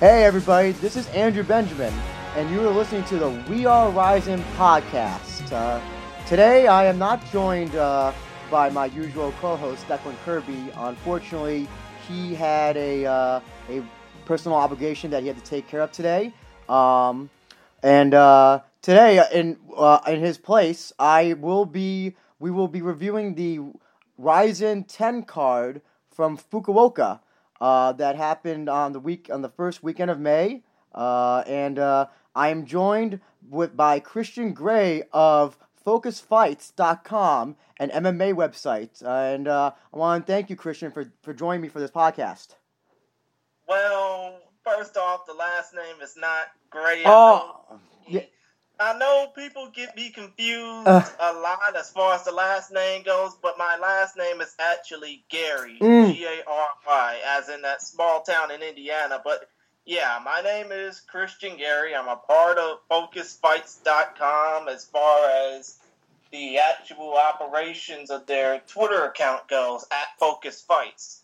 Hey, everybody, this is Andrew Benjamin, and you are listening to the We Are Rising podcast. Uh, today, I am not joined uh, by my usual co host, Declan Kirby. Unfortunately, he had a, uh, a personal obligation that he had to take care of today. Um, and uh, today, in, uh, in his place, I will be we will be reviewing the Rizin 10 card from Fukuoka uh, that happened on the week on the first weekend of May, uh, and uh, I am joined with by Christian Gray of FocusFights.com, an MMA website, and uh, I want to thank you, Christian, for for joining me for this podcast. Well, first off, the last name is not Gray. Oh, yeah. I know people get me confused Uh. a lot as far as the last name goes, but my last name is actually Gary, Mm. G A R Y, as in that small town in Indiana. But yeah, my name is Christian Gary. I'm a part of FocusFights.com as far as the actual operations of their Twitter account goes at Focus Fights.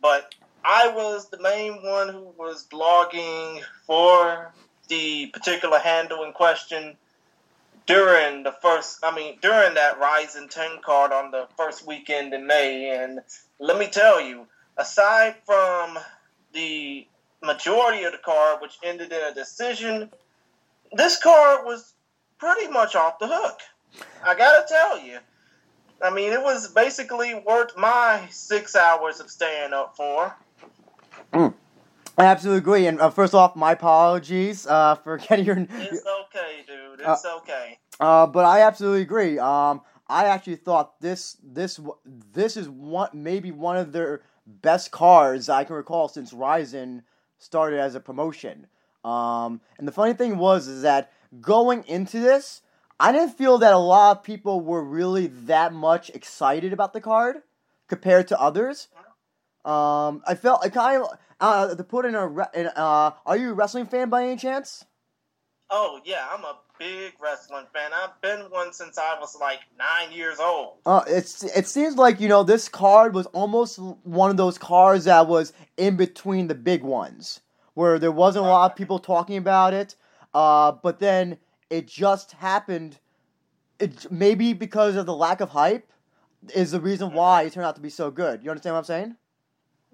But I was the main one who was blogging for the particular handle in question during the first, I mean, during that Rizin 10 card on the first weekend in May. And let me tell you, aside from the majority of the card, which ended in a decision, this card was pretty much off the hook. I gotta tell you. I mean, it was basically worth my six hours of staying up for. Mm. I absolutely agree. And uh, first off, my apologies uh, for getting your. It's okay, dude. It's okay. Uh, but I absolutely agree. Um, I actually thought this this this is one maybe one of their best cards I can recall since Rizin started as a promotion. Um, and the funny thing was is that going into this, I didn't feel that a lot of people were really that much excited about the card compared to others. Um, I felt I kind of uh, to put in a in, uh, are you a wrestling fan by any chance? Oh yeah, I'm a big wrestling fan. I've been one since I was like nine years old. Uh, it's it seems like you know this card was almost one of those cards that was in between the big ones, where there wasn't a lot of people talking about it. Uh, but then it just happened. It maybe because of the lack of hype is the reason why it turned out to be so good. You understand what I'm saying?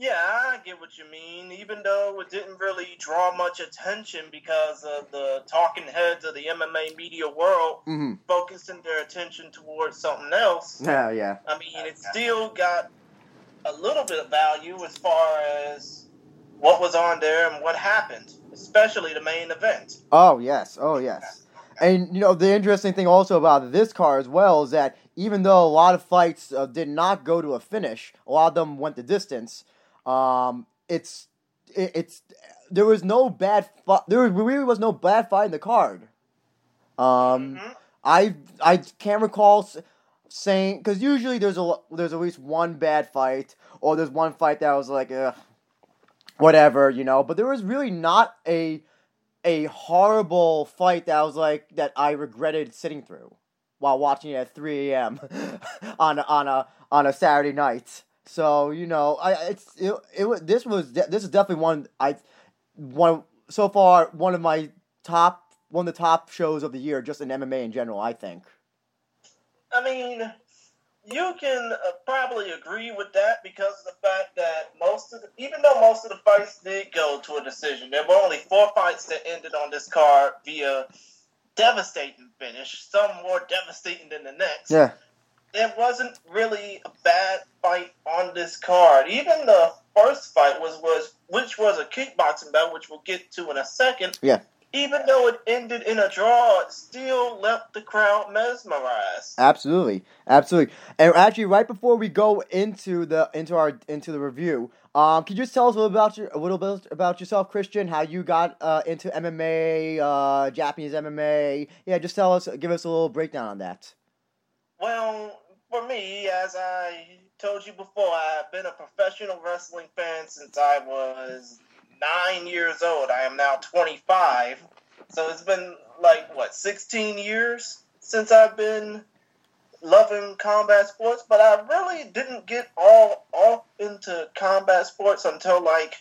Yeah, I get what you mean. Even though it didn't really draw much attention because of the talking heads of the MMA media world Mm-hmm. focusing their attention towards something else. Yeah, yeah. I mean, it still got a little bit of value as far as what was on there and what happened, especially the main event. Oh yes, oh yes. And you know the interesting thing also about this car as well is that even though a lot of fights uh, did not go to a finish, a lot of them went the distance. Um, it's it, it's there was no bad fi- there really was no bad fight in the card. Um, Mhm. I I can't recall s- saying because usually there's a there's at least one bad fight or there's one fight that was like whatever you know, but there was really not a a horrible fight that I was like that I regretted sitting through while watching it at 3 a.m. on on a on a Saturday night. So you know, I it's it, it this was this is definitely one I one so far one of my top one of the top shows of the year just in MMA in general. I think. I mean, you can uh, probably agree with that because of the fact that most of the, even though most of the fights did go to a decision, there were only four fights that ended on this card via devastating finish, some more devastating than the next. Yeah. There wasn't really a bad fight on this card. Even the first fight was was which was a kickboxing bout, which we'll get to in a second. Yeah. Even though it ended in a draw, it still left the crowd mesmerized. Absolutely, absolutely. And actually, right before we go into the into our into the review, um, can you just tell us a little about your a little bit about yourself, Christian? How you got uh, into MMA, uh, Japanese MMA? Yeah, just tell us, give us a little breakdown on that. Well, for me, as I told you before, I've been a professional wrestling fan since I was nine years old. I am now 25. So it's been like, what, 16 years since I've been loving combat sports, but I really didn't get all off into combat sports until like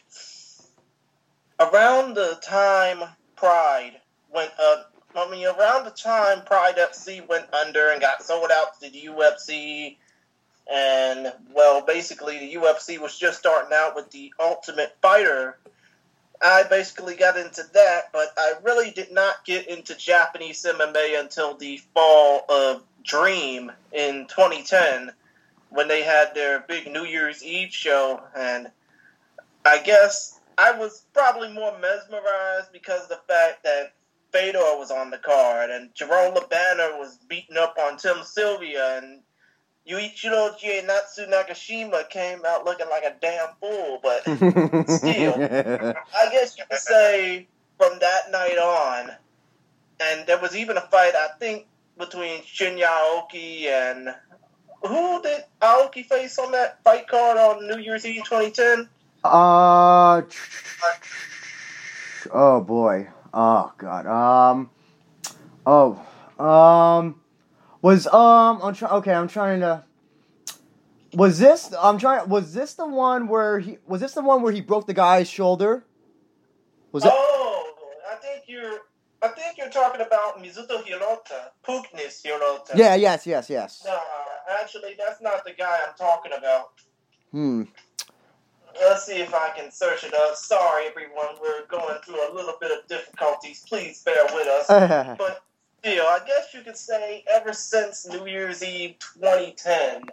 around the time Pride went up. I mean, around the time Pride FC went under and got sold out to the UFC, and well, basically the UFC was just starting out with the Ultimate Fighter. I basically got into that, but I really did not get into Japanese MMA until the fall of Dream in 2010 when they had their big New Year's Eve show, and I guess I was probably more mesmerized because of the fact that Fedor was on the card and Jerome Le Banner was beating up on Tim Sylvia and Yuichiro Natsu Nagashima came out looking like a damn fool, but still, I guess you could say from that night on, and there was even a fight I think between Shinya Aoki and who did Aoki face on that fight card on New Year's Eve 2010? Uh, oh boy. Oh god. Um. Oh. Um. Was um. I'm trying. Okay, I'm trying to. Was this? I'm trying. Was this the one where he? Was this the one where he broke the guy's shoulder? Was it? Oh, I think you're. I think you're talking about Mizuto Hirota, Pugnis Hirota. Yeah. Yes. Yes. Yes. No, actually, that's not the guy I'm talking about. Hmm. Let's see if I can search it up. Sorry, everyone, we're going through a little bit of difficulties. Please bear with us. but still, I guess you could say ever since New Year's Eve 2010,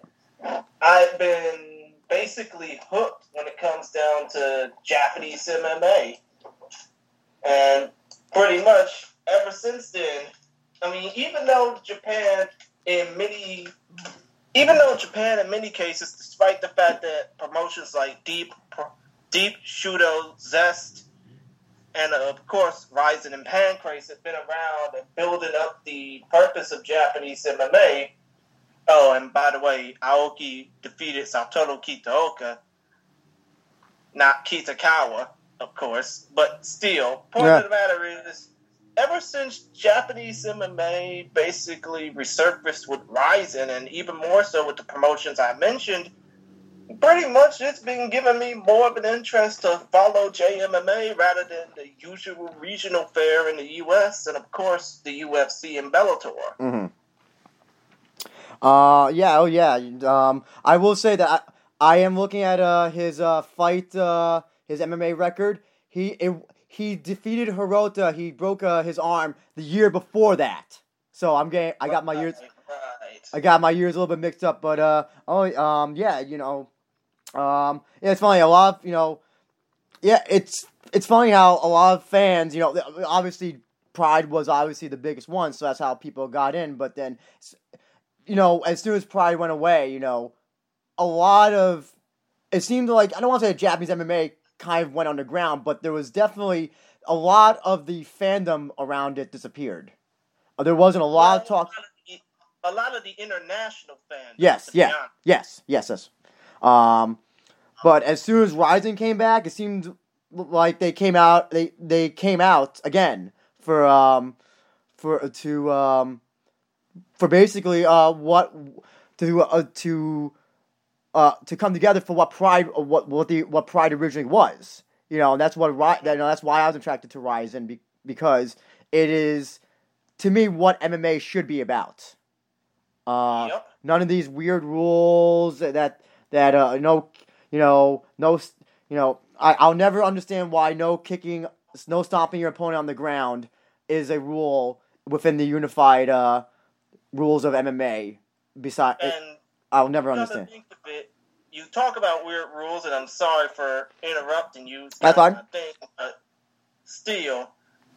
I've been basically hooked when it comes down to Japanese MMA. And pretty much ever since then, I mean, even though Japan in many even though Japan, in many cases, despite the fact that promotions like Deep, Deep Shooto, Zest, and of course Rizin and Pancrase have been around and building up the purpose of Japanese MMA. Oh, and by the way, Aoki defeated Satoru Kitaoka, not Kitakawa, of course, but still. Point yeah. of the matter is, ever since Japanese MMA basically resurfaced with Rizin, and even more so with the promotions I mentioned, pretty much it's been giving me more of an interest to follow JMMA rather than the usual regional fare in the U.S. and of course the UFC and Bellator. Mm-hmm. Uh, yeah, oh yeah. Um, I will say that I, I am looking at uh his uh fight uh his MMA record. He it, he defeated Hirota. He broke uh, his arm the year before that. So I'm getting. I got my years. I got my years a little bit mixed up, but uh, oh, um, yeah, you know, um, yeah, it's funny. A lot of you know, yeah, it's it's funny how a lot of fans, you know, obviously Pride was obviously the biggest one, so that's how people got in. But then, you know, as soon as Pride went away, you know, a lot of it seemed like I don't want to say Japanese MMA kind of went underground, but there was definitely a lot of the fandom around it disappeared. Uh, there wasn't a lot of talk. A lot of the international fans. Yes, yeah, yes, yes, yes. Um, but as soon as Rizin came back, it seemed like they came out. They they came out again for um for to um for basically uh what to uh, to uh, to come together for what Pride, uh, what what the what Pride originally was. You know, and that's what you know, that's why I was attracted to Rizin be, because it is to me what MMA should be about. Uh, yep. None of these weird rules that that uh, no, you know, no, you know, I, I'll never understand why no kicking, no stomping your opponent on the ground is a rule within the unified uh, rules of MMA. Besides, I'll never understand. You talk about weird rules, and I'm sorry for interrupting you. That's fine. Thing, but still,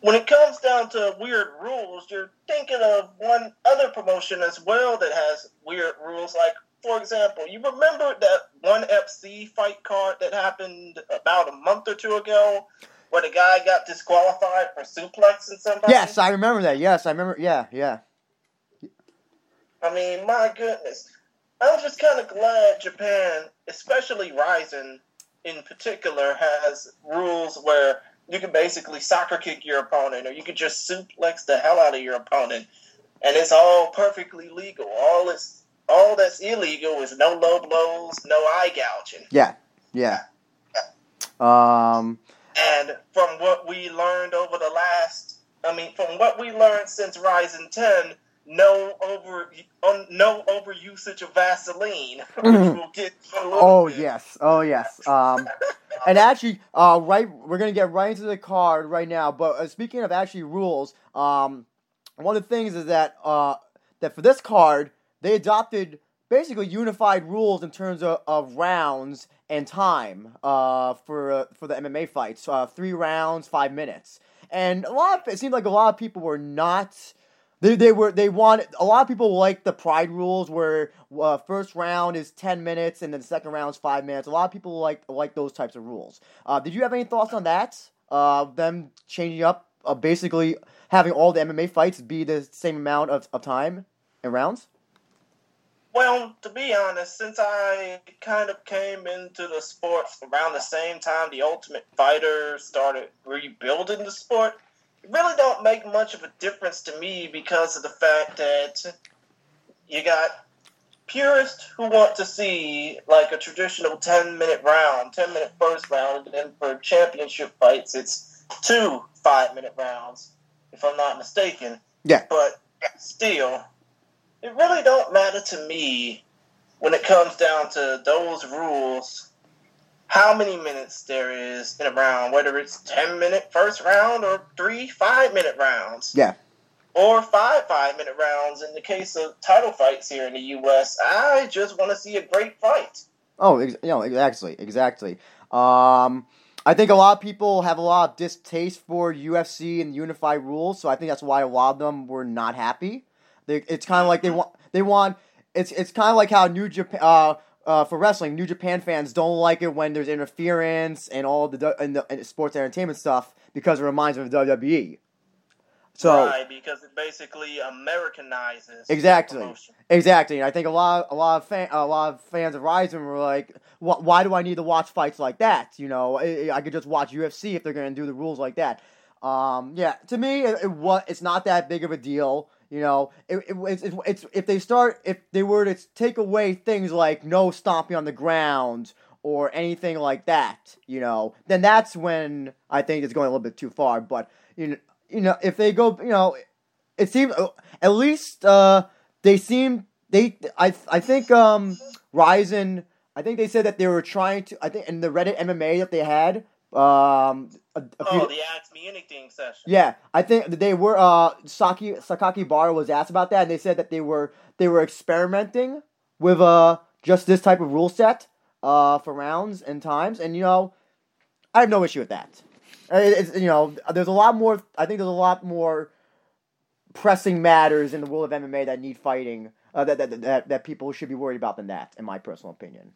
when it comes down to weird rules, you're thinking of one other promotion as well that has weird rules. Like, for example, you remember that one FC fight card that happened about a month or two ago, where the guy got disqualified for suplexing somebody? Yes, I remember that. Yes, I remember. Yeah, yeah. I mean, my goodness. I'm just kind of glad Japan, especially Rizin in particular, has rules where you can basically soccer kick your opponent or you can just suplex the hell out of your opponent. And it's all perfectly legal. All it's all that's illegal is no low blows, no eye gouging. Yeah, yeah. Um, And from what we learned over the last, I mean, from what we learned since Rizin 10, no over um, no over usage of Vaseline, which we'll get to a Oh bit. yes, oh yes. Um, and actually, uh, right, we're gonna get right into the card right now. But uh, speaking of actually rules, um, one of the things is that uh, that for this card they adopted basically unified rules in terms of, of rounds and time uh, for uh, for the MMA fights. Uh, three rounds, five minutes, and a lot. Of, it seemed like a lot of people were not. They, they were they wanted a lot of people like the pride rules where uh, first round is ten minutes and then the second round is five minutes. A lot of people like like those types of rules. Uh, did you have any thoughts on that? Uh, them changing up, uh, basically having all the MMA fights be the same amount of, of time and rounds. Well, to be honest, since I kind of came into the sport around the same time the Ultimate Fighter started rebuilding the sport, really don't make much of a difference to me because of the fact that you got purists who want to see like a traditional 10 minute round, 10 minute first round, and then for championship fights, it's two five minute rounds, if I'm not mistaken. Yeah. But still, it really don't matter to me when it comes down to those rules how many minutes there is in a round, whether it's 10 minute first round or three five minute rounds. Yeah. Or five five minute rounds in the case of title fights here in the U.S. I just want to see a great fight. Oh, ex- you know, exactly, exactly. Um, I think a lot of people have a lot of distaste for UFC and unified rules, so I think that's why a lot of them were not happy. They, it's kind of like they want, they want. It's it's kind of like how New Japan, uh, uh, for wrestling, New Japan fans don't like it when there's interference and all the and the and sports entertainment stuff because it reminds them of WWE. So right, because it basically Americanizes Exactly. Exactly, and I think a lot, a lot of fan, a lot of fans of Rizin were like, "Wh- "Why do I need to watch fights like that? You know, I, I could just watch UFC if they're going to do the rules like that." Um, yeah, to me, it, it it's not that big of a deal. You know, it, it, it's, it's, it's if they start, if they were to take away things like no stomping on the ground or anything like that, you know, then that's when I think it's going a little bit too far. But you know, you know, if they go, you know, it seems at least uh, they seem they I I think um Rizin I think they said that they were trying to I think in the Reddit MMA that they had um a, a few, Oh, the Ask Me Anything session. yeah I think they were uh Saki Sakakibara was asked about that and they said that they were they were experimenting with uh just this type of rule set uh for rounds and times and you know I have no issue with that. It- It's you know there's a lot more I think there's a lot more pressing matters in the world of MMA that need fighting uh, that, that that that people should be worried about than that in my personal opinion.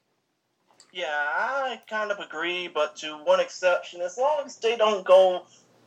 Yeah, I kind of agree, but to one exception, as long as they don't go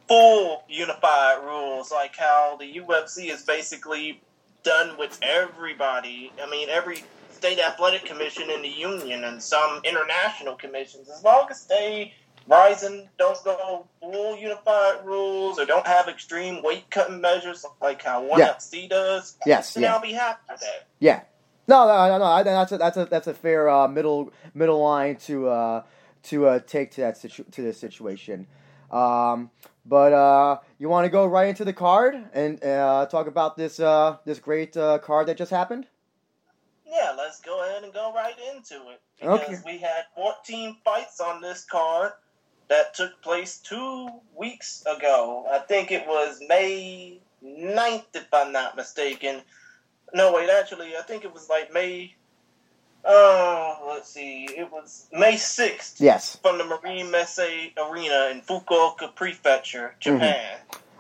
full unified rules, like how the UFC is basically done with everybody. I mean, every state athletic commission in the union and some international commissions, as long as they Rizin don't go full unified rules or don't have extreme weight cutting measures like how ONE Yeah. FC does, Yes, then yeah. I'll be happy with that. Yeah. No, no, no, no. I that's a that's a that's a fair uh, middle middle line to uh, to uh, take to that situ- to this situation. Um, but uh, you want to go right into the card and uh, talk about this uh, this great uh, card that just happened? Yeah, let's go ahead and go right into it. Because Okay. we had 14 fights on this card that took place two weeks ago. I think it was May 9th, if I'm not mistaken. No, wait, actually, I think it was like May. Oh, let's see. It was May 6th Yes. from the Marine Messe Arena in Fukuoka Prefecture, Japan.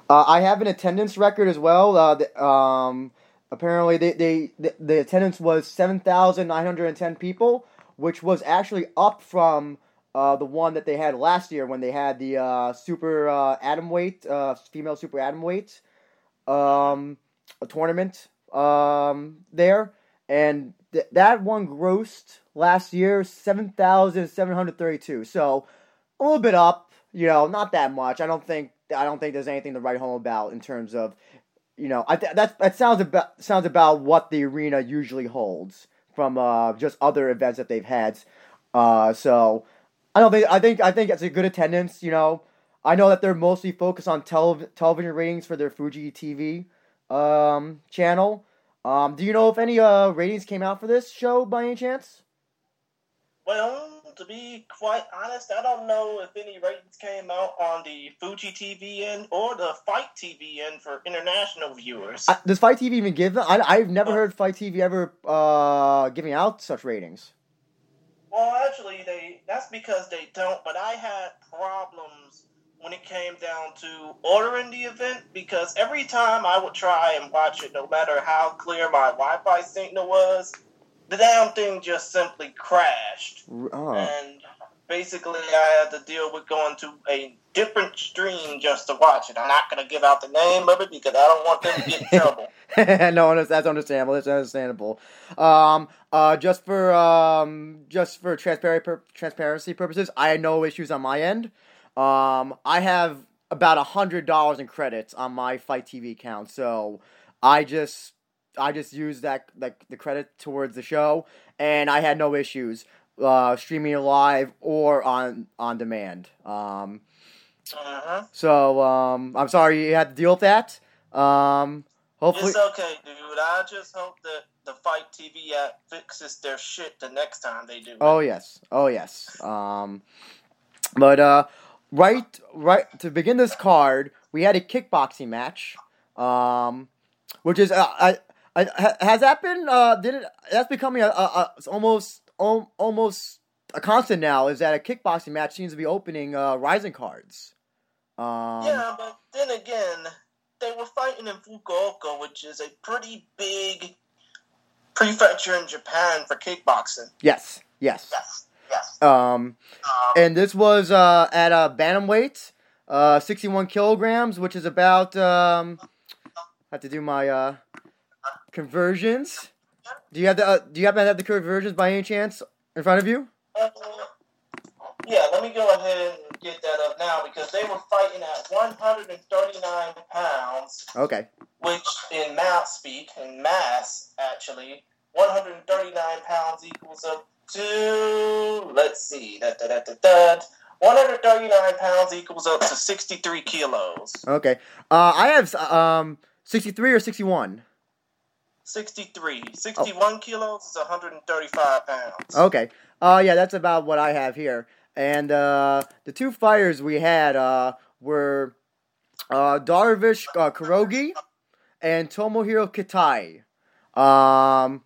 Uh, I have an attendance record as well. Uh, the, um, apparently, they, they the, the attendance was seven thousand nine hundred and ten people, which was actually up from uh, the one that they had last year when they had the uh, super uh, atom weight, uh, female super atom weight, um, a tournament um, there, and th- that one grossed last year seven thousand seven hundred thirty-two. So a little bit up, you know, not that much. I don't think I don't think there's anything to write home about in terms of, you know, I th- that that sounds about sounds about what the arena usually holds from uh, just other events that they've had. Uh, so I don't think I think I think it's a good attendance. You know, I know that they're mostly focused on tele- television ratings for their Fuji TV um, channel. Um, do you know if any uh, ratings came out for this show by any chance? Well, to be quite honest, I don't know if any ratings came out on the Fuji TV end or the FITE TV end for international viewers. Uh, does FITE TV even give them? I, I've never heard FITE TV ever uh, giving out such ratings. Well, actually, they that's because they don't. But I had problems when it came down to ordering the event because every time I would try and watch it, no matter how clear my Wi-Fi signal was, the damn thing just simply crashed. Oh. And basically, I had to deal with going to a different stream just to watch it. I'm not going to give out the name of it because I don't want them to get in trouble. no, that's understandable. That's understandable. Um, uh, just for um, just for transparency transparency purposes, I had no issues on my end. Um, I have about a hundred dollars in credits on my FITE TV account, so I just I just used that like the credit towards the show, and I had no issues uh, streaming live or on on demand. Um, uh-huh. So um, I'm sorry you had to deal with that. Um, hopefully, it's okay, dude. I just hope that the FITE TV app fixes their shit the next time they do. Oh yes, oh yes. Um, but uh, right, right to begin this card, we had a kickboxing match. Um, which is uh, I, I has that been uh did it that's becoming a, a, a almost almost a constant now is that a kickboxing match seems to be opening uh Rizin cards. Um, yeah, but then again, they were fighting in Fukuoka, which is a pretty big prefecture in Japan for kickboxing. Yes, yes, yes, yes. Um, um and this was uh, at a bantamweight, uh, sixty-one kilograms, which is about. Um, I have to do my uh, conversions. Do you have the uh, Do you happen to have the conversions by any chance in front of you? Uh, yeah, let me go ahead and get that up now because they were fighting at 139 pounds. Okay. Which, in math speak, in mass actually, 139 pounds equals up to let's see, da da da da da. 139 pounds equals up to 63 kilos. Okay. Uh, I have um 63 or 61. 63. 61 oh. kilos is 135 pounds. Okay. Uh, yeah, that's about what I have here. And uh, the two fighters we had uh, were uh, Darvish uh, Kurogi and Tomohiro Kitai. Um,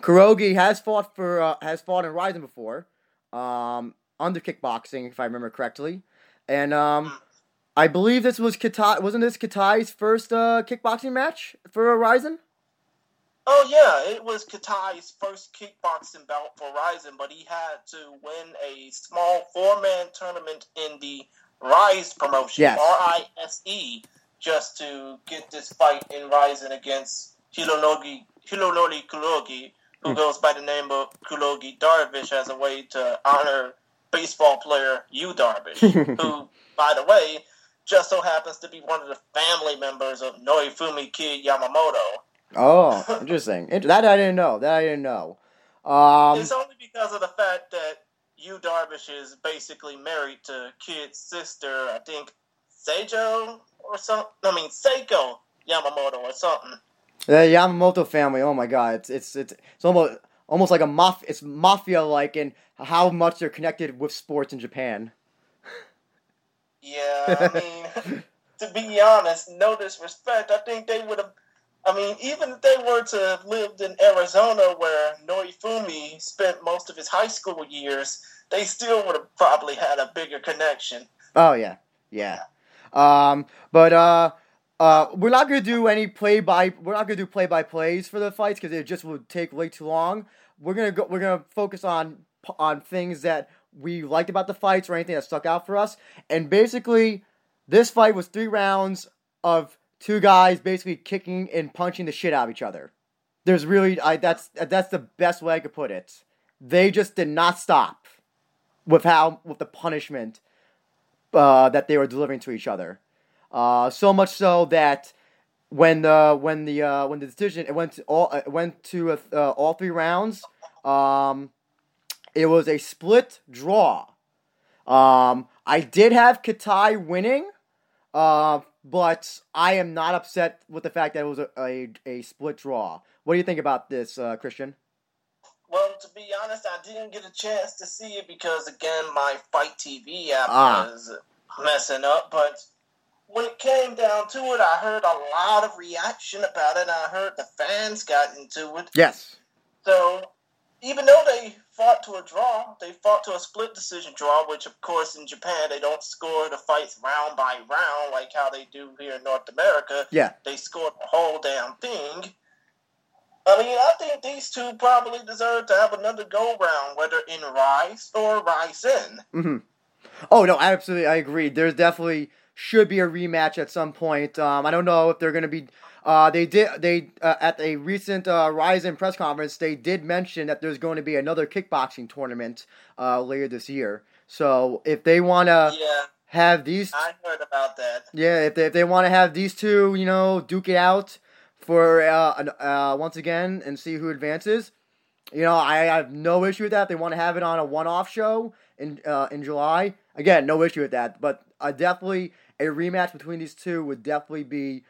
Kurogi has fought for uh, has fought in Rizin before, um, under kickboxing, if I remember correctly, and um, I believe this was Kitai. Wasn't this Kitai's first uh, kickboxing match for Rizin? Oh yeah, it was Kitai's first kickboxing bout for Rizin, but he had to win a small four-man tournament in the Rise promotion, yes. R-I-S-E, just to get this fight in Rizin against Hironori Hironori Kurogi, who mm. goes by the name of Kurogi Darvish as a way to honor baseball player Yu Darvish, who, by the way, just so happens to be one of the family members of Norifumi Kid Yamamoto. Oh, interesting. that I didn't know. That I didn't know. Um, it's only because of the fact that Yu Darvish is basically married to Kid's sister, I think Seijo or something. I mean Seiko Yamamoto or something. The Yamamoto family. Oh my god, it's it's it's, it's almost almost like a mafia. It's mafia like in how much they're connected with sports in Japan. Yeah, I mean, to be honest, no disrespect, I think they would have I mean, even if they were to have lived in Arizona where Norifumi spent most of his high school years, they still would have probably had a bigger connection. Oh yeah, yeah. Um, but uh, uh, we're not gonna do any play by. We're not gonna do play by plays for the fights because it just would take way too long. We're gonna go. We're gonna focus on on things that we liked about the fights or anything that stuck out for us. And basically, this fight was three rounds of two guys basically kicking and punching the shit out of each other. There's really I that's that's the best way I could put it. They just did not stop with how with the punishment uh, that they were delivering to each other. Uh, so much so that when the when the uh, when the decision it went to all it went to uh, all three rounds, um, it was a split draw. Um, I did have Kitai winning, uh, but I am not upset with the fact that it was a, a, a split draw. What do you think about this, uh, Christian? Well, to be honest, I didn't get a chance to see it because, again, my FITE TV app Ah. was messing up. But when it came down to it, I heard a lot of reaction about it. I heard the fans got into it. Yes. So, even though they fought to a draw, they fought to a split decision draw, which, of course, in Japan, they don't score the fights round by round like how they do here in North America. Yeah. They scored the whole damn thing. I mean, I think these two probably deserve to have another go round, whether in Rise or Rizin. hmm Oh no, absolutely, I agree. There's definitely should be a rematch at some point. Um, I don't know if they're going to be. Uh, they did they uh, at a recent uh, Rizin press conference. They did mention that there's going to be another kickboxing tournament uh, later this year. So if they want to yeah, have these, I heard about that. yeah, if they if they want to have these two, you know, duke it out for uh, an- uh, once again and see who advances. You know, I have no issue with that. They want to have it on a one-off show in uh, in July. Again, no issue with that. But I definitely a rematch between these two would definitely be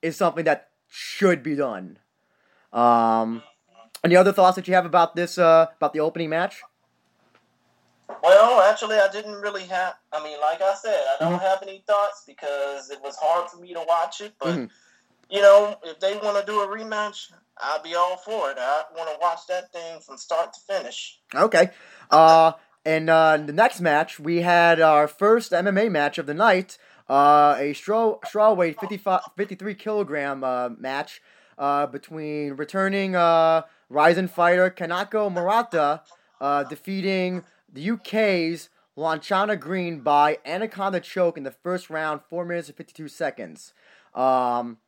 is something that should be done. Um, any other thoughts that you have about this uh, about the opening match? Well, actually, I didn't really have. I mean, like I said, I don't have any thoughts because it was hard for me to watch it. But Mhm. you know, if they want to do a rematch, I'll be all for it. I want to watch that thing from start to finish. Okay. Uh, and uh, the next match, we had our first MMA match of the night, uh, a straw strawweight 55, 53 kilogram uh, match uh, between returning uh, Rizin fighter Kanako Murata uh, defeating the UK's Lanchana Green by Anaconda choke in the first round, 4 minutes and 52 seconds. Um,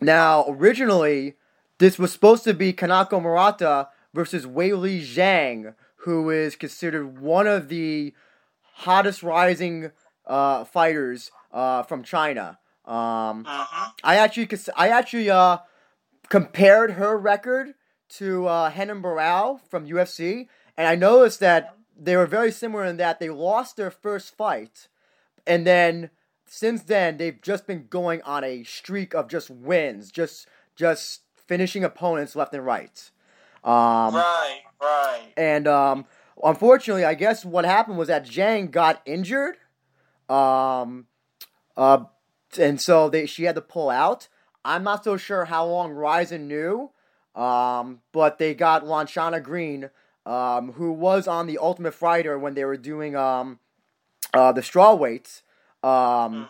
now, originally, this was supposed to be Kanako Murata versus Weili Zhang, who is considered one of the hottest rising uh, fighters uh, from China. Um, Uh-huh. I actually, I actually uh, compared her record to uh, Renan Barao from UFC, and I noticed that they were very similar in that they lost their first fight, and then since then they've just been going on a streak of just wins, just just finishing opponents left and right. Um, right, right. and um, unfortunately, I guess what happened was that Zhang got injured. Um, uh, and so they she had to pull out. I'm not so sure how long Rizin knew. Um, but they got Lanchana Green, um, who was on the Ultimate Fighter when they were doing um, uh, the straw weights. Um,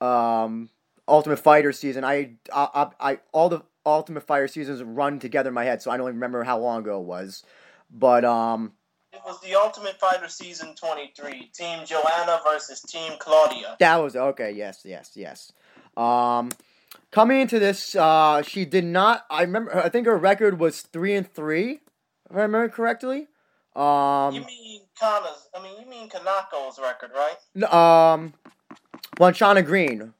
Mhm. um, Ultimate Fighter season. I, I, I, I, all the Ultimate Fighter seasons run together in my head, so I don't even remember how long ago it was. But um, It was the Ultimate Fighter Season 23. Team Joanna versus Team Claudia. that was okay. Yes, yes, yes. Um, coming into this, uh, she did not. I remember. I think her record was three and three, if I remember correctly. Um, you mean Kana's, I mean, you mean Kanako's record, right? um, Lanchana Green,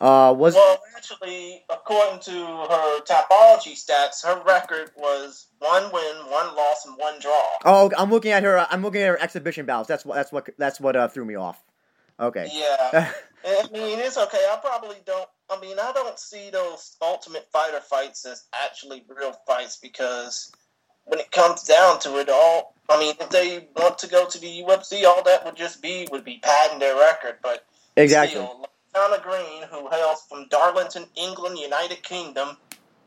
uh, was Well, actually, according to her Tapology stats, her record was one win, one loss, and one draw. Oh, I'm looking at her. I'm looking at her exhibition bouts. That's what. That's what. That's what uh, threw me off. Okay. Yeah. I mean, it's okay. I probably don't. I mean, I don't see those Ultimate Fighter fights as actually real fights because when it comes down to it, all I mean, if they want to go to the UFC, all that would just be would be padding their record. But exactly. still, Lana Green, who hails from Darlington, England, United Kingdom,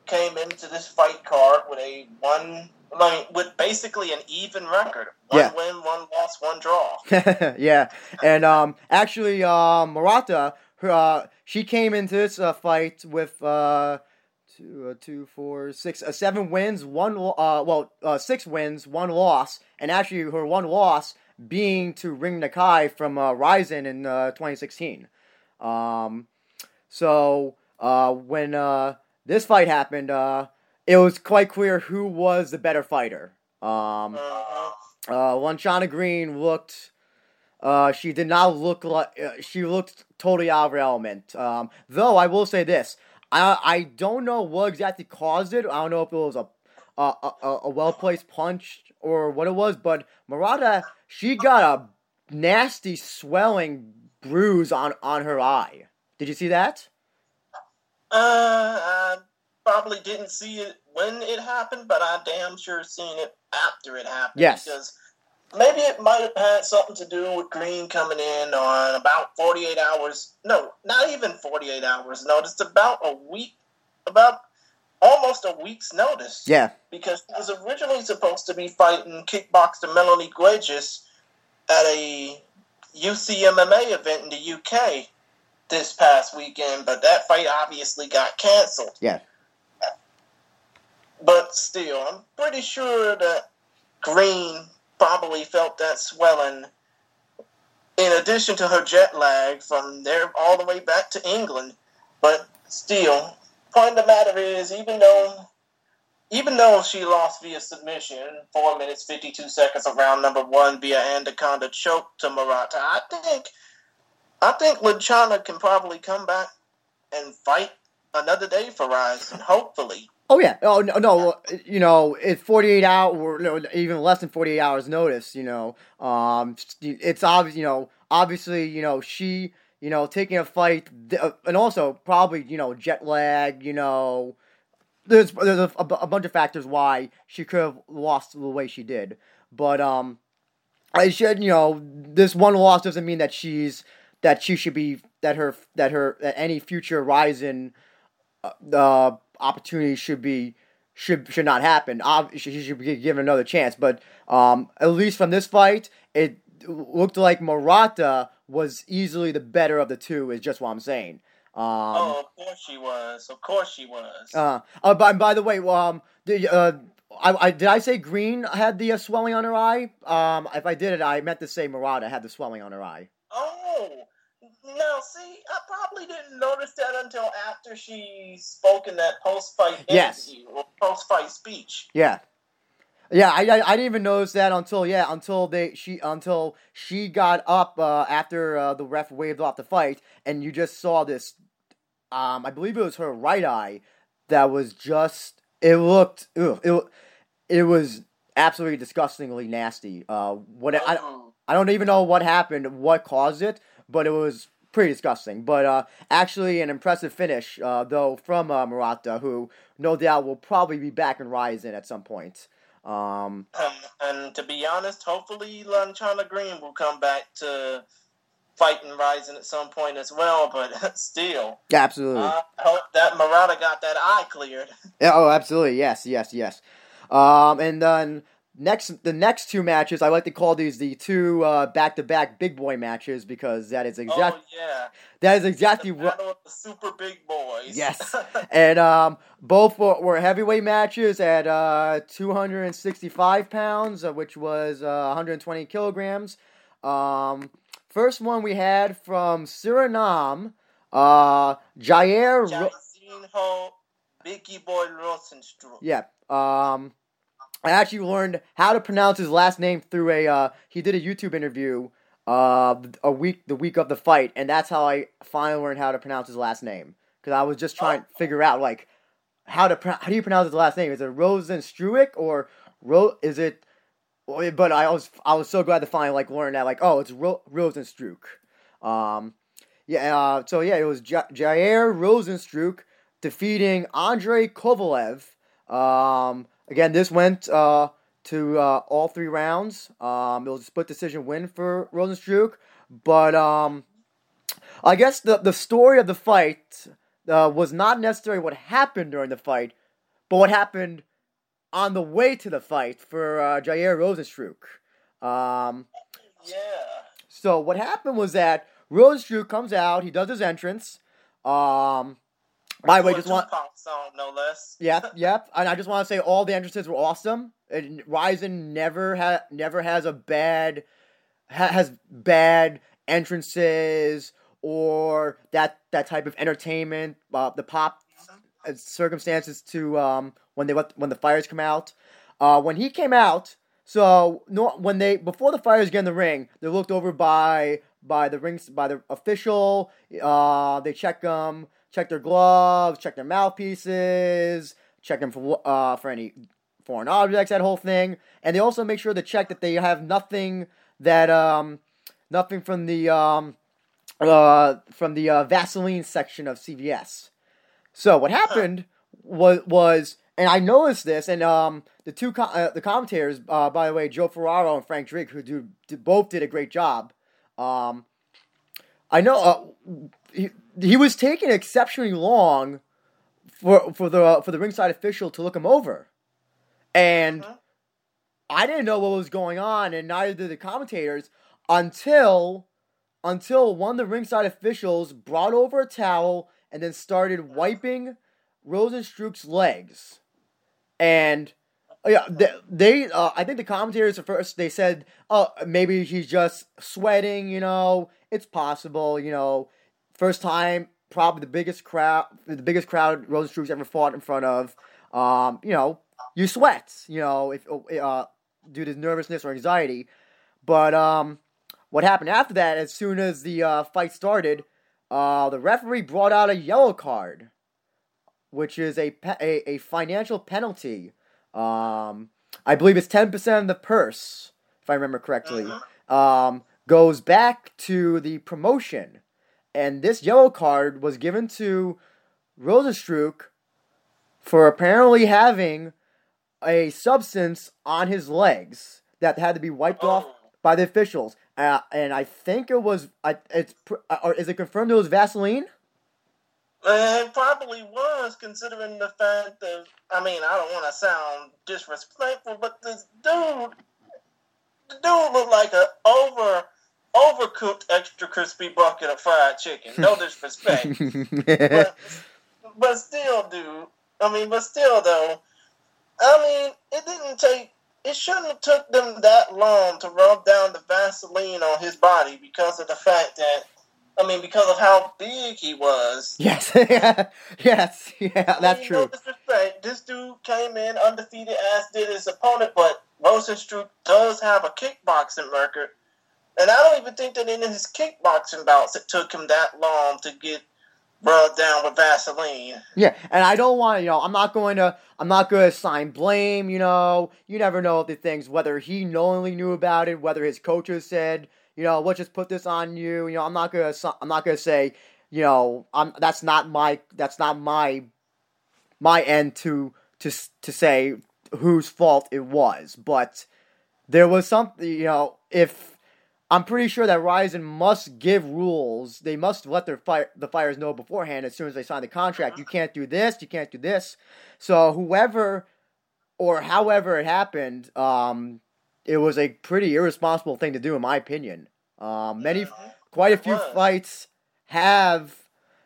came into this fight card with a one. I mean, with basically an even record: one Yeah. win, one loss, one draw. yeah, and um, actually, uh, Murata, her, uh, she came into this uh, fight with uh, two, uh, two, four, six, uh, seven wins, one, uh, well, uh, six wins, one loss, and actually her one loss being to Rin Nakai from uh, Rizin in uh, 2016. Um, so uh, when uh, this fight happened, uh, it was quite clear who was the better fighter. Um, Mhm. uh, Lanchana Green looked. Uh, she did not look like uh, she looked totally out of her element. Um, though I will say this, I I don't know what exactly caused it. I don't know if it was a a, a, a well placed punch or what it was, but Murata she got a nasty swelling bruise on on her eye. Did you see that? Uh, I probably didn't see it when it happened, but I damn sure seen it after it happened. Yes. Because maybe it might have had something to do with Green coming in on about 48 hours. No, not even 48 hours notice. About a week, about almost a week's notice. Yeah. Because he was originally supposed to be fighting kickboxer Melanie Guedes at a UCMMA event in the UK this past weekend, but that fight obviously got canceled. Yeah. But still, I'm pretty sure that Green probably felt that swelling in addition to her jet lag from there all the way back to England. But still, point of the matter is, even though even though she lost via submission, four minutes fifty two seconds of round number one via anaconda choke to Murata, I think I think Luciana can probably come back and fight another day for Rise, hopefully. Oh yeah. Oh no, no. You know, it's forty eight hours, no, even less than forty eight hours notice. You know, um, it's obvious. You know, obviously, you know she, you know, taking a fight, and also probably, you know, jet lag. You know, there's there's a, a bunch of factors why she could have lost the way she did, but um, I should, you know, this one loss doesn't mean that she's that she should be that her that her that any future Rizin uh, uh opportunity should be should should not happen. Obviously, she should be given another chance. But um, at least from this fight, it looked like Murata was easily the better of the two. Is just what I'm saying. Um, oh, of course she was. Of course she was. Uh, uh by, by the way, um, the, uh, I, I did I say Green had the uh, swelling on her eye? Um, if I did it, I meant to say Murata had the swelling on her eye. Oh, no, see, I probably didn't notice that until after she spoke in that post-fight yes. or post-fight speech. Yeah. Yeah, I, I, I didn't even notice that until yeah until they she until she got up uh, after uh, the ref waved off the fight and you just saw this um I believe it was her right eye that was just it looked ugh, it it was absolutely disgustingly nasty uh what I, I don't even know what happened what caused it but it was pretty disgusting. But uh, actually, an impressive finish, uh, though, from uh, Murata, who no doubt will probably be back in Rizin at some point. Um, um, and to be honest, hopefully Lanchana Green will come back to fighting Rizin at some point as well. But still, absolutely, I hope that Murata got that eye cleared. Yeah, oh, absolutely, yes, yes, yes. Um, and then next the next two matches I like to call these the two back to back big boy matches because that is exactly oh, yeah. that is exactly what the super big boys. Yes, and um, both were, were, heavyweight matches at uh, 265 pounds, uh, which was uh, 120 kilograms. Um, first one we had from Suriname, uh, Jair. Ro- Biggie Boy Rozenstruik. Yeah. Um, I actually learned how to pronounce his last name through a. Uh, he did a YouTube interview uh, a week the week of the fight, and that's how I finally learned how to pronounce his last name. Because I was just trying to figure out like how to how do you pronounce his last name? Is it Rozenstruik or Ro? Is it? But I was I was so glad to finally like learn that like oh it's Ro- Rozenstruik. Um, yeah. Uh, so yeah, it was J- Jair Rozenstruik defeating Andrei Kovalev. Um, Again, this went uh, to uh, all three rounds. Um, it was a split decision win for Rozenstruik, but um, I guess the the story of the fight uh, was not necessarily what happened during the fight, but what happened on the way to the fight for uh, Jair Rozenstruik. Um, yeah. So what happened was that Rozenstruik comes out, he does his entrance. Um, by the way, just want song, no less. Yep, yep. And I just want to say all the entrances were awesome. And Rizin never had never has a bad ha- has bad entrances or that that type of entertainment. Uh, the pop uh, circumstances to um, when they when the fires come out. Uh, when he came out, so no, when they before the fires get in the ring, they're looked over by by the rings by the official. Uh, they check them check their gloves, check their mouthpieces, check them for uh, for any foreign objects, that whole thing, and they also make sure to check that they have nothing that um nothing from the um, uh, from the uh, Vaseline section of CVS. So what happened was was, and I noticed this, and um, the two co- uh, the commentators, uh, by the way, Joe Ferraro and Frank Drake, who do, do both did a great job. Um, I know uh, he, was taking exceptionally long for for the for the ringside official to look him over, and Mhm. I didn't know what was going on, and neither did the commentators until until one of the ringside officials brought over a towel and then started wiping Rozenstruik's legs, and uh, yeah, they, they uh, I think the commentators at first they said, oh, maybe he's just sweating, you know, it's possible, you know, first time, probably the biggest crowd, the biggest crowd Rozenstruik's ever fought in front of, um, you know, you sweat, you know, if uh, due to nervousness or anxiety, but um, what happened after that? As soon as the uh, fight started, uh, the referee brought out a yellow card, which is a pe- a, a financial penalty. Um, I believe it's ten percent of the purse, if I remember correctly. Mhm. Um, goes back to the promotion, and this yellow card was given to Rozenstruik for apparently having a substance on his legs that had to be wiped off Oh. by the officials. Uh, and I think it was, I it's, uh, or is it confirmed it was Vaseline? Uh, It probably was, considering the fact that I mean, I don't want to sound disrespectful, but this dude, the dude looked like an over overcooked extra crispy bucket of fried chicken. No disrespect, but but still, dude. I mean, but still, though. I mean, it didn't take. It shouldn't have took them that long to rub down the Vaseline on his body because of the fact that. I mean, because of how big he was. yes, yes, yeah, I that's mean, true. No disrespect. This dude came in undefeated as did his opponent, but Rozenstruik does have a kickboxing record. And I don't even think that in his kickboxing bouts it took him that long to get rubbed down with Vaseline. Yeah, and I don't want to, you know, I'm not going to, I'm not going to assign blame, you know. You never know the things, whether he knowingly knew about it, whether his coaches said, you know, let's just put this on you. You know, I'm not going to, I'm not going to say, you know, I'm, that's not my, that's not my, my end to, to, to say whose fault it was. But there was something, you know, if, I'm pretty sure that Rizin must give rules. They must let their fire, the fighters know beforehand as soon as they sign the contract. You can't do this. You can't do this. So whoever or however it happened, um, it was a pretty irresponsible thing to do, in my opinion. Um, many, quite a few fights have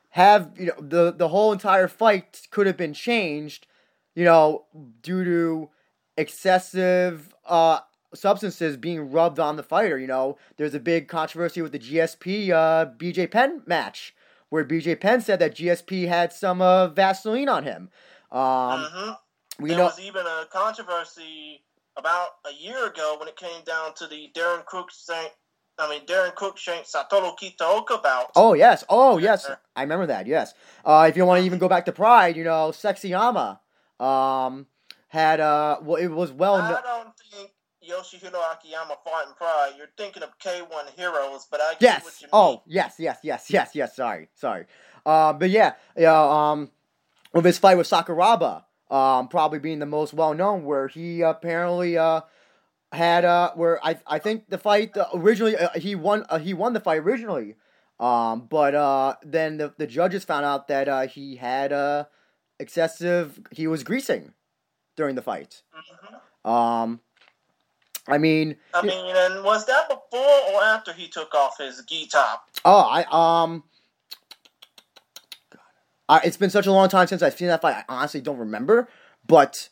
have you know the the whole entire fight could have been changed, you know, due to excessive uh substances being rubbed on the fighter. You know, there's a big controversy with the GSP uh, BJ Penn match where BJ Penn said that GSP had some uh, Vaseline on him. Um, Mhm. we there know, was even a controversy about a year ago when it came down to the Darren Cruikshank, I mean Darren Cruikshank Satoru Kitaoka bout. Oh yes, oh yes, I remember that. Yes. Uh, if you want to even go back to Pride, you know, Sexyama, um, had uh, well, it was well. I kno- don't think Yoshihiro Akiyama fought in Pride. You're thinking of K1 Heroes, but I get Yes. what you mean. Yes oh, yes, yes, yes, yes, yes. Sorry, sorry. Uh, but yeah, yeah. Um, with his fight with Sakuraba, um, probably being the most well known, where he apparently uh had uh where I I think the fight uh, originally uh, he won uh, he won the fight originally, um, but uh then the the judges found out that uh he had uh excessive he was greasing during the fight. Mhm. Um, I mean, I mean, and was that before or after he took off his gi top? Oh, I um. I, it's been such a long time since I've seen that fight. I honestly don't remember, but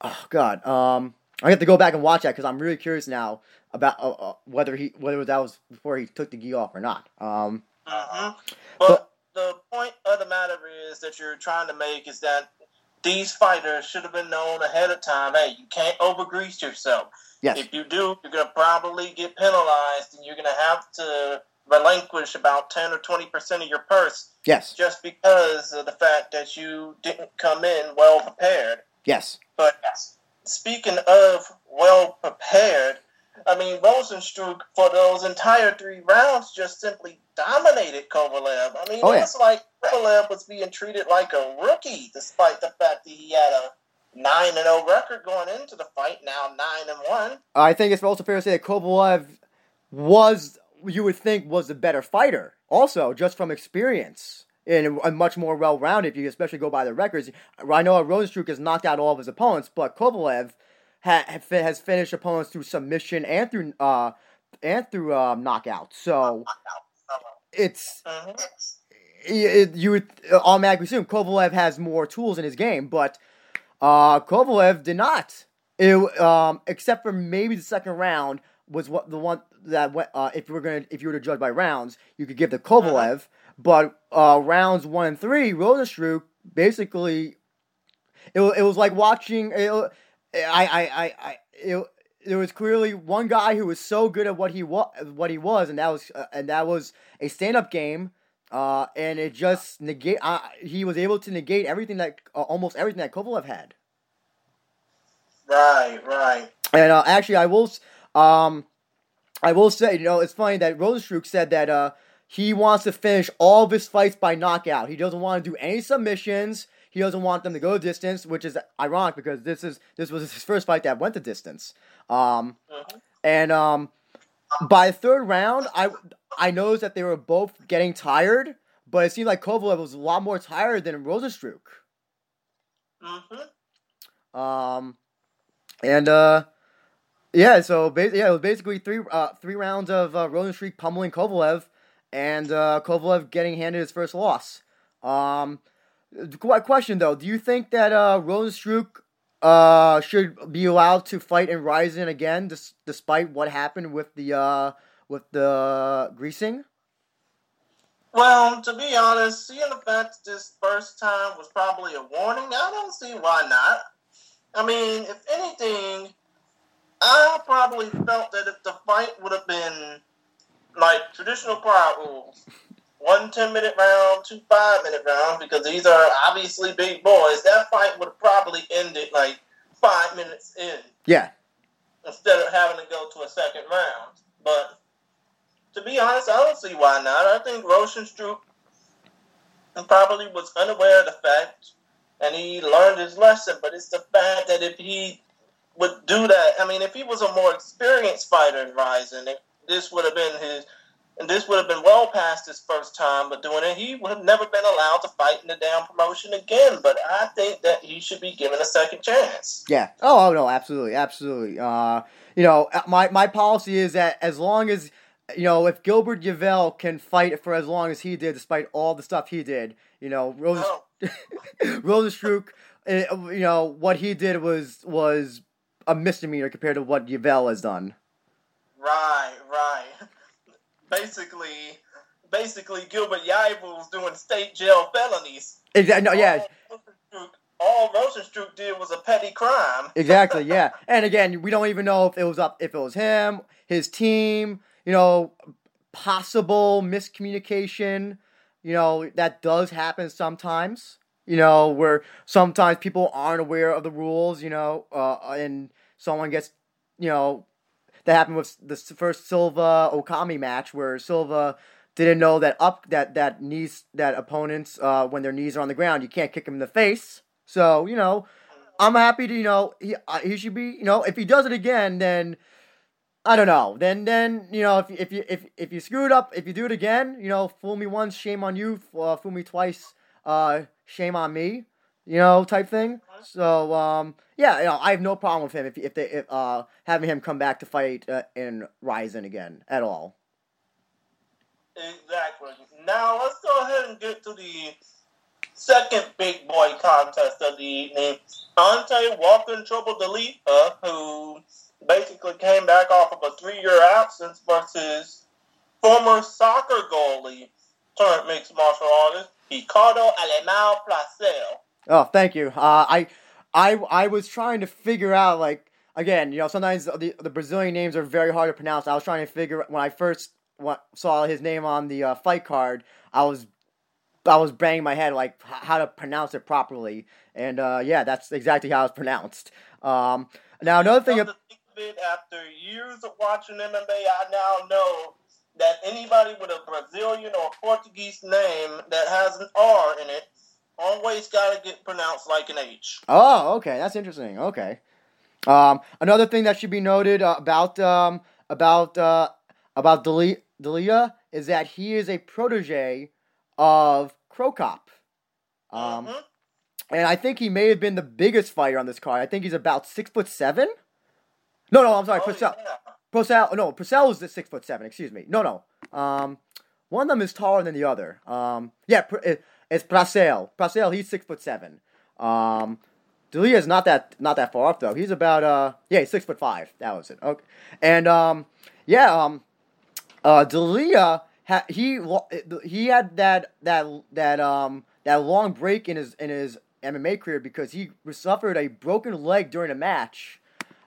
oh god, um, I have to go back and watch that because I'm really curious now about uh, uh, whether he whether that was before he took the gi off or not. Um, hmm But the point of the matter is that you're trying to make is that these fighters should have been known ahead of time. Hey, you can't overgrease yourself. yes, If you do, you're going to probably get penalized, and you're going to have to relinquish about ten or twenty percent of your purse yes, just because of the fact that you didn't come in well prepared. yes. But speaking of well prepared, I mean, Rozenstruik for those entire three rounds just simply dominated Kovalev. I mean, Oh, it yeah. was like Kovalev was being treated like a rookie, despite the fact that he had a nine and zero record going into the fight. Now nine and one. I think it's also fair to say that Kovalev was, you would think, was the better fighter. Also, just from experience and a much more well-rounded. If you especially go by the records, I know Rozenstruik has knocked out all of his opponents, but Kovalev ha- ha- has finished opponents through submission and through uh and through um, knockout. So it's Mhm. It, you would automatically assume Kovalev has more tools in his game, but uh, Kovalev did not. It, um, except for maybe the second round was what the one that went. Uh, if you were gonna, if you were to judge by rounds, you could give the Kovalev. But uh, rounds one and three, Rozenstruik basically, it, it was like watching. It, I, I, I, I it, there was clearly one guy who was so good at what he was, what he was, and that was, uh, and that was a stand-up game. Uh, and it just negate. Uh, he was able to negate everything that uh, almost everything that Kovalev had. Right, right. And uh, actually, I will, um, I will say, you know, it's funny that Rozenstruik said that uh, he wants to finish all of his fights by knockout. He doesn't want to do any submissions. He doesn't want them to go distance, which is ironic because this is this was his first fight that went to distance. Um, Mhm. and um, by the third round, I I noticed that they were both getting tired, but it seemed like Kovalev was a lot more tired than Rozenstruik. hmm Um, and uh, yeah, so ba- yeah, it was basically three uh three rounds of uh, Rozenstruik pummeling Kovalev, and uh, Kovalev getting handed his first loss. Um, question though, do you think that uh Rozenstruik uh should be allowed to fight in Rizin again, dis- despite what happened with the uh with the greasing? Well, to be honest, seeing the fact that this first time was probably a warning, I don't see why not. I mean, if anything, I probably felt that if the fight would have been like traditional crowd rules, one 10 minute round, two 5 minute rounds, because these are obviously big boys, that fight would have probably ended like five minutes in Yeah, instead of having to go to a second round. But to be honest, I don't see why not. I think Rozenstruik probably was unaware of the fact, and he learned his lesson. But it's the fact that if he would do that, I mean, if he was a more experienced fighter in Rizin, this would have been his. And this would have been well past his first time, but doing it, he would have never been allowed to fight in the down promotion again. But I think that he should be given a second chance. Yeah. Oh, oh no, absolutely, absolutely. Uh, you know, uh, my my policy is that as long as you know, if Gilbert Yvel can fight for as long as he did, despite all the stuff he did, you know, Rose Rozenstruik, uh, you know, what he did was was a misdemeanor compared to what Yvel has done. Right, right. Basically, basically, Gilbert Yvel was doing state jail felonies. Exactly. No, yeah. All all Rozenstruik did was a petty crime. Exactly, yeah. And again, we don't even know if it was up if it was him, his team, you know, possible miscommunication, you know, that does happen sometimes. You know, where sometimes people aren't aware of the rules, you know, uh, and someone gets, you know, that happened with the first Silva Okami match where Silva didn't know that up that that knees that opponents uh, when their knees are on the ground you can't kick him in the face. So you know, I'm happy to you know he uh, he should be you know if he does it again then I don't know then then you know if if you if if you screw it up if you do it again you know fool me once shame on you uh, fool me twice uh shame on me you know type thing. So um yeah you know I have no problem with him if if they if, uh having him come back to fight uh, in Rizin again at all. Exactly. Now let's go ahead and get to the second big boy contest of the evening. Ante Walker Trouble Delija, who basically came back off of a three-year absence versus former soccer goalie turned mixed martial artist Ricardo Alemão Prasel. Oh, thank you. Uh, I, I, I was trying to figure out like again, you know, sometimes the the Brazilian names are very hard to pronounce. I was trying to figure when I first saw his name on the uh, fight card. I was, I was banging my head like h- how to pronounce it properly, and uh, yeah, that's exactly how it's pronounced. Um, now another thing. It, after years of watching MMA, I now know that anybody with a Brazilian or Portuguese name that has an R in it always got to get pronounced like an H. Oh, okay, that's interesting. Okay. Um, another thing that should be noted uh, about um, about uh, about Delija is that he is a protege of Cro Cop. Um, mm-hmm. And I think he may have been the biggest fighter on this card. I think he's about six foot seven. No, no, I'm sorry, oh, Purcell. Yeah. Purcell, no, Purcell is the six foot seven. Excuse me. No, no. Um, one of them is taller than the other. Um, yeah, it's Prasel. Prasel, he's six foot seven. Um, Delija is not that not that far off though. He's about uh yeah, he's six foot five. That was it. Okay, and um yeah um uh Delija ha- he he had that that that um that long break in his in his MMA career because he suffered a broken leg during a match.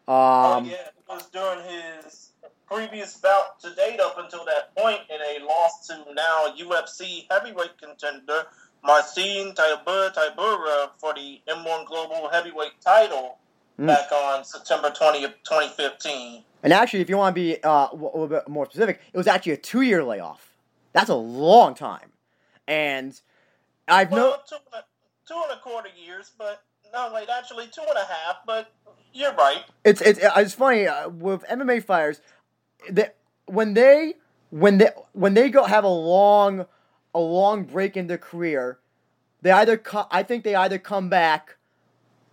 Um, oh yeah, it was during his previous bout to date up until that point in a loss to now UFC heavyweight contender Marcin Tybura for the M1 Global Heavyweight title mm. back on September 20th, 2015. And actually, if you want to be uh, a little bit more specific, it was actually a two year layoff. That's a long time. And I've well, no. Two, two and a quarter years, but no, wait, actually two and a half, but you're right. It's, it's, it's funny uh, with MMA fighters that when they when they when they go have a long a long break in their career, they either co- I think they either come back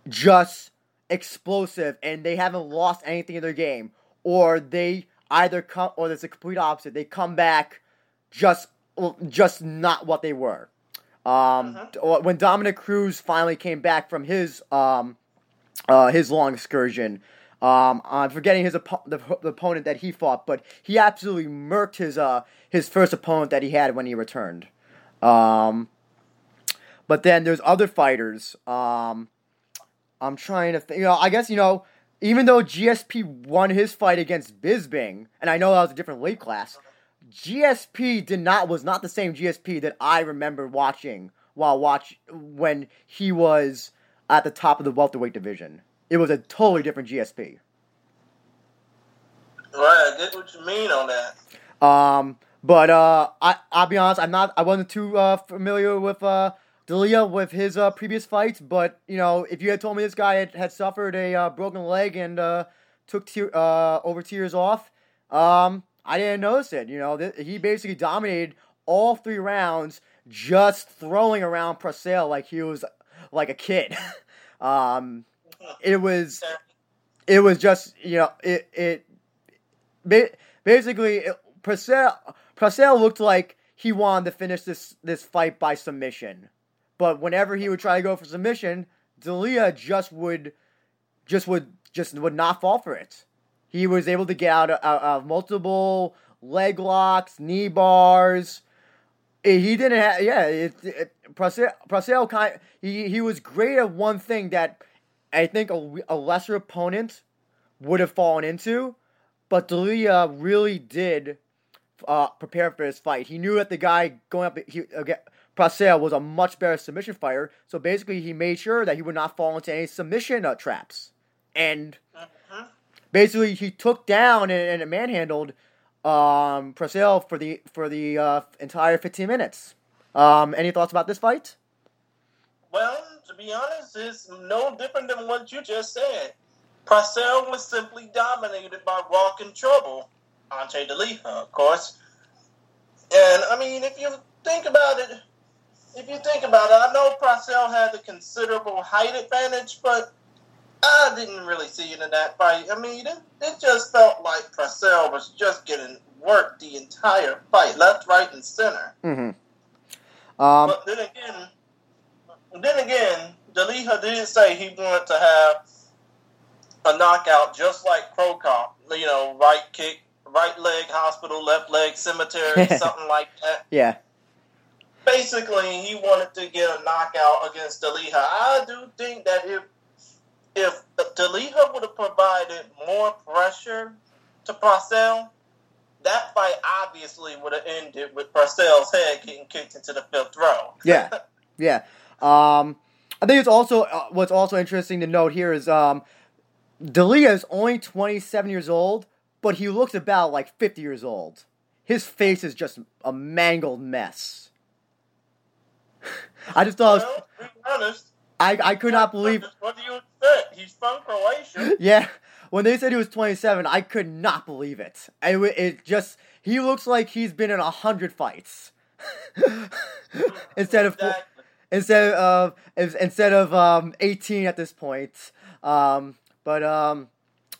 just explosive and they haven't lost anything in their game, or they either come or there's a complete opposite. They come back just just not what they were. Um, uh-huh. When Dominick Cruz finally came back from his um, uh, his long excursion, um, I'm forgetting his op- the, the, opponent that he fought, but he absolutely murked his uh, his first opponent that he had when he returned. Um, but then there's other fighters. Um, I'm trying to think. You know, I guess you know, even though GSP won his fight against Bisping, and I know that was a different weight class, GSP did not was not the same GSP that I remember watching while watch when he was at the top of the welterweight division. It was a totally different GSP. Right, I get what you mean on that. Um, but uh, I I'll be honest, I'm not I wasn't too uh, familiar with uh, Delija with his uh, previous fights. But you know, if you had told me this guy had, had suffered a uh, broken leg and uh, took te- uh, over two years off, um, I didn't notice it. You know, th- he basically dominated all three rounds, just throwing around Prasel like he was like a kid. um, it was it was just you know it it basically it, Prasel Prasel looked like he wanted to finish this this fight by submission, but whenever he would try to go for submission, Delija just would, just would, just would not fall for it. He was able to get out of, out of multiple leg locks, knee bars. He didn't have, yeah. It, it, kind, he he was great at one thing that I think a, a lesser opponent would have fallen into, but Delija really did uh, prepare for his fight. He knew that the guy going up, he, again, was a much better submission fighter. So basically, he made sure that he would not fall into any submission uh, traps. And uh-huh. basically, he took down and, and manhandled um, Prasel for the for the uh, entire 15 minutes. Um, any thoughts about this fight? Well, to be honest, it's no different than what you just said. Prasel was simply dominated by Rock and Trouble. Ante Delija, of course. And I mean, if you think about it, if you think about it, I know Prasel had a considerable height advantage, but I didn't really see it in that fight. I mean, it, it just felt like Prasel was just getting worked the entire fight, left, right, and center. Mm-hmm. Um, but then again, then again, Delija did say he wanted to have a knockout just like Cro Cop. You know, right kick, right leg hospital, left leg cemetery, something like that. Yeah. Basically, he wanted to get a knockout against Delija. I do think that if if Delija would have provided more pressure to Prasel, that fight obviously would have ended with Prasel's head getting kicked into the fifth row. yeah, yeah. Um, I think it's also uh, what's also interesting to note here is um, Delija is only 27 years old, but he looks about like 50 years old. His face is just a mangled mess. I just thought, Well, to be honest, I, I could not believe, What do you expect? He's from Croatia. yeah, when they said he was 27, I could not believe it. It, it just, he looks like he's been in a hundred fights. instead of Exactly. instead of instead of um, 18 at this point. Um, but um,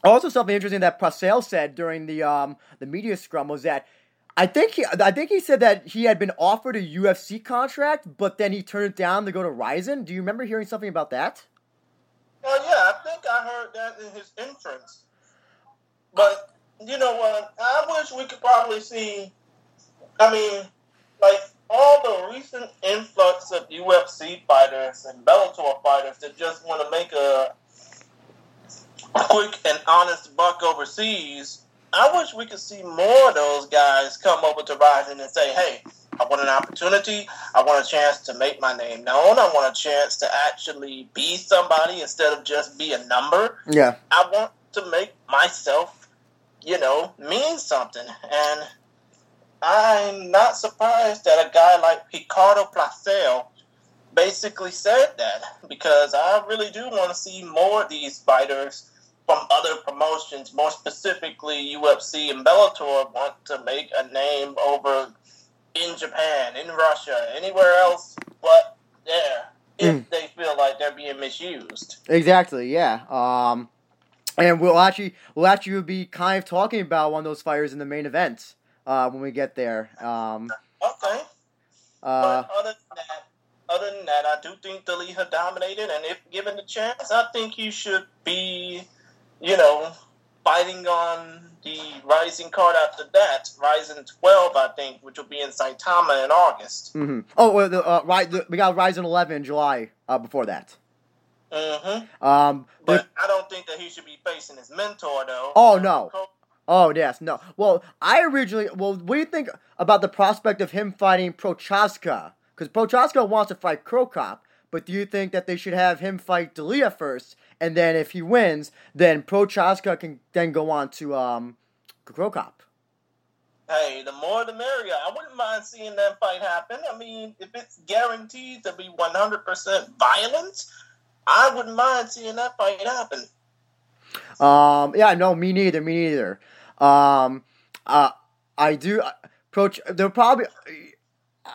also something interesting that Parcell said during the um, the media scrum was that I think he I think he said that he had been offered a UFC contract, but then he turned it down to go to Rizin. Do you remember hearing something about that? Oh yeah, I think I heard that in his entrance. But you know what? I wish we could probably see. I mean, like all the recent influx of UFC fighters and Bellator fighters that just want to make a quick and honest buck overseas. I wish we could see more of those guys come over to Rizin and say, "Hey, I want an opportunity. I want a chance to make my name known. I want a chance to actually be somebody instead of just be a number. Yeah. I want to make myself, you know, mean something. And I'm not surprised that a guy like Ricardo Prasel basically said that because I really do want to see more of these fighters from other promotions, more specifically UFC and Bellator, want to make a name over in Japan, in Russia, anywhere else but there, if Mm. they feel like they're being misused. Exactly. Yeah. Um, and we'll actually we'll actually be kind of talking about one of those fighters in the main event uh, when we get there. Um, Okay. uh, but other than that, other than that, I do think the Delija dominated, and if given the chance, I think he should be, you know, fighting on the Rizin card after that, Rizin 12, I think, which will be in Saitama in August. hmm Oh, well, the, uh. The, we got Rizin 11 in July. Uh, before that. Mm-hmm. Um, But I don't think that he should be facing his mentor, though. Oh, no. Oh yes, no. Well, I originally. Well, what do you think about the prospect of him fighting Prochazka? Because Prochazka wants to fight Cro Cop, but do you think that they should have him fight Delija first, and then if he wins, then Prochazka can then go on to um Cro Cop? Hey, the more the merrier. I wouldn't mind seeing that fight happen. I mean, if it's guaranteed to be 100% violence, I wouldn't mind seeing that fight happen. Um, yeah, no, me neither. Me neither. Um, uh, I do. Approach. They'll probably.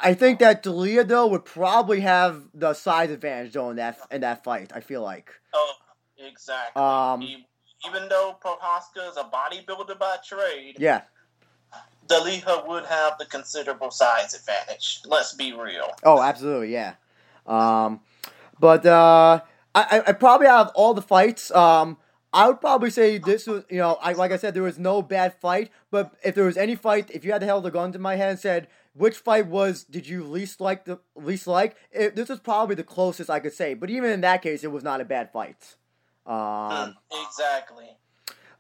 I think that Delija though would probably have the size advantage though in that in that fight. I feel like. Oh, exactly. Um, E- Even though Prochazka is a bodybuilder by trade, Yeah. Delija would have the considerable size advantage. Let's be real. Oh, absolutely. Yeah. Um, but uh, I, I probably have all the fights. Um, I would probably say this was, you know, I like I said, there was no bad fight. But if there was any fight, if you had to held a gun to my head and said which fight was did you least like the least like, it, this is probably the closest I could say. But even in that case, it was not a bad fight. Um, exactly.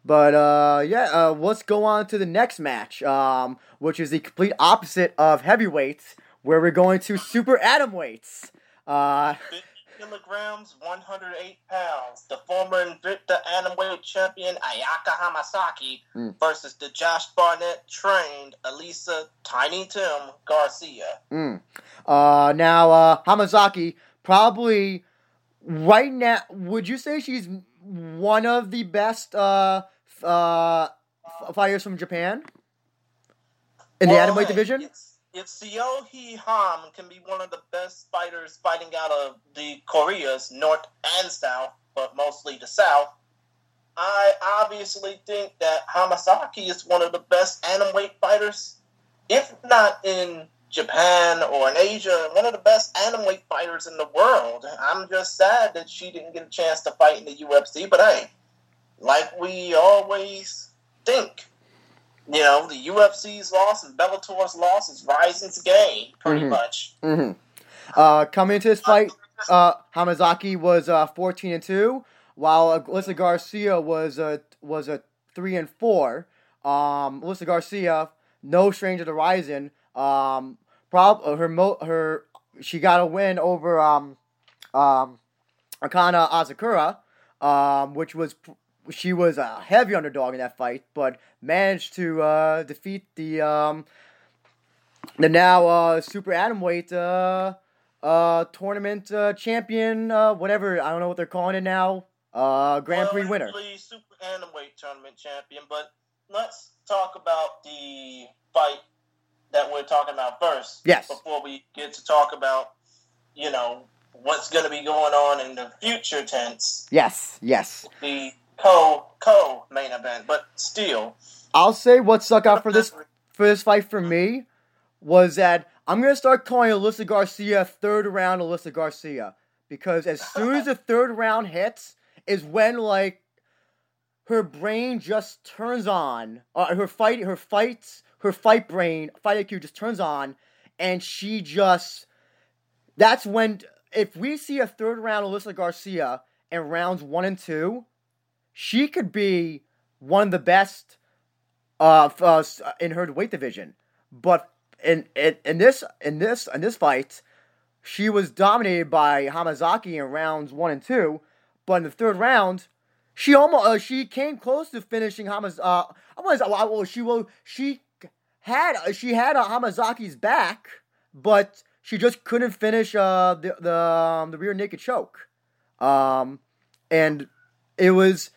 but uh, yeah, uh, let's go on to the next match, um, which is the complete opposite of heavyweights, where we're going to super atom weights. Uh, 50 kilograms, 108 pounds. The former Invicta Atomweight champion Ayaka Hamasaki Mm. versus the Josh Barnett trained Alyssa Tiny Tim Garcia. Mm. Uh, now, uh, Hamasaki, probably right now, would you say she's one of the best uh, uh, fighters from Japan in the Well, atomweight division? It's, it's Seohee Ham can be one of the best fighters fighting out of the Koreas, North and South, but mostly the South. I obviously think that Hamasaki is one of the best atomweight fighters, if not in Japan or in Asia, one of the best atomweight fighters in the world. I'm just sad that she didn't get a chance to fight in the UFC, but hey, like we always think, you know, the UFC's loss and Bellator's loss is Rizin's gain, pretty Mhm. much. hmm Uh, coming into this fight, uh, Hamasaki was uh, 14 and 2, while Alyssa Garcia was uh, was a 3 and 4. Um, Alyssa Garcia, no stranger to Rizin, um, prob- uh, her mo- her she got a win over um, um, Akana Asakura, um, which was she was a heavy underdog in that fight, but managed to uh, defeat the um, the now uh, super atomweight uh, uh, tournament uh, champion, uh, whatever I don't know what they're calling it now, uh, Grand well, Prix winner. Super Atomweight Tournament champion, but let's talk about the fight that we're talking about first. Yes. Before we get to talk about, you know, what's going to be going on in the future tense, Yes, yes. the co co main event, but still. I'll say what stuck out for this for this fight for me was that I'm gonna start calling Alyssa Garcia third round Alyssa Garcia because as soon as the third round hits is when like her brain just turns on, uh, her fight, her fights, her fight brain, fight IQ just turns on, and she just that's when if we see a third round Alyssa Garcia in rounds one and two, she could be one of the best uh, uh in her weight division. But in, in in this in this in this fight, she was dominated by Hamasaki in rounds one and two. But in the third round, she almost uh, she came close to finishing Hamaz. Uh, I was well, she will she had she had uh, Hamasaki's back, but she just couldn't finish uh the the um, the rear naked choke. Um, and it was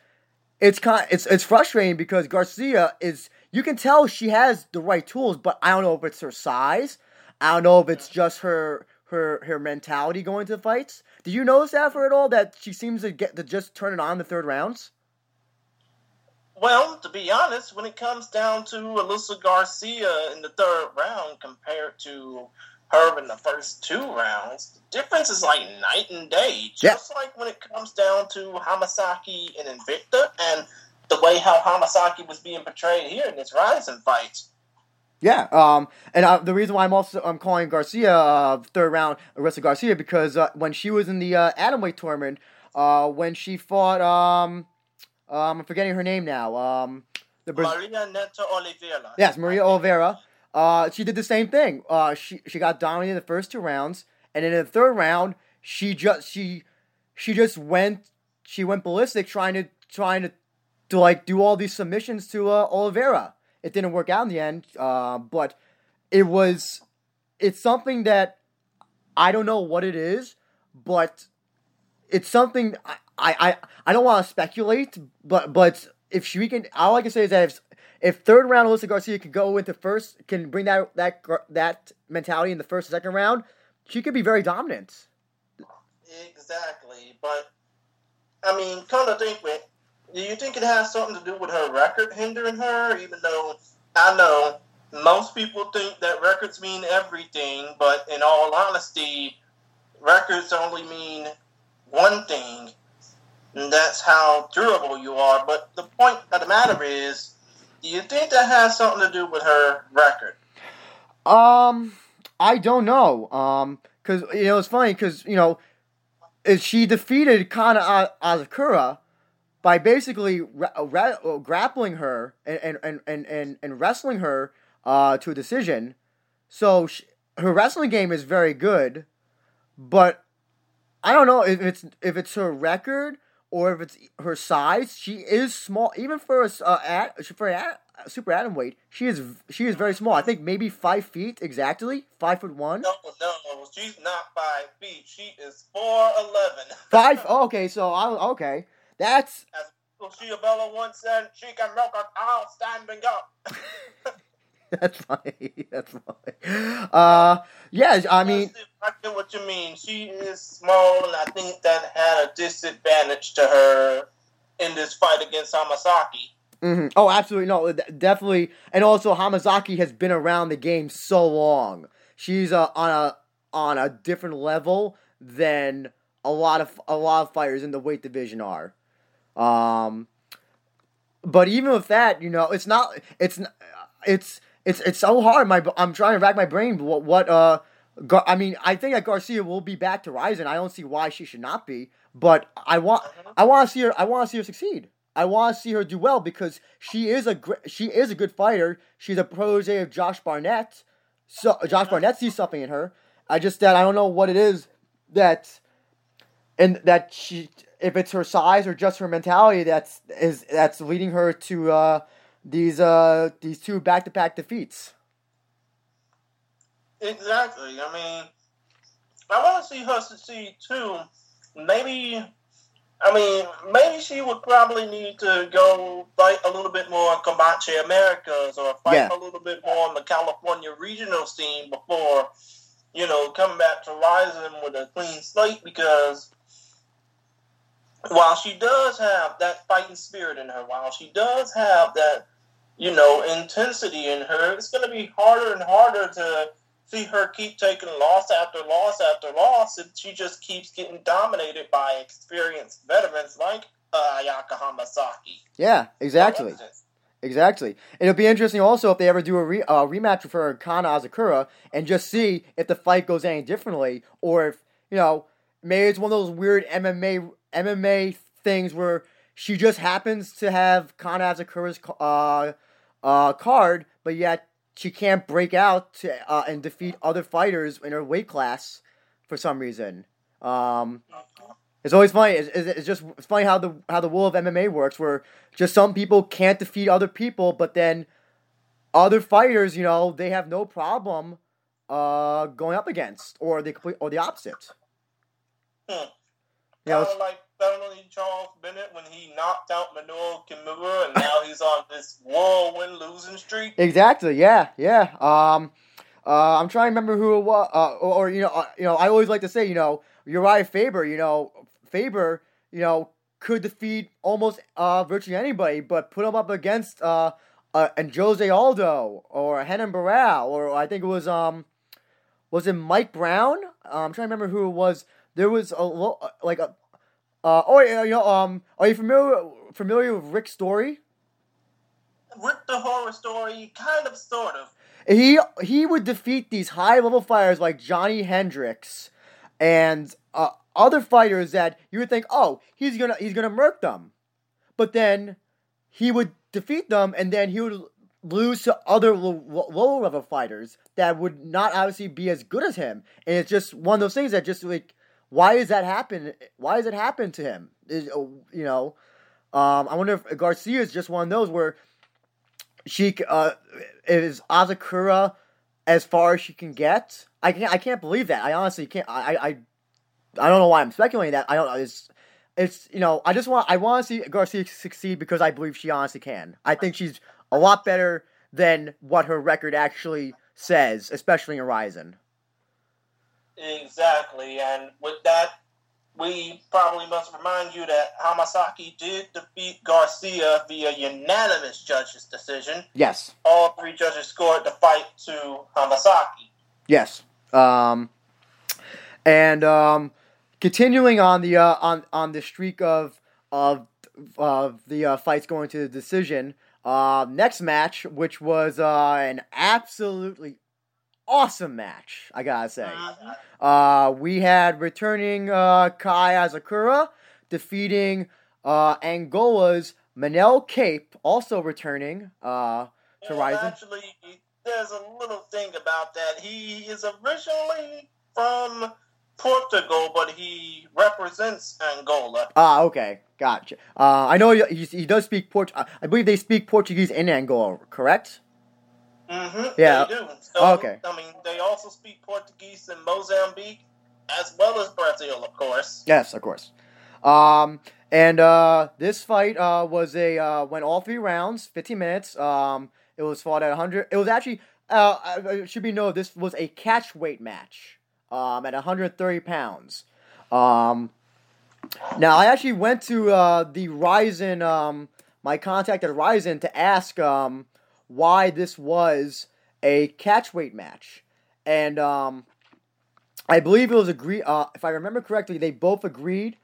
it's kind it's it's frustrating because Garcia is you can tell she has the right tools, but I don't know if it's her size. I don't know if it's just her her her mentality going to fights. Did you notice that for at all that she seems to get to just turn it on the third rounds? Well, to be honest, when it comes down to Alyssa Garcia in the third round compared to her in the first two rounds, the difference is like night and day. Yeah. Just like when it comes down to Hamasaki and Invicta and the way how Hamasaki was being portrayed here in this Rizin fight. Yeah, um, and uh, the reason why I'm also I'm calling Garcia uh, third round Alyssa Garcia because uh, when she was in the uh, atomweight tournament, uh, when she fought um, um, I'm forgetting her name now, um, the Braz- Maria Neto Oliveira. Yes, Maria Oliveira. Uh, she did the same thing. Uh, she she got dominated in the first two rounds, and then in the third round, she just she she just went she went ballistic trying to trying to to like do all these submissions to uh, Oliveira. It didn't work out in the end, uh, but it was it's something that I don't know what it is, but it's something I I, I I don't want to speculate, but but if she can, all I can say is that if if third round Alyssa Garcia can go into first, can bring that that that mentality in the first second round, she could be very dominant. Exactly, but I mean, come to think do you think it has something to do with her record hindering her? Even though I know most people think that records mean everything, but in all honesty, records only mean one thing, and that's how durable you are. But the point of the matter is, do you think that has something to do with her record? Um, I don't know. Um, because you know it's funny because you know, she defeated Kana Asakura by basically ra- ra- grappling her and and, and, and, and wrestling her uh to a decision. So she, her wrestling game is very good, but I don't know if it's if it's her record or if it's her size. She is small, even for a uh, at, for a super atom weight. She is she is very small. I think maybe five feet exactly, five foot one. No, no, she's not five feet. She is four eleven. Five. Oh, okay, so I okay. That's As Lucia once said, she can milk a cow standing up. that's funny. That's funny. Uh, yeah. I mean, I get what you mean. She is small, and I think that had a disadvantage to her in this fight against Hamasaki. hmm oh, absolutely no, definitely. And also, Hamasaki has been around the game so long. She's uh, on a on a different level than a lot of a lot of fighters in the weight division are. Um, but even with that, you know, it's not. It's n- it's it's it's so hard. My I'm trying to rack my brain. What what uh. Gar- I mean, I think that Garcia will be back to Rizin. I don't see why she should not be. But I want, I want to see her. I want to see her succeed. I want to see her do well because she is a gr- she is a good fighter. She's a protege of Josh Barnett. So Josh Barnett sees something in her. I just that I don't know what it is that, and that she if it's her size or just her mentality that's is that's leading her to uh, these uh, these two back to back defeats. Exactly. I mean, I want to see her succeed too. Maybe, I mean, maybe she would probably need to go fight a little bit more in Combate Americas or fight Yeah. a little bit more on the California regional scene before, you know, coming back to Rizin with a clean slate because while she does have that fighting spirit in her, while she does have that, you know, intensity in her, it's going to be harder and harder to see her keep taking loss after loss after loss if she just keeps getting dominated by experienced veterans like uh, Ayaka Hamasaki. Yeah, exactly. Exactly. It'll be interesting also if they ever do a re- uh, rematch with her and Kana Asakura and just see if the fight goes any differently or if, you know, maybe it's one of those weird MMA MMA things where she just happens to have Kana Asakura's uh, uh, card, but yet she can't break out to, uh, and defeat other fighters in her weight class for some reason. Um, it's always funny. It's, it's, just it's funny how the how the rule of MMA works, where just some people can't defeat other people, but then other fighters, you know, they have no problem uh, going up against, or the complete or the opposite. Hmm. You know, Kind Felony Charles Bennett when he knocked out Manoa Kimura, and now he's on this whirlwind losing streak. Exactly. Yeah. Yeah. Um, uh, I'm trying to remember who it was, uh, or, or you know, uh, you know, I always like to say, you know, Uriah Faber. You know, Faber. You know, could defeat almost uh, virtually anybody, but put him up against uh, uh, and Jose Aldo or Henan Barao, or I think it was um, was it Mike Brown? Uh, I'm trying to remember who it was. There was a like a. Uh, oh, you know, um, are you familiar familiar with Rick Story? With the horror story, kind of, sort of. he he would defeat these high level fighters like Johnny Hendricks and uh, other fighters that you would think, oh, he's gonna he's gonna murk them, but then he would defeat them, and then he would lose to other lo- lo- lower level fighters that would not obviously be as good as him, and it's just one of those things that just like, why does that happen? Why does it happen to him? Is uh, you know, um, I wonder if Garcia is just one of those where she uh is Asakura as far as she can get. I can't I can't believe that. I honestly can't. I I I don't know why I'm speculating that. I don't know. It's it's you know I just want I want to see Garcia succeed because I believe she honestly can. I think she's a lot better than what her record actually says, especially in Horizon. Exactly, and with that, we probably must remind you that Hamasaki did defeat Garcia via unanimous judges' decision. Yes. All three judges scored the fight to Hamasaki. Yes. Um, and um, continuing on the uh, on on the streak of of of the uh, fights going to the decision. Uh, next match, which was uh, an absolutely awesome match, I gotta say. Mhm. Uh, we had returning uh, Kai Asakura defeating uh, Angola's Manel Cape, also returning uh, to Rizin. Actually, there's a little thing about that. He is originally from Portugal, but he represents Angola. Ah, okay, gotcha. Uh, I know he, he does speak Port. uh, I believe they speak Portuguese in Angola, correct? Mm-hmm. Yeah. They do. So, Okay. I mean, they also speak Portuguese in Mozambique, as well as Brazil, of course. Yes, of course. Um, and uh, this fight uh, was a uh, went all three rounds, fifteen minutes. Um, it was fought at hundred. It was actually uh, uh, it should be noted this was a catch weight match. Um, at 130 pounds. Um, now I actually went to uh, the Rizin, um, my contact at Rizin to ask um, why this was a catch weight match, and um, I believe it was agreed. Uh, if I remember correctly, they both agreed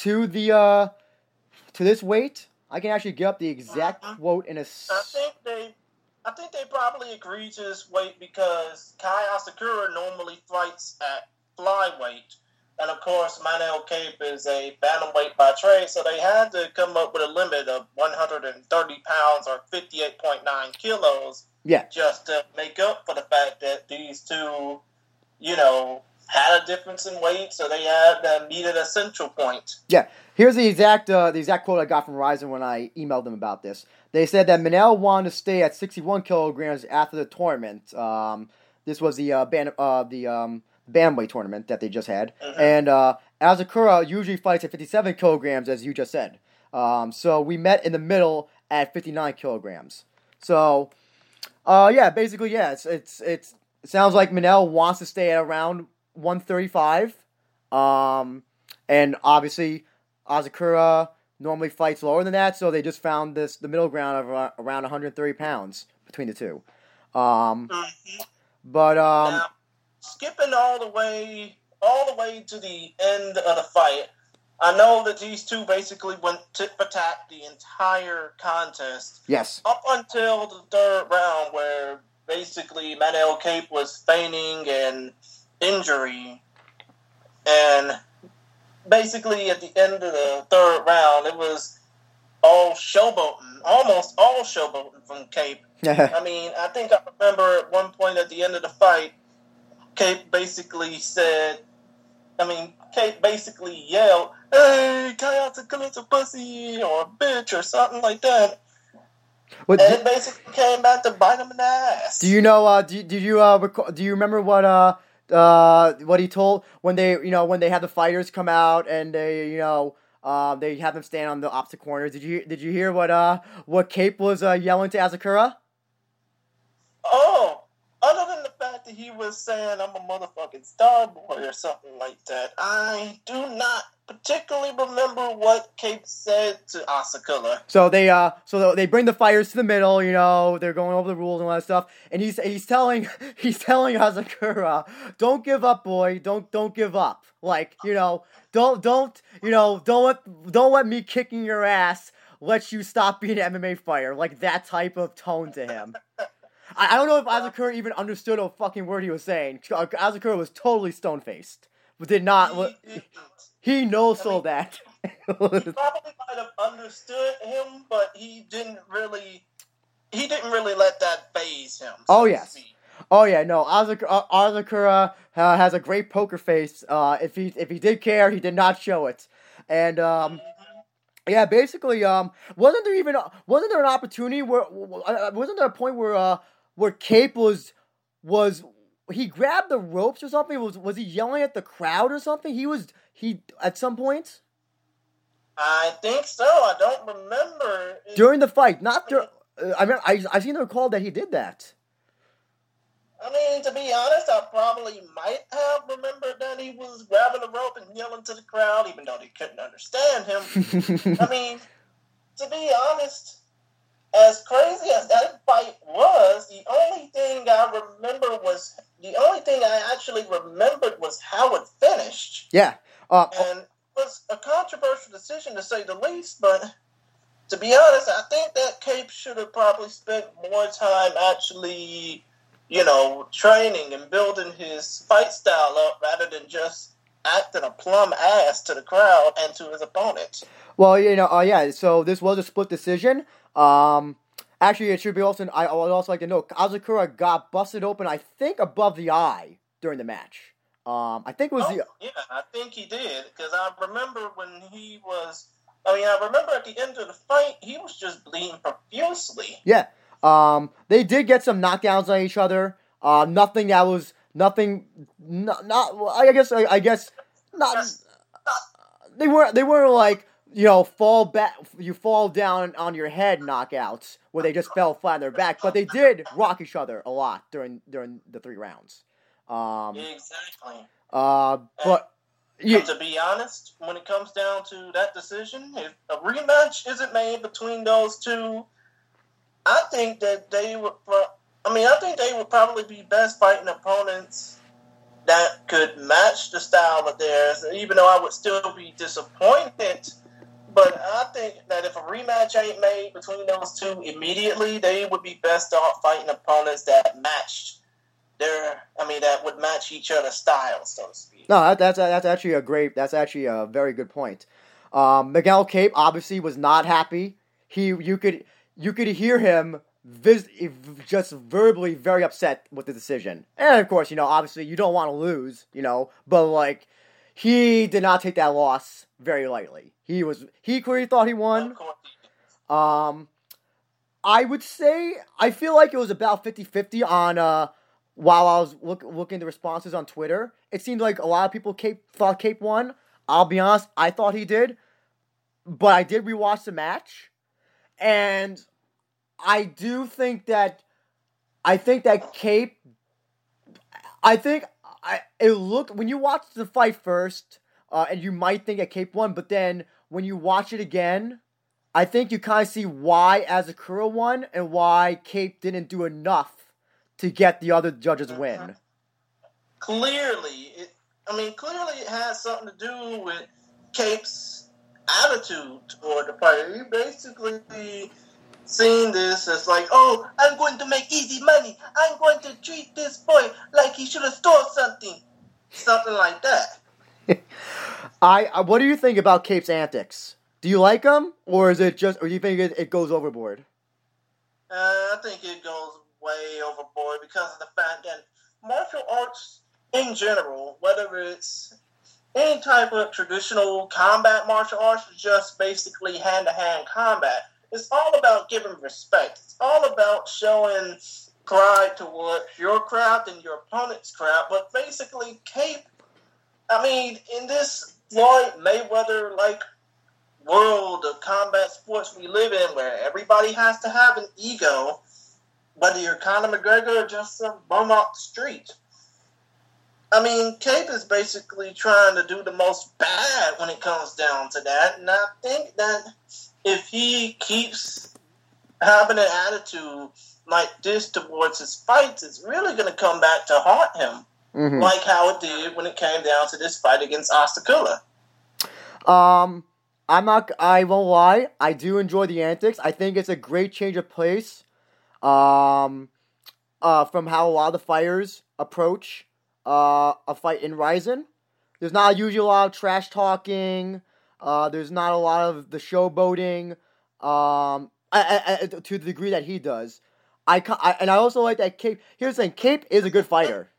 to the uh, to this weight. I can actually get up the exact Uh-huh. quote in a. I s- think they, I think they probably agreed to this weight because Kai Asakura normally fights at flyweight, and of course Manel Kape is a bantamweight by trade, so they had to come up with a limit of 130 pounds or 58.9 kilos Yeah. just to make up for the fact that these two, you know, had a difference in weight, so they had uh, needed a central point. Yeah, here's the exact uh, the exact quote I got from Rizin when I emailed them about this. They said that Manel wanted to stay at 61 kilograms after the tournament. Um, this was the uh, ban- uh, the um, bantamweight tournament that they just had, Mhm. and uh, Asakura usually fights at 57 kilograms, as you just said. Um, so we met in the middle at 59 kilograms. So, uh, yeah, basically, yeah, it's it's it's it sounds like Manel wants to stay at around 135. Um, and obviously, Asakura normally fights lower than that, so they just found this the middle ground of around 130 pounds between the two. Um, Mhm. but um, skipping all the way, all the way to the end of the fight, I know that these two basically went tit for tat the entire contest. Yes, up until the third round, where basically Manel Kape was feigning an injury, and basically at the end of the third round, it was all showboating, almost all showboating from Kape. I mean, I think I remember at one point at the end of the fight, Kape basically said, I mean, Kape basically yelled, "Hey, Kayata Kalit's a pussy or a bitch or something like that," What, and it basically came back to bite him in the ass. do you know? Uh, do, did you uh, do you remember what uh uh what he told when they you know when they had the fighters come out and they you know. Uh, they have them stand on the opposite corners. Did you did you hear what uh what Kape was uh, yelling to Asakura? Oh, other than the fact that he was saying I'm a motherfucking star boy or something like that, I do not particularly remember what Kape said to Asakura. So they uh so they bring the fighters to the middle, you know, they're going over the rules and all that stuff. And he's he's telling he's telling Asakura, don't give up, boy. Don't don't give up. Like, you know, don't don't you know, don't let don't let me kicking your ass let you stop being an MMA fighter. Like that type of tone to him. I, I don't know if Asakura even understood a fucking word he was saying. Asakura was totally stone faced. But did not He didn't. he knows I mean- that he probably might have understood him, but he didn't really. He didn't really let that phase him. so Oh, yes. Oh yeah, no. Azak- uh, Asakura uh, has a great poker face. Uh, if he if he did care, he did not show it. And um, yeah, basically, um, wasn't there even wasn't there an opportunity where uh, wasn't there a point where uh where Kape was was he grabbed the ropes or something? Was was he yelling at the crowd or something? He was he at some point I think so. I don't remember. During the fight, not during. Uh, I mean, I I seem to recall that he did that. I mean, to be honest, I probably might have remembered that he was grabbing the rope and yelling to the crowd, even though they couldn't understand him. I mean, to be honest, as crazy as that fight was, the only thing I remember was the only thing I actually remembered was how it finished, yeah. Uh, and it was a controversial decision to say the least. But to be honest, I think that Kape should have probably spent more time actually, you know, training and building his fight style up rather than just acting a plum ass to the crowd and to his opponent. Well, you know, uh, yeah. So this was a split decision. Um, actually, it should be also. I would also like to note Asakura got busted open. I think above the eye during the match. Um, I think it was Oh, the. yeah, I think he did because I remember when he was. I mean, I remember at the end of the fight, he was just bleeding profusely. Yeah. Um, they did get some knockdowns on each other. Uh, nothing that was nothing. Not. not I guess. I, I guess not. They weren't. They weren't like you know fall back. You fall down on your head knockouts where they just fell flat on their back. But they did rock each other a lot during during the three rounds. Um. Exactly. Uh. But. Yeah. To be honest, when it comes down to that decision, if a rematch isn't made between those two, I think that they would. I mean, I think they would probably be best fighting opponents that could match the style of theirs. Even though I would still be disappointed, but I think that if a rematch ain't made between those two immediately, they would be best off fighting opponents that matched their. I mean, that would match each other's styles, so to speak. No, that's that's actually a great. That's actually a very good point. Um, Miguel Kape obviously was not happy. He, you could, you could hear him vis- just verbally very upset with the decision. And of course, you know, obviously you don't want to lose, you know, but like he did not take that loss very lightly. He was he clearly thought he won. Um I would say I feel like it was about 50-50 on uh while I was look, looking the responses on Twitter. It seemed like a lot of people Kape thought Kape won. I'll be honest, I thought he did. But I did rewatch the match and I do think that I think that Kape I think I it looked when you watched the fight first, uh, and you might think that Kape won, but then when you watch it again, I think you kind of see why Asakura won and why Kape didn't do enough to get the other judges win. Clearly, it, I mean, clearly it has something to do with Kape's attitude toward the fight. He basically seeing this as like, oh, I'm going to make easy money. I'm going to treat this boy like he should have stole something, something like that. I, what do you think about Kape's antics? Do you like them, or is it just, or do you think it, it goes overboard? Uh, I think it goes way overboard because of the fact that martial arts in general, whether it's any type of traditional combat martial arts, just basically hand to hand combat it's all about giving respect. It's all about showing pride towards your craft and your opponent's craft. But basically, Kape, I mean, in this Floyd Mayweather like world of combat sports we live in, where everybody has to have an ego, whether you're Conor McGregor or just some bum off the street. I mean, Kape is basically trying to do the most bad when it comes down to that, and I think that if he keeps having an attitude like this towards his fights, it's really going to come back to haunt him, mm-hmm. like how it did when it came down to this fight against Asakura. Um, I'm not. I won't lie. I do enjoy the antics. I think it's a great change of pace. Um, uh, from how a lot of the fighters approach uh a fight in Rizin. There's not usually a lot of trash talking. Uh, there's not a lot of the showboating um, I, I, to the degree that he does. I, I, and I also like that Kape. Here's the thing: Kape is a good fighter.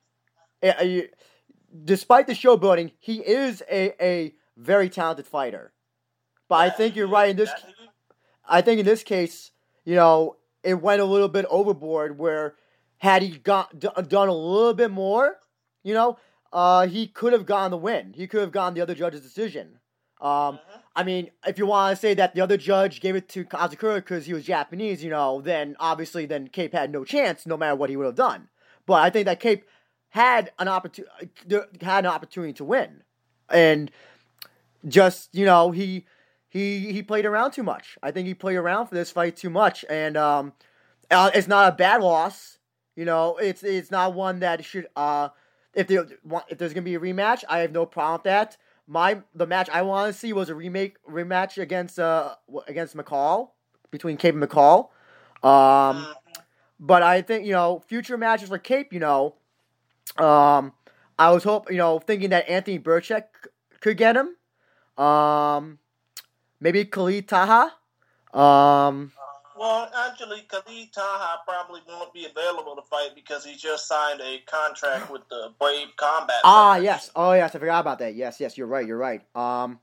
Despite the showboating, he is a, a very talented fighter. But I think you're right in this. I think in this case, you know, it went a little bit overboard. Where had he got d- done a little bit more, you know, uh, he could have gotten the win. He could have gotten the other judge's decision. Um, mm-hmm. I mean, if you want to say that the other judge gave it to Asakura because he was Japanese, you know, then obviously then Kape had no chance, no matter what he would have done. But I think that Kape had an opportunity had an opportunity to win, and just you know he he he played around too much. I think he played around for this fight too much, and um, uh, it's not a bad loss. You know, it's it's not one that should uh if there if there's gonna be a rematch, I have no problem with that my the match I want to see was a remake rematch against uh against McCall between Kape and McCall. Um, but I think you know future matches for Kape, you know, um, I was hoping you know thinking that Anthony Birchak could get him. Um, maybe Khalid Taha. Um, well, actually, Khalid Taha probably won't be available to fight because he just signed a contract with the Brave Combat. Ah, yes. Oh, yes. I forgot about that. Yes, yes. You're right. You're right. Um,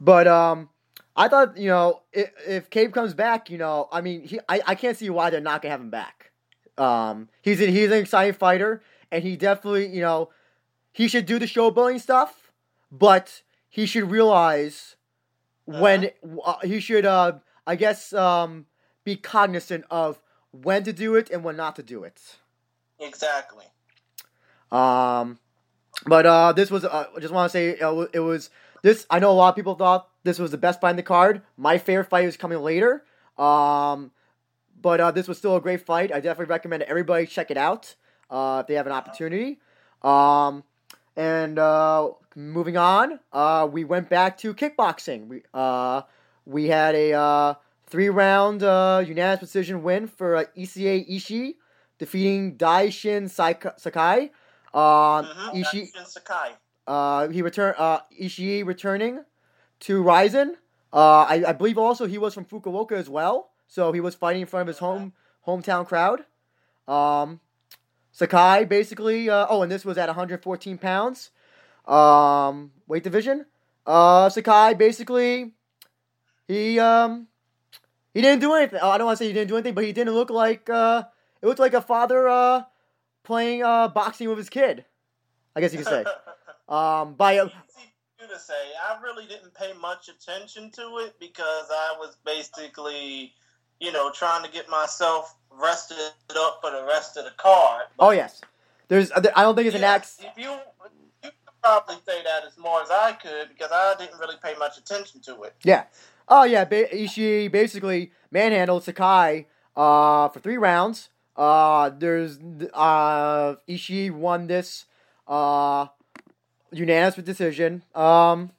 but um, I thought you know if, if Kape comes back, you know, I mean, he, I, I can't see why they're not gonna have him back. Um, he's an, he's an exciting fighter, and he definitely you know he should do the showboating stuff, but he should realize when uh-huh. uh, he should uh I guess um be cognizant of when to do it and when not to do it. Exactly. Um, but uh, this was uh, I just want to say uh, it was this. I know a lot of people thought this was the best fight in the card. My favorite fight is coming later. Um, but uh, this was still a great fight. I definitely recommend everybody check it out uh, if they have an opportunity. Um, and uh, moving on, uh, we went back to kickboxing. We uh, we had a uh, Three round uh, unanimous decision win for uh, Issa Ishii, defeating Daishin Sakai. Uh, mm-hmm. Ishii, Sakai. Uh, he returned. Uh, Ishii returning to. Uh, I, I believe also he was from Fukuoka as well, so he was fighting in front of his home hometown crowd. Um, Sakai basically. Uh, oh, and this was at 114 pounds. Um, weight division. Uh, Sakai basically. He um, he didn't do anything. Oh, I don't want to say he didn't do anything, but he didn't look like uh, it looked like a father uh playing uh boxing with his kid. I guess you could say. Um, by a, Easy for you to say. I really didn't pay much attention to it because I was basically, you know, trying to get myself rested up for the rest of the card. But oh yes, there's. I don't think it's an yeah, ax. If you, you could probably say that as more as I could because I didn't really pay much attention to it. Yeah. Oh yeah, ba- Ishii basically manhandled Sakai uh, for three rounds. Uh, there's uh, Ishii won this uh, unanimous decision. Um,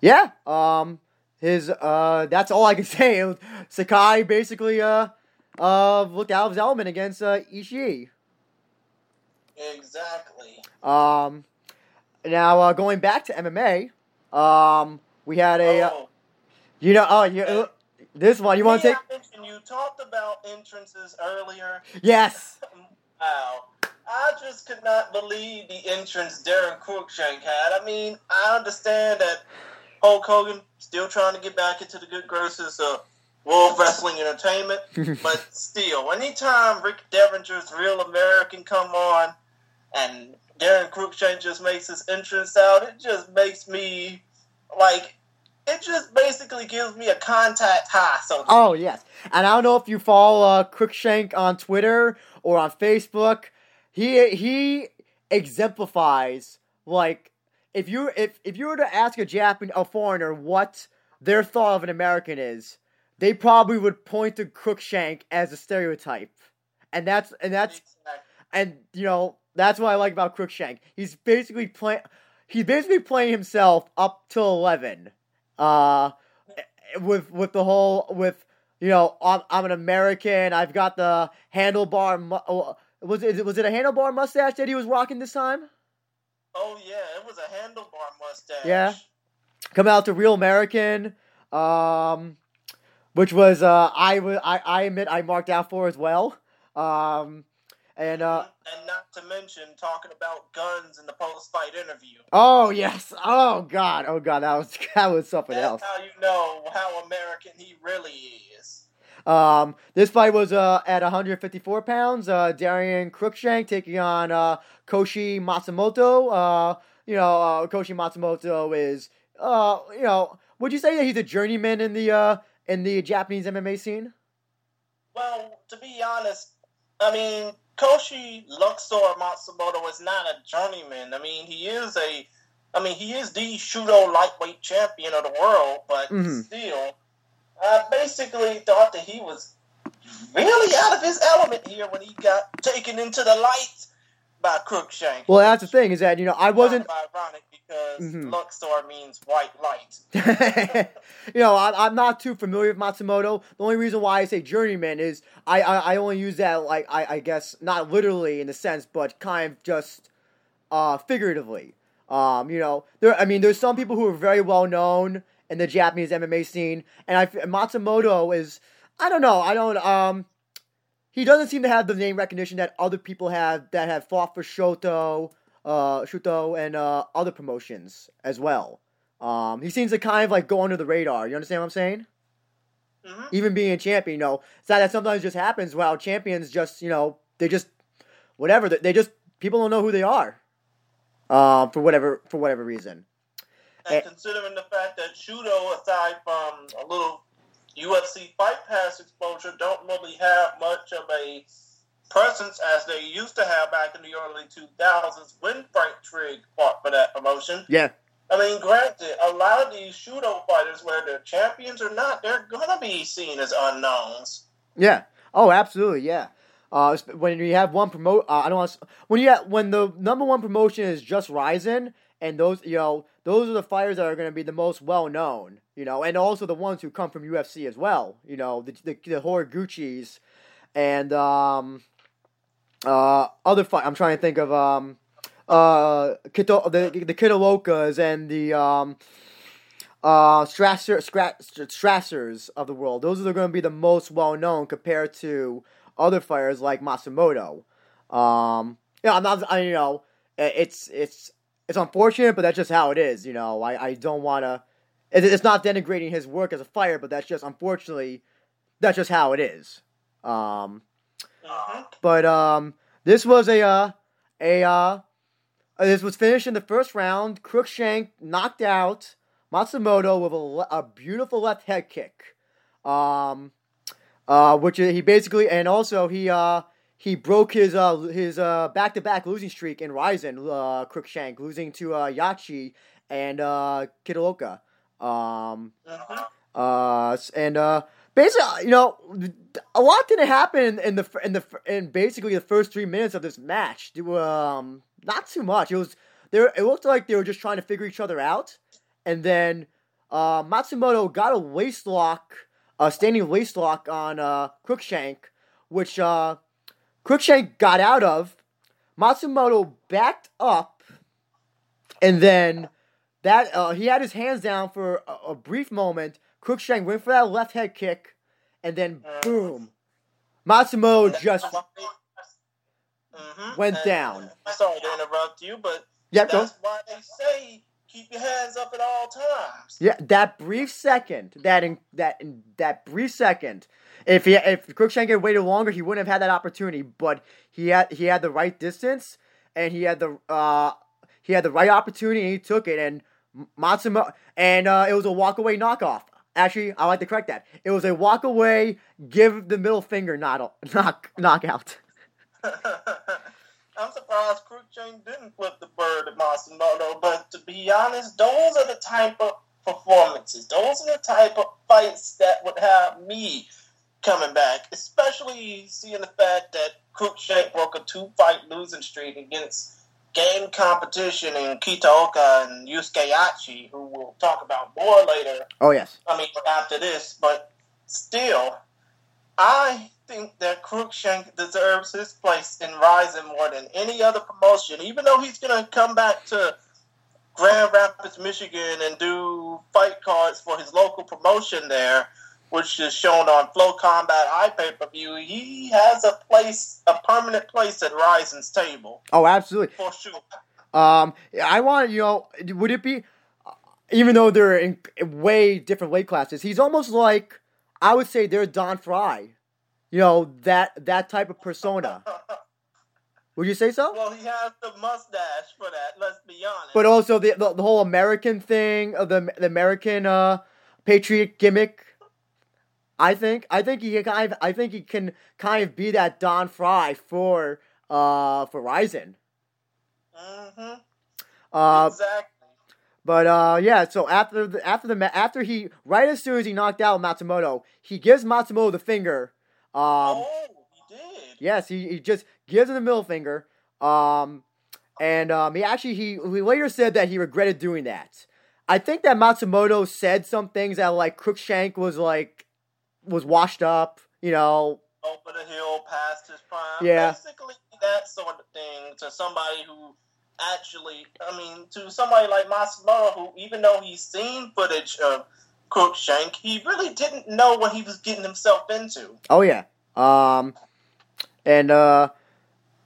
yeah. Um, his uh, that's all I can say. Sakai basically uh, uh, looked out of his element against uh, Ishii. Exactly. Um, now uh, going back to MMA, um, we had a uh, Oh, you know oh you this one you want to take you talked about entrances earlier. yes Wow. I just could not believe the entrance Daron Cruickshank had. I mean, I understand that Hulk Hogan still trying to get back into the good graces of World Wrestling Entertainment, but still, anytime Rick Derringer's Real American come on and Daron Cruickshank just makes his entrance out, it just makes me like it just basically gives me a contact high. So oh yes and I don't know if you follow uh, Cruickshank on Twitter or on Facebook he he exemplifies like if you if if you were to ask a Japan a foreigner what their thought of an American is they probably would point to Cruickshank as a stereotype and that's and that's and you know that's what I like about Cruickshank. He's basically playing. He's basically playing himself up till eleven. Uh, with with the whole with you know I'm, I'm an American. I've got the handlebar. Mu- oh, was it was it a handlebar mustache that he was rocking this time? Oh yeah, it was a handlebar mustache. Yeah. Coming out to Real American. Um, which was uh I wa- I I admit I marked out for as well. Um, and uh. and not to mention talking about guns in the post-fight interview. Oh yes. Oh god. Oh god. That was that was something That's else. how you know how American he really is. Um, this fight was uh at 154 pounds. Uh, Daron Cruickshank taking on uh Koshi Matsumoto. Uh, you know, uh, Koshi Matsumoto is uh, you know, would you say that he's a journeyman in the uh in the Japanese MMA scene? Well, to be honest, I mean Koshi Luxor Matsumoto is not a journeyman. I mean he is a, I mean he is the Shooto lightweight champion of the world, but Mhm. still, I basically thought that he was really out of his element here when he got taken into the light by Cruickshank. Well, that's the thing is that you know I wasn't. Ironic because Mhm. Luxor means white light. you know, I, I'm not too familiar with Matsumoto. The only reason why I say journeyman is I, I, I only use that like I, I guess not literally in a sense, but kind of just uh, figuratively. Um, you know, there. I mean, there's some people who are very well known in the Japanese MMA scene, and I Matsumoto is. I don't know. I don't. Um, he doesn't seem to have the name recognition that other people have that have fought for Shoto, uh, Shuto, and uh, other promotions as well. Um, he seems to kind of like go under the radar. You understand what I'm saying? hmm Even being a champion, you know, it's not that sometimes just happens. While champions just, you know, they just whatever. They, just people don't know who they are. Um, for whatever for whatever reason. And Eh. considering the fact that Shooto, aside from a little UFC Fight Pass exposure, don't really have much of a presence as they used to have back in the early 2000s when Frank Trigg fought for that promotion. Yeah. I mean, granted, a lot of these Shooto fighters, whether they're champions or not, they're going to be seen as unknowns. Yeah. Oh, absolutely. Yeah. Uh, when you have one promote, uh, I don't want to, when you have, when the number one promotion is just Rizin, and those you know those are the fighters that are going to be the most well known, you know, and also the ones who come from UFC as well, you know, the the, the Horiguchis, and um, uh, other fight. I'm trying to think of um, uh, Kito, the the Kitaokas and the um, uh, Strasser, Stra- Strassers of the world. Those are going to be the most well known compared to other fighters like Masamoto. Um, yeah, I'm not. I, you know, it's it's it's unfortunate, but that's just how it is. You know, I I don't want to. It, it's not denigrating his work as a fighter, but that's just unfortunately, that's just how it is. Um, Uh-huh. but um, this was a uh, a uh, this was finished in the first round. Cruickshank knocked out Matsumoto with a, le- a beautiful left head kick. Um, uh, which he basically and also he uh he broke his uh his uh back to back losing streak in Rizin. Uh, Cruickshank losing to uh Yachi and uh Kitaoka. Um, Mhm. uh, and uh, basically, you know, a lot didn't happen in the in the in basically the first three minutes of this match. Were, Um, not too much. It was there. It looked like they were just trying to figure each other out, and then uh, Matsumoto got a waist lock, a standing waist lock on uh, Cruickshank, which uh, Cruickshank got out of. Matsumoto backed up, and then that uh, he had his hands down for a, a brief moment. Cruickshank went for that left head kick, and then Mhm. boom, Matsumoto just Mhm. went And down. I'm sorry to interrupt you, but yep, go. that's why they say keep your hands up at all times. Yeah, that brief second, that in that in that brief second, if he if Cruickshank had waited longer, he wouldn't have had that opportunity. But he had he had the right distance, and he had the uh he had the right opportunity, and he took it. And Matsumoto, and uh, it was a walk away knockoff. Actually, I like to correct that. It was a walk away, give the middle finger knock knock knockout. I'm surprised Cruickshank didn't flip the bird at Matsumoto, but to be honest, those are the type of performances, those are the type of fights that would have me coming back, especially seeing the fact that Cruickshank broke a two fight losing streak against game competition in Kitaoka and Yusuke Yachi, who we'll talk about more later. Oh yes. I mean, after this, but still, I think that Cruickshank deserves his place in Rizin more than any other promotion. Even though he's going to come back to Grand Rapids, Michigan, and do fight cards for his local promotion there, which is shown on Flow Combat iPay per view. He has a place, a permanent place at Rizin's table Oh, absolutely. for sure. Um, I want you know, would it be, even though they're in way different weight classes, he's almost like I would say they're Don Frye, you know that that type of persona. Would you say so? well, he has the mustache for that. Let's be honest. But also the the, the whole American thing of the the American uh patriot gimmick. I think I think he can kind of I think he can kind of be that Don Frye for uh for Rizin. hmm Uh, exactly. But uh, yeah. So after the after the after he right as soon as he knocked out Matsumoto, he gives Matsumoto the finger. Um, oh, he did. yes, he, he just gives him the middle finger. Um, and um, he actually he, he later said that he regretted doing that. I think that Matsumoto said some things that like Cruickshank was like was washed up. You know. Over the hill, past his prime. Yeah. Basically, that sort of thing to somebody who actually, I mean, to somebody like Matsumoto, who even though he's seen footage of Cruickshank, he really didn't know what he was getting himself into. Oh yeah. Um, and uh,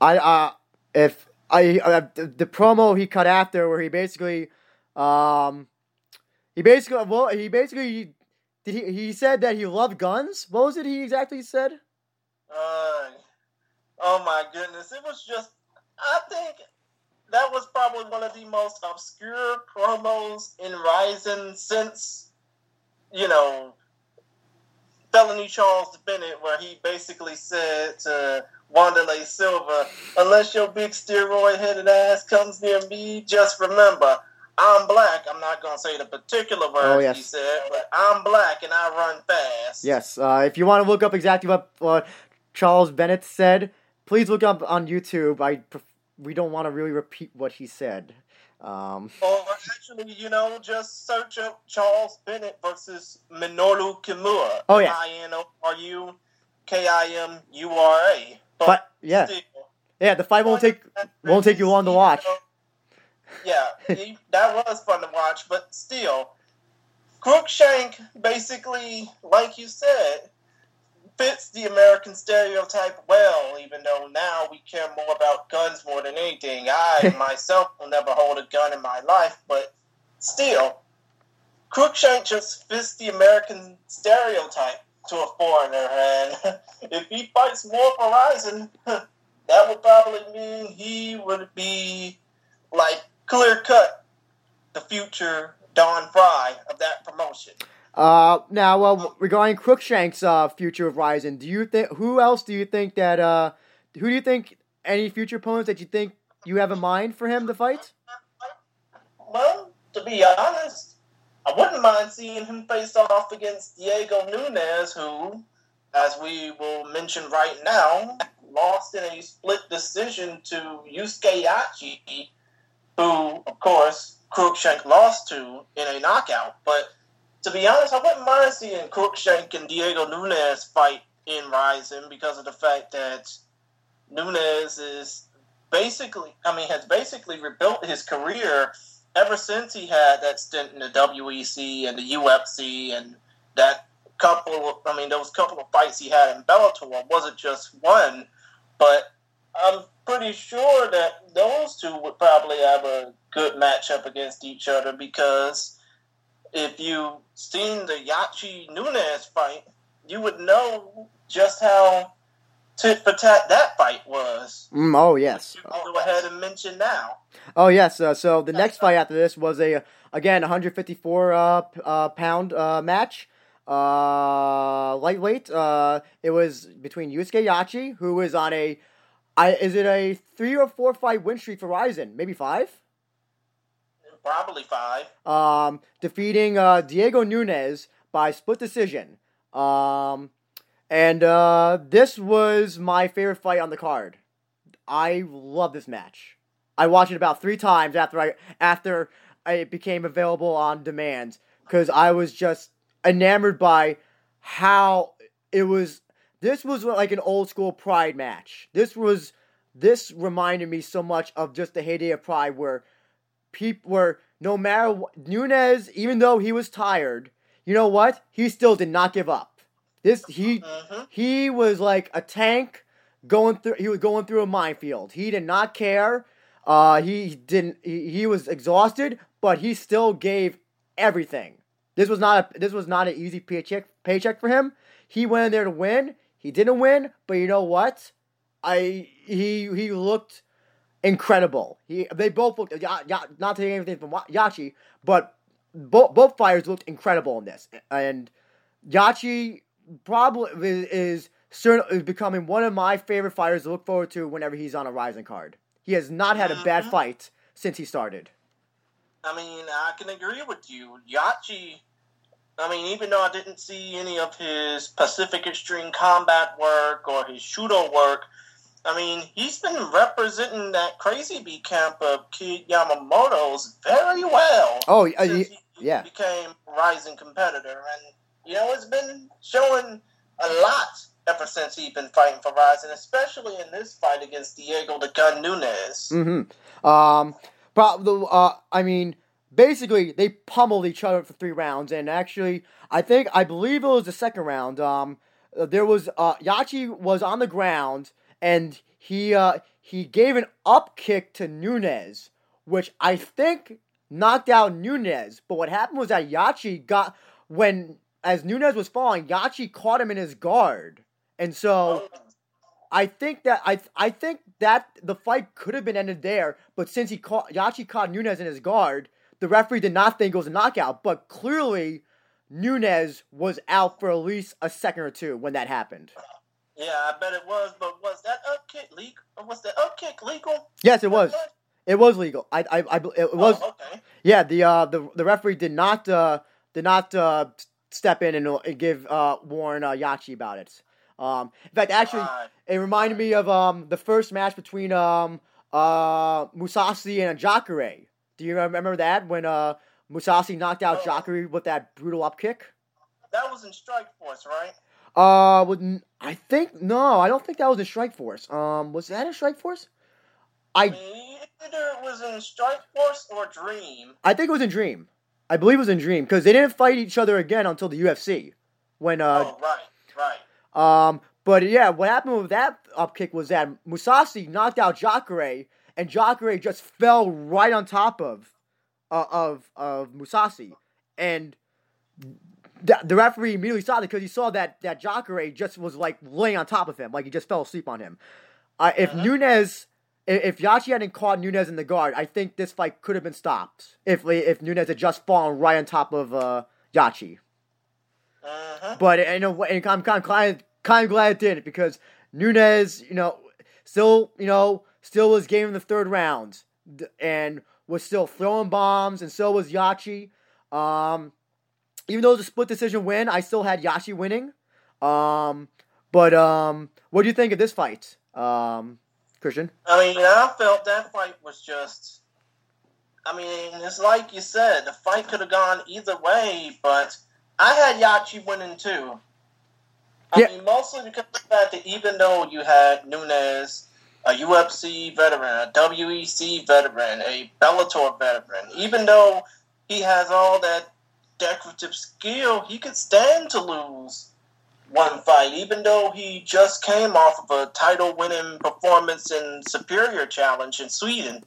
I uh, if I uh, the, the promo he cut after where he basically, um, he basically well he basically did he he said that he loved guns. What was it he exactly said? Uh, oh my goodness. It was just, I think that was probably one of the most obscure promos in Rizin since, you know, Felony Charles Bennett, where he basically said to Wanderlei Silva, unless your big steroid headed ass comes near me, just remember, I'm black. I'm not going to say the particular words Oh, yes. he said, but I'm black and I run fast. Yes. Uh, if you want to look up exactly what what Charles Bennett said, please look up on YouTube. I we don't want to really repeat what he said. Um, Or actually, you know, just search up Charles Bennett versus Minoru Kimura. Oh, yeah. M-I-N-O-R-U K-I-M-U-R-A. but yeah, still, yeah, the fight won't take won't take you long to watch. Yeah, he, that was fun to watch, but still, Cruickshank basically, like you said, fits the American stereotype well, even though now we care more about guns more than anything. I myself will never hold a gun in my life, but still, Cruickshank just fits the American stereotype to a foreigner, and if he fights more for Rizin, that would probably mean he would be like clear cut the future Don Frye of that promotion. Uh, now, well, regarding Cruickshank's uh, future of Rizin, do you think who else do you think that uh, who do you think any future opponents that you think you have in mind for him to fight? Well, to be honest, I wouldn't mind seeing him face off against Diego Nunes, who, as we will mention right now, lost in a split decision to Yusuke Yachi, who, of course, Cruickshank lost to in a knockout. But to be honest, I wouldn't mind seeing Cruickshank and Diego Nunes fight in Rizin because of the fact that Nunes is basically, I mean, has basically rebuilt his career ever since he had that stint in the WEC and the UFC and that couple, I mean, those couple of fights he had in Bellator wasn't just one, but I'm pretty sure that those two would probably have a good matchup against each other because if you've seen the Yachi Nunes fight, you would know just how tit for tat that fight was. Mm, oh yes. I'll go ahead and mention now. Oh yes. Uh, so the next fight after this was a again 154 uh, uh, pound uh, match. Uh, lightweight. Uh, it was between Yusuke Yachi, who was on a, I is it a three or four fight win streak for Rizin? Maybe five. Probably five. Um, defeating uh, Diego Nunes by split decision. Um, and uh, this was my favorite fight on the card. I love this match. I watched it about three times after I after it became available on demand because I was just enamored by how it was. This was like an old school Pride match. This was this reminded me so much of just the heyday of Pride, where people were no matter what, Nunes, even though he was tired, you know what? He still did not give up. This he Mhm. he was like a tank going through. He was going through a minefield. He did not care. Uh, he didn't. He, he was exhausted, but he still gave everything. This was not a. This was not an easy paycheck paycheck for him. He went in there to win. He didn't win, but you know what? I he he looked incredible. He they both looked ya, ya, not taking anything from Yachi, but both both fighters looked incredible in this. And Yachi probably is, is becoming one of my favorite fighters to look forward to whenever he's on a Rizin card. He has not had a bad Mhm. fight since he started. I mean, I can agree with you. Yachi, I mean, even though I didn't see any of his Pacific Extreme combat work or his Shooto work, I mean, he's been representing that crazy B camp of Kid Yamamoto's very well. Oh, uh, he- yeah. became a rising competitor. And, you know, it's been showing a lot ever since he's been fighting for Rizin, especially in this fight against Diego the Gun Nunes. Mm-hmm. Um, but the uh, I mean, basically they pummeled each other for three rounds, and actually, I think I believe it was the second round. Um, uh, there was uh, Yachi was on the ground, and he uh he gave an up kick to Nunes, which I think knocked out Nunes. But what happened was that Yachi got when as Nunes was falling, Yachi caught him in his guard, and so. I think that I I think that the fight could have been ended there, but since he caught Yachi caught Nunes in his guard, the referee did not think it was a knockout. But clearly, Nunes was out for at least a second or two when that happened. Yeah, I bet it was, but was that up kick legal? Was the up kick legal? Yes, it was. It was legal. I I, I it was. Oh, okay. Yeah, the uh the the referee did not uh did not uh step in and, give uh warn uh, Yachi about it. Um, in fact, actually, Right. it reminded me of um the first match between um uh Mousasi and Jacare. Do you remember that when uh Mousasi knocked out Oh. Jacare with that brutal up kick? that was in Strike Force, right? Uh, with, I think no, I don't think that was in Strike Force. Um, was that in Strike Force? I either it was in Strike Force or Dream. I think it was in Dream. I believe it was in Dream because they didn't fight each other again until the UFC. When uh, oh, right, right. Um, but yeah, what happened with that upkick was that Mousasi knocked out Jacare, and Jacare just fell right on top of uh, of of Mousasi, and the, the referee immediately saw it because he saw that that Jacare just was like laying on top of him, like he just fell asleep on him. Uh, if Uh-huh. Nunes, if, if Yachi hadn't caught Nunes in the guard, I think this fight could have been stopped if if Nunes had just fallen right on top of uh, Yachi. Uh-huh. But in a way, I'm kind of kind of glad it didn't because Nunes, you know, still you know still was game in the third round and was still throwing bombs, and so was Yachi. Um, even though it was a split decision win, I still had Yachi winning. Um, but um, what do you think of this fight, um, Christian? I mean, I felt that fight was just. I mean, it's like you said, the fight could have gone either way, but I had Yachi winning too. I Yeah. mean, mostly because of the fact that even though you had Nunes, a UFC veteran, a WEC veteran, a Bellator veteran, even though he has all that decorative skill, he could stand to lose one fight, even though he just came off of a title winning performance in Superior Challenge in Sweden.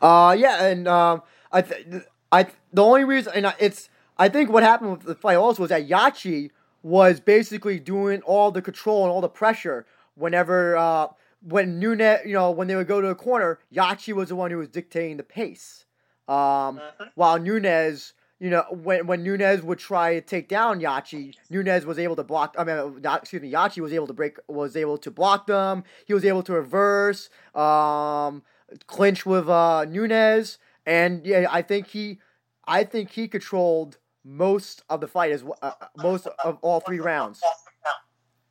Uh, yeah, and um, I, th- I, the only reason, and it's, I think what happened with the fight also was that Yachi was basically doing all the control and all the pressure whenever, uh, when Nunes, you know, when they would go to a corner, Yachi was the one who was dictating the pace. Um, Mhm. while Nunes, you know, when when Nunes would try to take down Yachi, Nunes was able to block. I mean, not, excuse me, Yachi was able to break, was able to block them. He was able to reverse, um, clinch with uh, Nunez, and yeah, I think he, I think he controlled most of the fight as well, uh, most of all three rounds.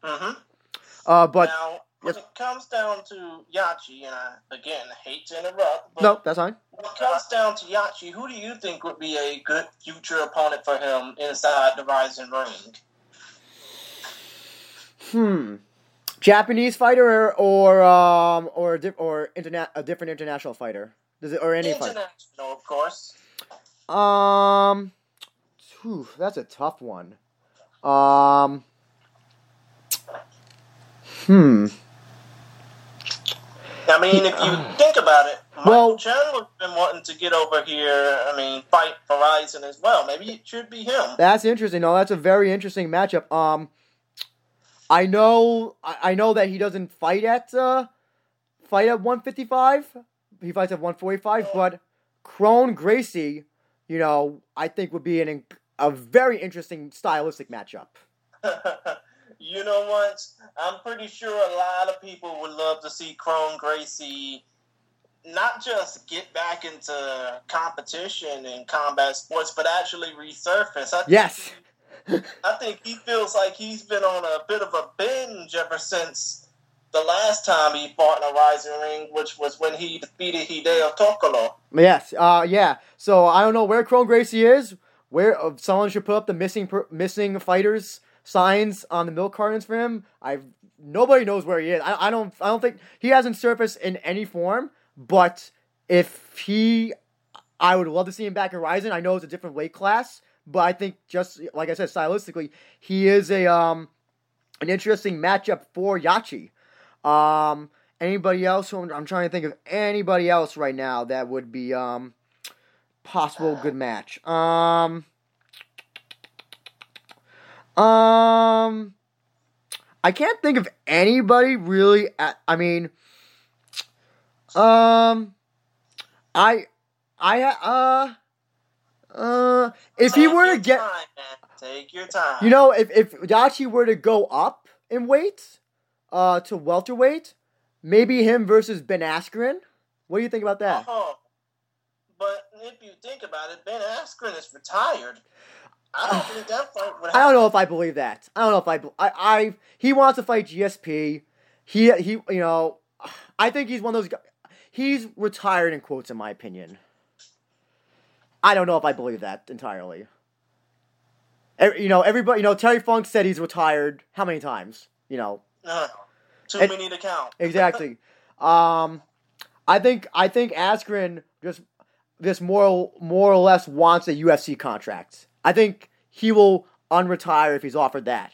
hmm Uh, but now, when it comes down to Yachi, and I again hate to interrupt, but no, that's fine. when it comes down to Yachi, who do you think would be a good future opponent for him inside the Rizin Ring? Hmm. Japanese fighter or or um or a or interna- a different international fighter? Does it or any fighter? International, of course. Um, whew, that's a tough one. Um, hmm. I mean, if you think about it, Michael Well- Chandler's been wanting to get over here. I mean, fight Horizon as well. Maybe it should be him. That's interesting. No, that's a very interesting matchup. Um, I know, I, know that he doesn't fight at uh, fight at one fifty five. He fights at one forty five, but Kron Gracie, you know, I think would be an in- a very interesting stylistic matchup. you know what? I'm pretty sure a lot of people would love to see Kron Gracie not just get back into competition and combat sports, but actually resurface. I think Yes. I think he feels like he's been on a bit of a binge ever since the last time he fought in a Rizin Ring, which was when he defeated Hideo Tokoro. Yes, uh, yeah. So I don't know where Kron Gracie is. Where uh, someone should put up the missing per, missing fighters signs on the milk cartons for him. I nobody knows where he is. I, I don't I don't think he hasn't surfaced in any form. But if he, I would love to see him back in Rizin. I know it's a different weight class, but I think just like I said, stylistically, he is a um an interesting matchup for Yachi. Um, anybody else? Who I'm, I'm trying to think of anybody else right now that would be um possible good match. Um, um, I can't think of anybody really. At, I mean, um, I, I uh. Uh, if he were to get, time, take your time. you know, if if Yachi were to go up in weight, uh, to welterweight, maybe him versus Ben Askren. What do you think about that? Uh-huh. But if you think about it, Ben Askren is retired. I don't think that fight would I don't know if I believe that. I don't know if I, I, I he wants to fight GSP. He, he, you know, I think he's one of those guys. He's retired in quotes, in my opinion. I don't know if I believe that entirely. You know, everybody. You know, Terry Funk said he's retired. How many times? You know, Uh, too And- many to count. exactly. um, I think I think Askren just just more more or less wants a UFC contract. I think he will unretire if he's offered that.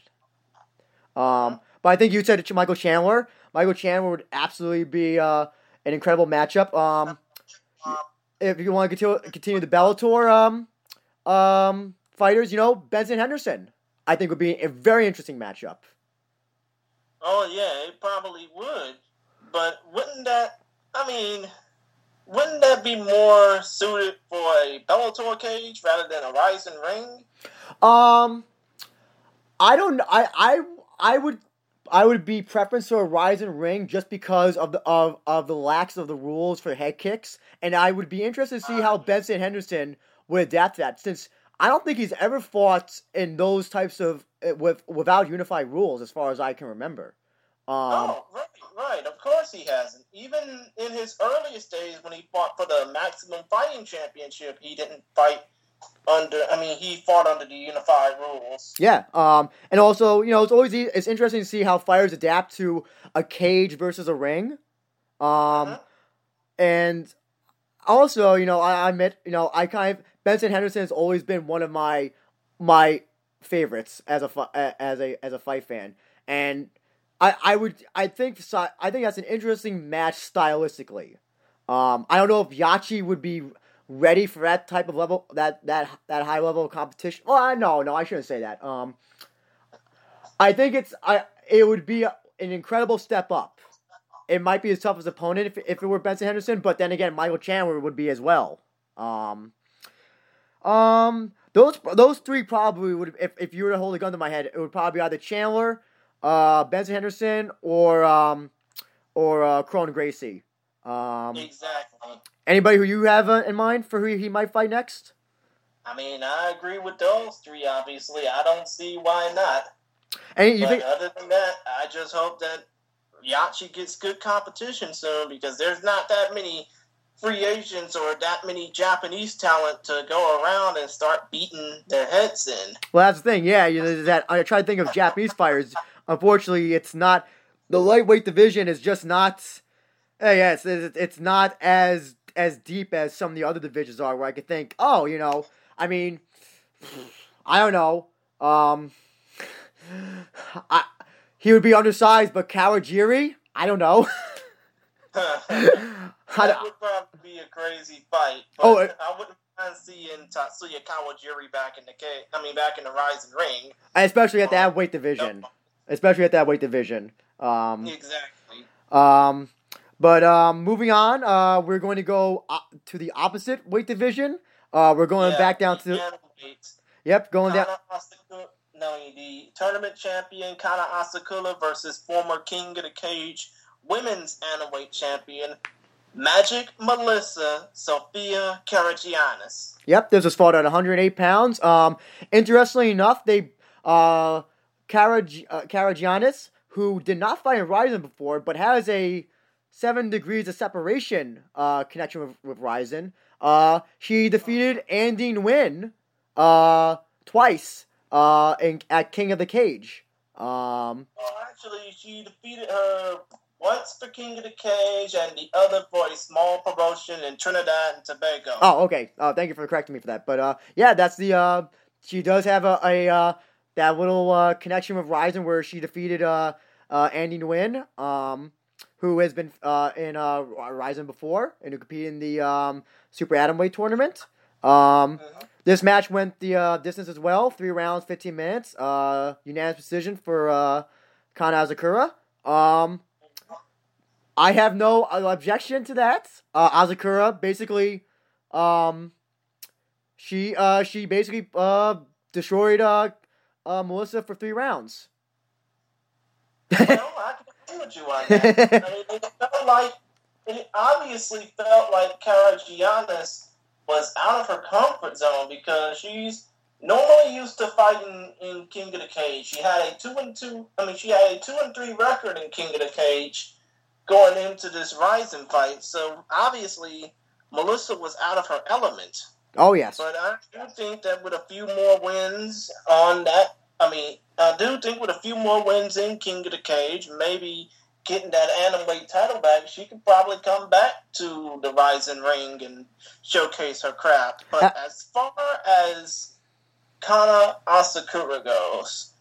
Um, but I think you said Michael Chandler. Michael Chandler would absolutely be uh, an incredible matchup. Um, if you want to continue, continue the Bellator um, um, fighters, you know, Benson Henderson, I think would be a very interesting matchup. Oh yeah, it probably would. But wouldn't that? I mean, wouldn't that be more suited for a Bellator cage rather than a Rizin ring? Um, I don't. I I I would. I would be preference to a Rizin ring just because of the of, of the lax of the rules for head kicks, and I would be interested to see how Benson Henderson would adapt to that. Since I don't think he's ever fought in those types of eh, with without unified rules, as far as I can remember. Um, oh, right, right. Of course he hasn't. Even in his earliest days, when he fought for the Maximum Fighting Championship, he didn't fight under. I mean, he fought under the unified rules. Yeah. Um. And also, you know, it's always it's interesting to see how fighters adapt to a cage versus a ring. Um. Uh-huh. And also, you know, I, I admit, you know, I kind of Benson Henderson has always been one of my my favorites as a as a as a fight fan, and I I would I think I think that's an interesting match stylistically. Um, I don't know if Yachi would be ready for that type of level that that that high level of competition. Well, no, no, I shouldn't say that. Um, I think it's I it would be an incredible step up. It might be his toughest opponent if, if it were Benson Henderson, but then again, Michael Chandler would be as well. Um, um, those those three probably would if if you were to hold a gun to my head, it would probably be either Chandler, uh, Benson Henderson, or um, or uh, Kron Gracie. Um, exactly. Anybody who you have uh, in mind for who he might fight next? I mean, I agree with those three. Obviously, I don't see why not. And you but think? Other than that, I just hope that Yachi gets good competition soon because there's not that many free agents or that many Japanese talent to go around and start beating their heads in. Well, that's the thing. Yeah, you know, that I try to think of Japanese fighters. Unfortunately, it's not the lightweight division is just not. Uh, yeah, it's, it's not as as deep as some of the other divisions are, where I could think, oh, you know, I mean, I don't know, um, I, he would be undersized, but Kawajiri, I don't know. that would probably be a crazy fight. oh, uh, I wouldn't mind seeing Tatsuya Kawajiri back in the cage. I mean, back in the Rizin ring, especially at that weight division. Especially at that weight division. Um, exactly. Um, but um, moving on, uh, we're going to go uh, to the opposite weight division. Uh, we're going yeah, back down to. The, yep, going down. Asakura, no, the tournament champion Kana Asakura versus former King of the Cage women's weight champion Magic Melissa Sophia Karagianis. Yep, this was fought at 108 pounds. Um, interestingly enough, they uh, Karaj- uh, who did not fight in Rizin before, but has a seven degrees of separation uh, connection with, with Rizin. Uh, she defeated Andy Nguyen uh, twice uh, in, at King of the Cage. Um, well, actually, she defeated her once for King of the Cage and the other for a small promotion in Trinidad and Tobago. Oh, okay. Uh, thank you for correcting me for that. But uh, yeah, that's the. Uh, she does have a, a uh, that little uh, connection with Rizin where she defeated uh, uh, Andy Nguyen. Um, who has been uh, in uh, Rizin before and who competed in the um, Super Atomweight tournament. Um, mm-hmm. This match went the uh, distance as well, three rounds, 15 minutes. Uh, unanimous decision for uh, Kana Asakura. Um, I have no objection to that. Uh, Asakura basically, um, she uh, she basically uh, destroyed uh, uh, Melissa for three rounds. well, with you on that. I mean, it felt like it obviously felt like Karagianis was out of her comfort zone because she's normally used to fighting in King of the Cage. She had a two and two. I mean, she had a two and three record in King of the Cage going into this Rizin fight. So obviously, Melissa was out of her element. Oh yes. But I do think that with a few more wins on that, I mean, I do think with a few more wins in King of the Cage, maybe getting that Atomweight title back, she could probably come back to the Rizin Ring and showcase her craft. But uh, as far as Kana Asakura goes,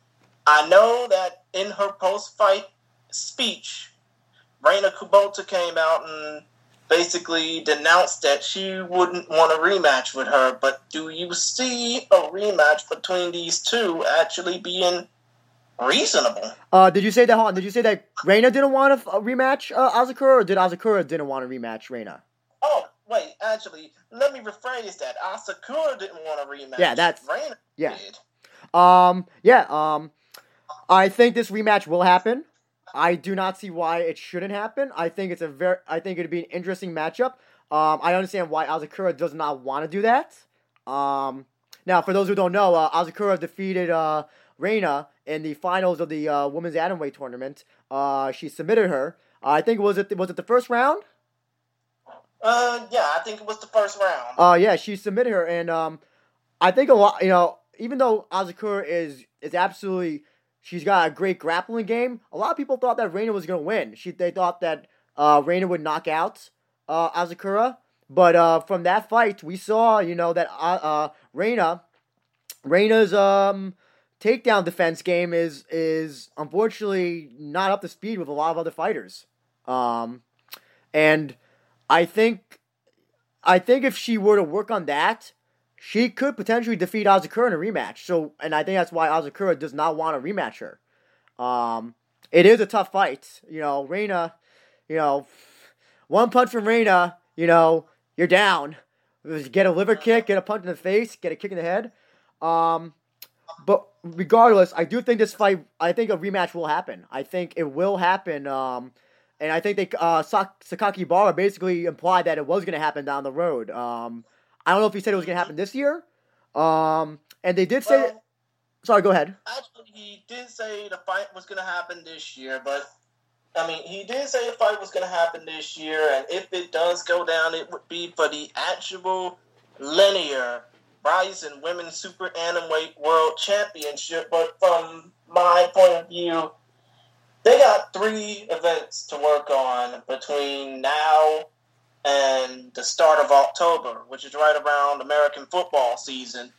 I know that in her post-fight speech, Reina Kubota came out and basically denounced that she wouldn't want a rematch with her. But do you see a rematch between these two actually being reasonable? Uh, did you say that? Hold on, did you say that Reina didn't want a, rematch uh, Asakura, or did Asakura didn't want a rematch Reina? Oh, wait, actually, let me rephrase that. Asakura didn't want a rematch. Yeah, that's Reina yeah. Did. Um, yeah. Um, I think this rematch will happen. I do not see why it shouldn't happen. I think it's a very, I think it'd be an interesting matchup. Um, I understand why Asakura does not want to do that. Um, now, for those who don't know, uh, Asakura defeated uh, Reina in the finals of the uh, women's atomweight tournament. Uh, she submitted her. Uh, I think was it was it the first round? Uh, yeah, I think it was the first round. Uh, yeah, she submitted her, and um, I think a lot. You know, even though Asakura is is absolutely She's got a great grappling game. A lot of people thought that Reina was going to win. She they thought that uh, Reina would knock out uh, Asakura, but uh, from that fight, we saw you know that uh, uh, Reina, Reina's um, takedown defense game is is unfortunately not up to speed with a lot of other fighters. Um, and I think I think if she were to work on that, she could potentially defeat Asakura in a rematch. So, and I think that's why Asakura does not want to rematch her. Um, it is a tough fight. You know, Reina, you know, one punch from Reina, you know, you're down. Get a liver kick, get a punch in the face, get a kick in the head. Um, but regardless, I do think this fight, I think a rematch will happen. I think it will happen. Um, and I think they, uh, Sakakibara basically implied that it was going to happen down the road. Um, I don't know if he said it was going to happen this year. Um, and they did say. Well, sorry, go ahead. Actually, he did say the fight was going to happen this year, but I mean, he did say the fight was going to happen this year, and if it does go down, it would be for the actual linear Rizin Women's Super Atomweight World Championship. But from my point of view, they got three events to work on between now and the start of October, which is right around American football season.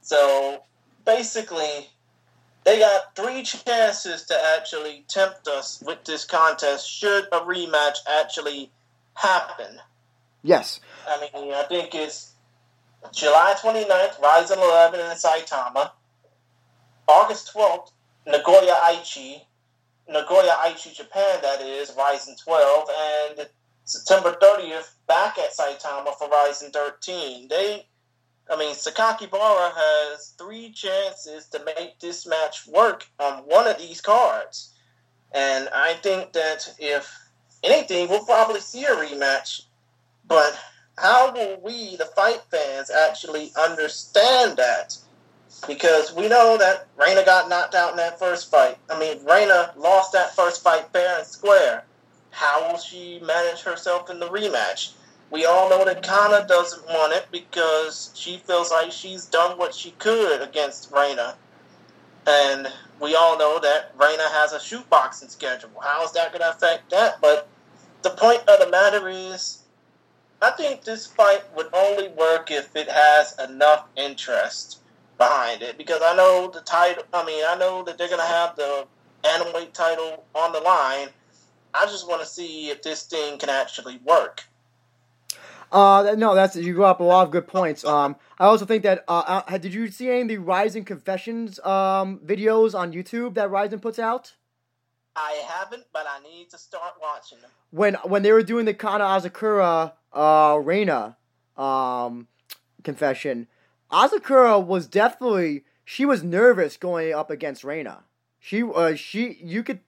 So basically, they got three chances to actually tempt us with this contest should a rematch actually happen. Yes. I mean, I think it's July 29th, Rizin 11 in Saitama. August 12th, Nagoya Aichi. Nagoya Aichi, Japan, that is, Rizin 12. And September 30th back at Saitama for Rizin 13. They, I mean, Sakakibara has three chances to make this match work on one of these cards. And I think that if anything, we'll probably see a rematch. But how will we, the fight fans, actually understand that? Because we know that Reina got knocked out in that first fight. I mean, Reina lost that first fight fair and square. How will she manage herself in the rematch? We all know that Kana doesn't want it because she feels like she's done what she could against Reina. And we all know that Reina has a shootboxing schedule. How is that going to affect that? But the point of the matter is, I think this fight would only work if it has enough interest behind it. Because I know the title, I mean, I know that they're going to have the Atomweight title on the line I just want to see if this thing can actually work. Uh, no, that's you brought up a lot of good points. Um, I also think that uh, uh, did you see any of the Rizin Confessions um videos on YouTube that Rizin puts out? I haven't, but I need to start watching them. When when they were doing the Kana Asakura uh Reina um confession, Asakura was definitely she was nervous going up against Reina. She uh she you could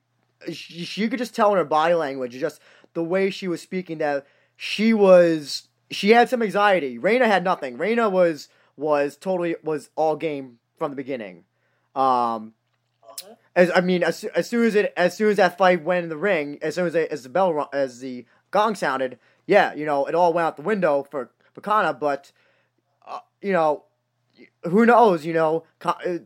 she, she could just tell in her body language, just the way she was speaking, that she was she had some anxiety. Reina had nothing. Reina was was totally was all game from the beginning. Um, uh-huh. as I mean, as, as soon as it as soon as that fight went in the ring, as soon as as the bell as the gong sounded, yeah, you know, it all went out the window for for Kana. But uh, you know, who knows? You know, uh,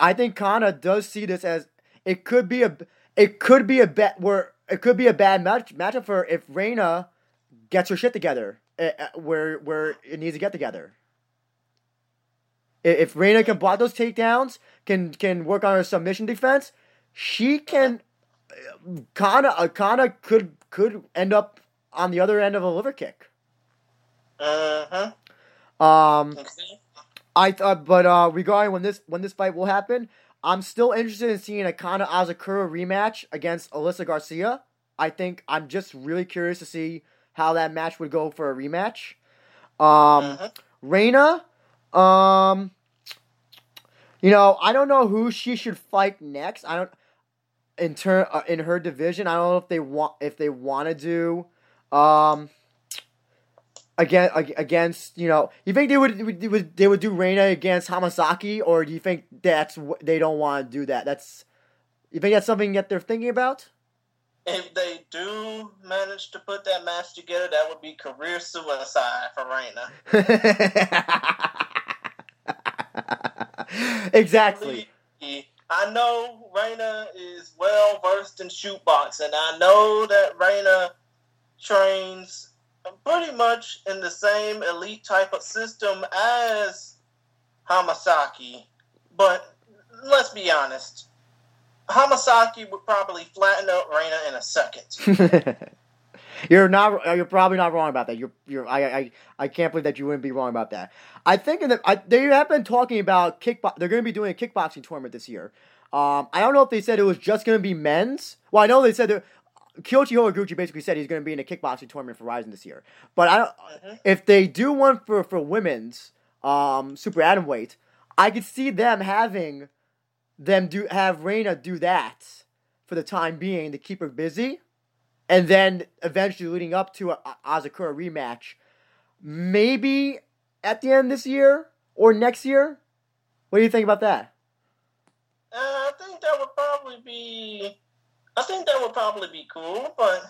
I think Kana does see this as it could be a it could be a bet where it could be a bad match matchup for if Reina gets her shit together, uh, uh, where where it needs to get together. If Reina can block those takedowns, can can work on her submission defense, she can kind of kind of could could end up on the other end of a liver kick. Uh huh. Um, Okay. I thought, but uh, regarding when this when this fight will happen, I'm still interested in seeing a Kana Asakura rematch against Alyssa Garcia. I think I'm just really curious to see how that match would go for a rematch. Um, Mhm. Reina, um, you know, I don't know who she should fight next. I don't in turn uh, in her division. I don't know if they want if they want to do um again against you know you think they would, would would- they would do Reina against Hamasaki or do you think that's they don't want to do that? That's you think that's something that they're thinking about? If they do manage to put that match together, that would be career suicide for Reina. exactly. I know Reina is well versed in shoot boxing. I know that Reina trains pretty much in the same elite type of system as Hamasaki. But let's be honest, Hamasaki would probably flatten out Reina in a second. you're not. You're probably not wrong about that. You're. You're. I. I. I can't believe that you wouldn't be wrong about that. I think in the, I, they have been talking about kickbox. They're going to be doing a kickboxing tournament this year. Um, I don't know if they said it was just going to be men's. Well, I know they said that Kyoichi Horiguchi basically said he's going to be in a kickboxing tournament for Rizin this year. But I don't. Mhm. If they do one for for women's um, super atom weight, I could see them having them do have Reina do that for the time being to keep her busy, and then eventually leading up to a, a Asakura rematch, maybe at the end of this year or next year. What do you think about that? Uh, I think that would probably be. I think that would probably be cool, but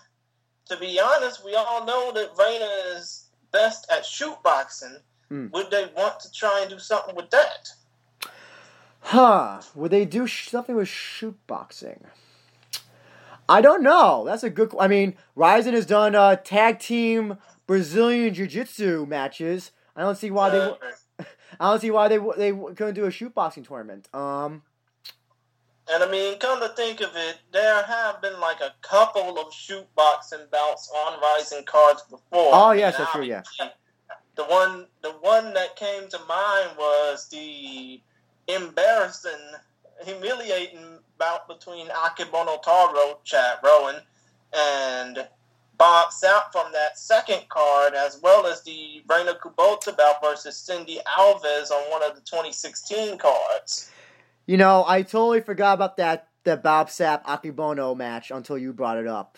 to be honest, we all know that Reina is best at shoot boxing. Hmm. Would they want to try and do something with that? Huh? Would they do sh- something with shoot boxing? I don't know. That's a good. I mean, Rizin has done uh, tag team Brazilian Jiu Jitsu matches. I don't see why they. Uh, w- I don't see why they w- they w- couldn't do a shoot boxing tournament. Um. And I mean, come to think of it, there have been like a couple of shoot boxing bouts on Rizin cards before. Oh yes, that's true. Yeah. The one, the one that came to mind was the embarrassing, humiliating bout between Akebono Taro, Chad Rowan, and Bob Sapp from that second card, as well as the Reina Kubota bout versus Cindy Alves on one of the 2016 cards. You know, I totally forgot about that the Bob Sapp Akebono match until you brought it up.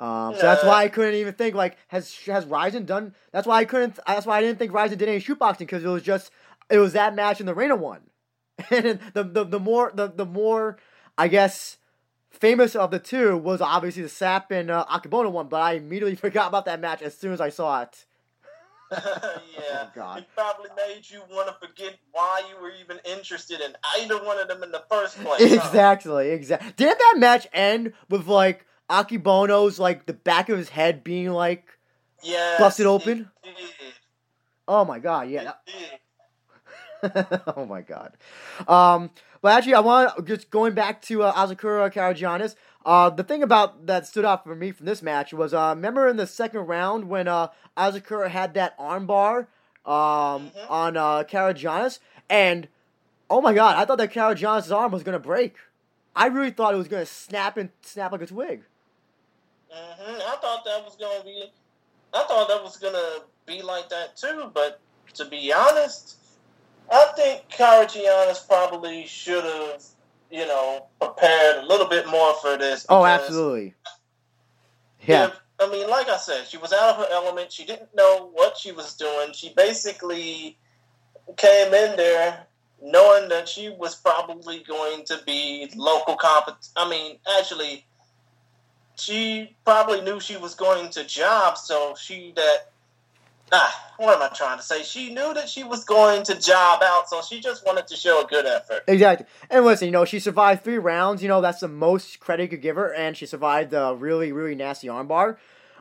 Um, so that's why I couldn't even think like has has Rizin done? That's why I couldn't. That's why I didn't think Rizin did any shootboxing because it was just it was that match and the Reina one, and the the the more the the more I guess famous of the two was obviously the Sapp and uh, Akebono one, but I immediately forgot about that match as soon as I saw it. Yeah. Oh, God. It probably made you want to forget why you were even interested in either one of them in the first place. huh? Exactly, exactly. Didn't that match end with like Akebono's like the back of his head being like, Yes, Busted open? It did. oh my god, yeah, It did. oh my god. Um, but actually, I want just going back to uh, Asakura Karagiannis. Uh, the thing about that stood out for me from this match was, uh, remember in the second round when uh Asakura had that armbar um Mhm. on uh Karagiannis, and oh my god, I thought that Karagiannis' arm was gonna break. I really thought it was gonna snap and snap like a twig. hmm I thought that was gonna be. I thought that was gonna be like that too. But to be honest, I think Karagiannis probably should have, you know, prepared a little bit more for this. Oh, absolutely. Yeah. if- I mean, like I said, she was out of her element. She didn't know what she was doing. She basically came in there knowing that she was probably going to be local compet. I mean, actually, she probably knew she was going to job, so she that ah, what am I trying to say? She knew that she was going to job out, so she just wanted to show a good effort. Exactly. And listen, you know, she survived three rounds. You know, that's the most credit you could give her, and she survived a really, really nasty armbar.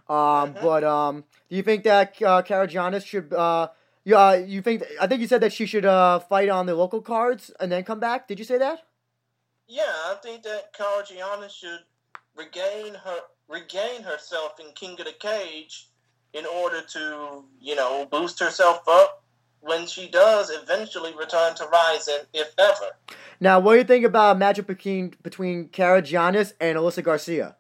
Um, mm-hmm. But um, do you think that uh, Karagiannis should? Uh, yeah, you think? I think you said that she should uh, fight on the local cards and then come back. Did you say that? Yeah, I think that Karagiannis should regain her regain herself in King of the Cage in order to, you know, boost herself up when she does eventually return to Rizin, if ever. Now, what do you think about a matchup between between Karagiannis and Alyssa Garcia?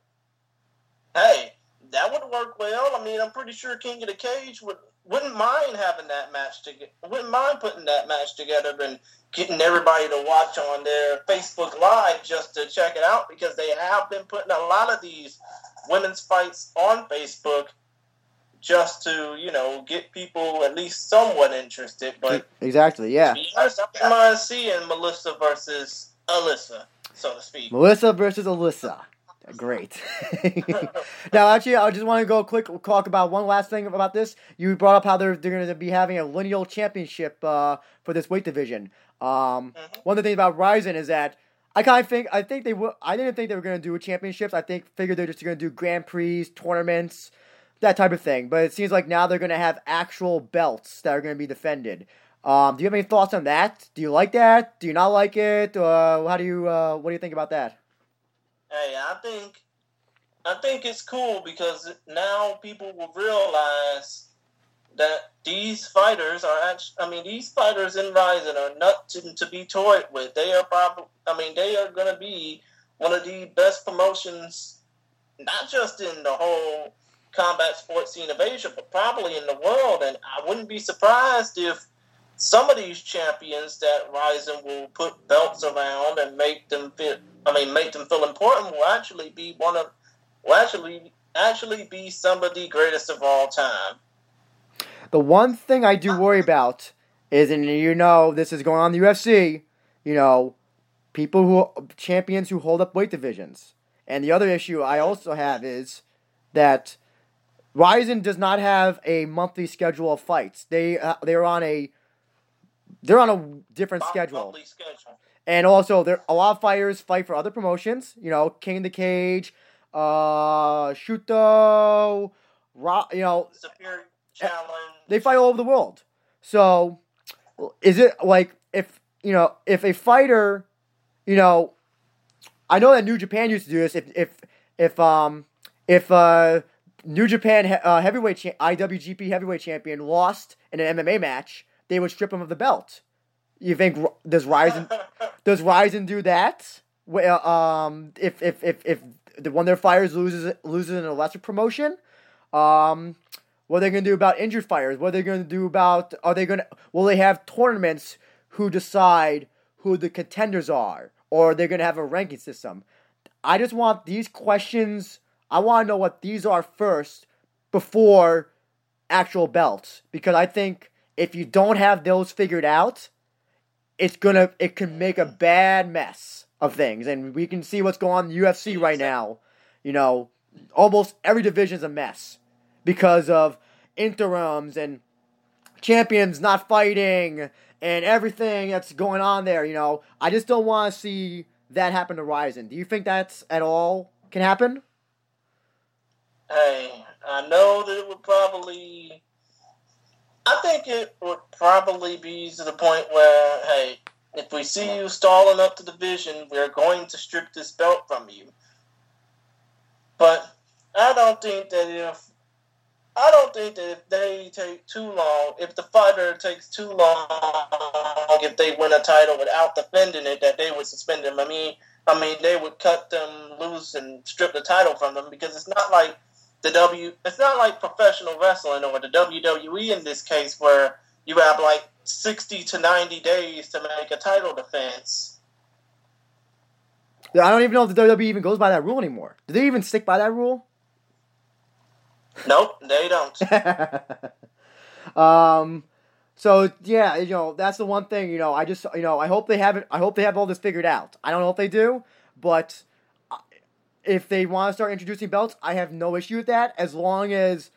Hey, that would work well. I mean, I'm pretty sure King of the Cage would wouldn't mind having that match together. Wouldn't mind putting that match together and getting everybody to watch on their Facebook Live just to check it out because they have been putting a lot of these women's fights on Facebook just to you know get people at least somewhat interested. But exactly, yeah. I don't mind seeing Melissa versus Alyssa, so to speak. Melissa versus Alyssa. Great. now, actually, I just want to go quick talk about one last thing about this. You brought up how they're they're going to be having a lineal championship uh, for this weight division. Um, mm-hmm. One of the things about Rizin is that I kind of think I think they will. I didn't think they were going to do championships. I think figured they're just going to do Grand Prix tournaments, that type of thing. But it seems like now they're going to have actual belts that are going to be defended. Um, do you have any thoughts on that? Do you like that? Do you not like it? Uh, how do you? Uh, what do you think about that? Hey, I think I think it's cool because now people will realize that these fighters are actually, I mean, these fighters in Rizin are nothing to be toyed with. They are probably, I mean, they are going to be one of the best promotions, not just in the whole combat sports scene of Asia, but probably in the world. And I wouldn't be surprised if some of these champions that Rizin will put belts around and make them feel, I mean, make them feel important will actually be one of, will actually, actually be some of the greatest of all time. The one thing I do worry about is, and you know, this is going on in the UFC, you know, people who champions who hold up weight divisions. And the other issue I also have is that Rizin does not have a monthly schedule of fights. They uh, they're on a they're on a different schedule. schedule. And also, there a lot of fighters fight for other promotions. You know, King of the Cage, uh, Shooto, Rock. You know, Superior Challenge. They fight all over the world. So, is it like if you know if a fighter, you know, I know that New Japan used to do this. If if if um if uh New Japan uh, heavyweight cha- IWGP heavyweight champion lost in an MMA match, they would strip him of the belt. You think does Rizin does Rizin do that? Well, um, if if if if the one of their fighters loses loses in a lesser promotion, um, what are they going to do about injured fires? What are they going to do about? Are they going to? Will they have tournaments who decide who the contenders are, or they're they going to have a ranking system? I just want these questions. I want to know what these are first before actual belts, because I think if you don't have those figured out, it's gonna it can make a bad mess of things, and we can see what's going on in the UFC right now. You know, almost every division is a mess because of interims and champions not fighting and everything that's going on there. You know, I just don't want to see that happen to Rizin. Do you think that's at all can happen? Hey, I know that it would probably I think it would probably be to the point where, hey, if we see you stalling up the division, we're going to strip this belt from you. But I don't think that if I don't think that if they take too long, if the fighter takes too long, if they win a title without defending it, that they would suspend them. I mean, I mean, they would cut them loose and strip the title from them because it's not like the W. It's not like professional wrestling or the WWE in this case, where you have like sixty to ninety days to make a title defense. I don't even know if the WWE even goes by that rule anymore. Do they even stick by that rule? Nope, they don't. um, so yeah, you know that's the one thing. You know, I just you know I hope they have it. I hope they have all this figured out. I don't know if they do, but if they want to start introducing belts, I have no issue with that as long as